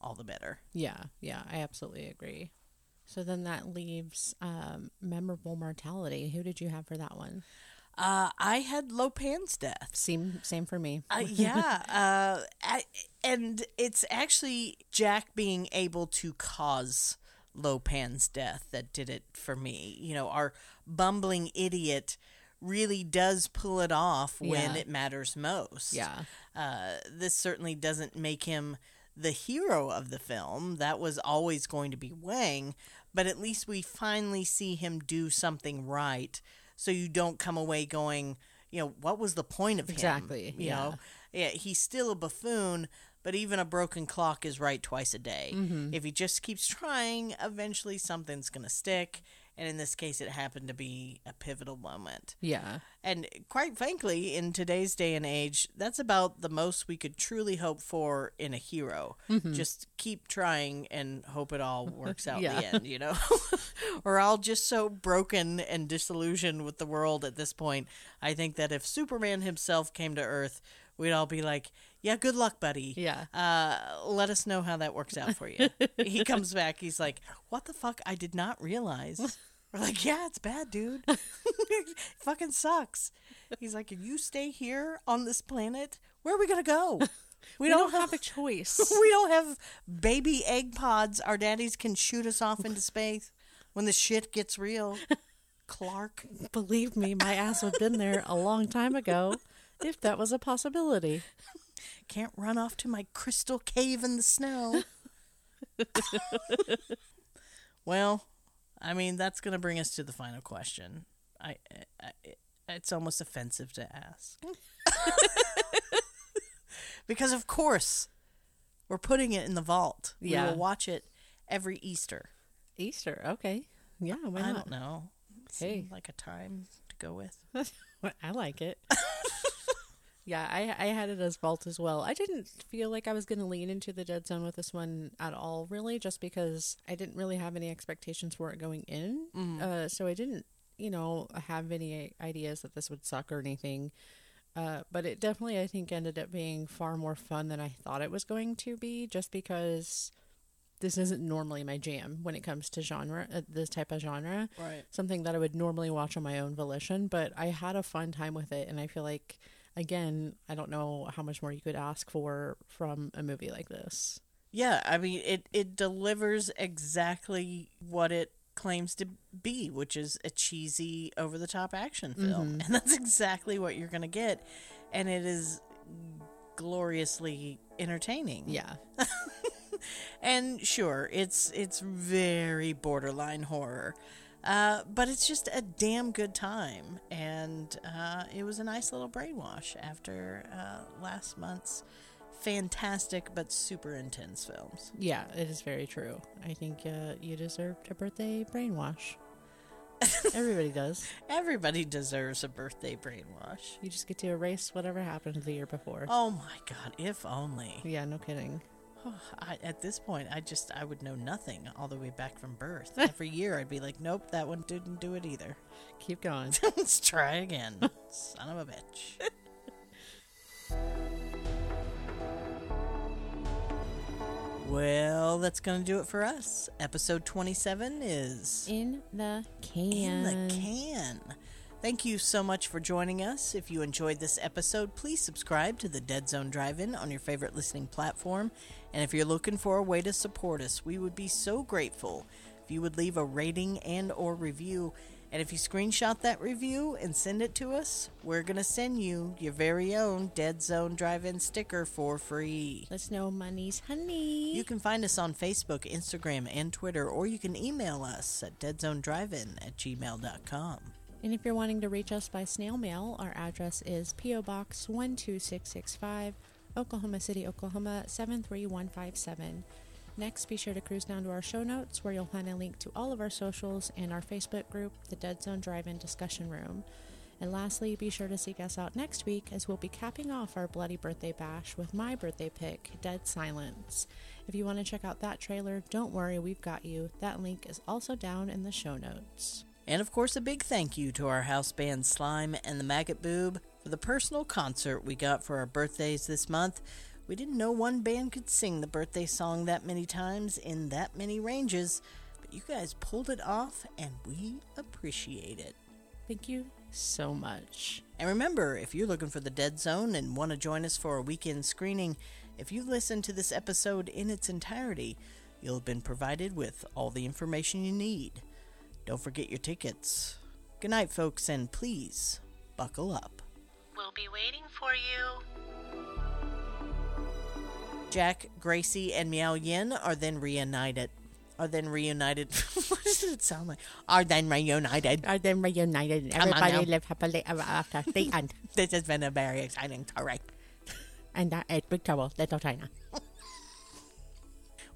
all the better. Yeah, yeah, I absolutely agree. So then that leaves um, memorable mortality. Who did you have for that one? Uh, I had Lo Pan's death. Same, same for me. Uh, yeah, uh, I, and it's actually Jack being able to cause Lo Pan's death that did it for me. You know, our bumbling idiot really does pull it off when Yeah. it matters most. Yeah, Uh, this certainly doesn't make him the hero of the film. That was always going to be Wang, but at least we finally see him do something right. So you don't come away going, you know, what was the point of Exactly, him? You yeah. know, yeah, he's still a buffoon, but even a broken clock is right twice a day. Mm-hmm. If he just keeps trying, eventually something's going to stick. And in this case, it happened to be a pivotal moment. yeah, And quite frankly, in today's day and age, that's about the most we could truly hope for in a hero. Mm-hmm. Just keep trying and hope it all works out in Yeah. the end, you know? We're all just so broken and disillusioned with the world at this point. I think that if Superman himself came to Earth, we'd all be like, yeah, good luck, buddy. Yeah. Uh, let us know how that works out for you. he comes back. He's like, what the fuck? I did not realize. We're like, yeah, it's bad, dude. fucking sucks. He's like, if you stay here on this planet, where are we gonna go? we, don't, have a choice. we don't have baby egg pods. Our daddies can shoot us off into space when the shit gets real. Clark. Believe me, my ass would have been there a long time ago if that was a possibility. Can't run off to my crystal cave in the snow. well, I mean, that's going to bring us to the final question. I, I, it's almost offensive to ask. because of course, we're putting it in the vault. Yeah. We will watch it every Easter. Easter, okay. Yeah, why I not? don't know. Hey. Seemed like a time to go with. I like it. Yeah, I I had it as vault as well. I didn't feel like I was going to lean into the dead zone with this one at all, really, just because I didn't really have any expectations for it going in. Uh, so I didn't, you know, have any ideas that this would suck or anything. Uh, but it definitely, I think, ended up being far more fun than I thought it was going to be, just because this isn't normally my jam when it comes to genre, uh, this type of genre Right. something that I would normally watch on my own volition, but I had a fun time with it and I feel like again, I don't know how much more you could ask for from a movie like this. Yeah, I mean it it delivers exactly what it claims to be, which is a cheesy over the top action film. Mm-hmm. And that's exactly what you're going to get and it is gloriously entertaining. Yeah. And sure, it's it's very borderline horror. Uh, but it's just a damn good time, and uh, it was a nice little brainwash after uh, last month's fantastic but super intense films. Yeah, it is very true. I think uh, you deserved a birthday brainwash. Everybody does. Everybody deserves a birthday brainwash. You just get to erase whatever happened the year before. Oh my god, if only. Yeah, no kidding. I, at this point, I just I would know nothing all the way back from birth. Every year, I'd be like, nope, that one didn't do it either. Keep going. Let's try again, son of a bitch. Well, that's going to do it for us. Episode 27 is In the can. in the can. Thank you so much for joining us. If you enjoyed this episode, please subscribe to the Dead Zone Drive In on your favorite listening platform. And if you're looking for a way to support us, we would be so grateful if you would leave a rating and or review. And if you screenshot that review and send it to us, we're going to send you your very own Dead Zone Drive-In sticker for free. Let's know money's honey. You can find us on Facebook, Instagram, and Twitter, or you can email us at deadzonedrivein at gmail.com. And if you're wanting to reach us by snail mail, our address is P.O. Box 12665, Oklahoma City, Oklahoma 73157. Next, be sure to cruise down to our show notes where you'll find a link to all of our socials and our Facebook group, the Dead Zone Drive In Discussion Room. And lastly, be sure to seek us out next week as we'll be capping off our Bloody Birthday Bash with my birthday pick, Dead Silence. If you want to check out that trailer, don't worry, we've got you. That link is also down in the show notes. And of course, a big thank you to our house band Slime and the Maggot Boob for the personal concert we got for our birthdays this month. We didn't know one band could sing the birthday song that many times in that many ranges, but you guys pulled it off and we appreciate it. Thank you so much. And remember, if you're looking for the Dead Zone and want to join us for a weekend screening, if you listen to this episode in its entirety, you'll have been provided with all the information you need. Don't forget your tickets. Good night, folks, and please buckle up. We'll be waiting for you. Jack, Gracie, and Miao Yin are then reunited. Are then reunited. what does it sound like? Are then reunited. Are then reunited. Come on Everybody lived happily ever after. The end. This has been a very exciting story. And that is Big Trouble, Little China.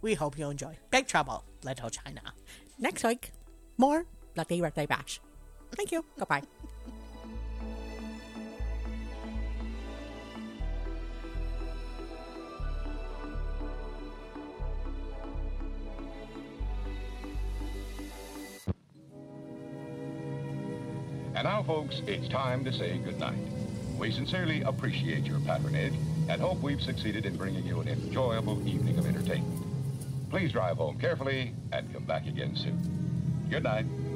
We hope you enjoy. Big Trouble, Little China. Next week, more Bloody Birthday Bash. Thank you. Goodbye. And now, folks, it's time to say goodnight. We sincerely appreciate your patronage and hope we've succeeded in bringing you an enjoyable evening of entertainment. Please drive home carefully and come back again soon. Good night.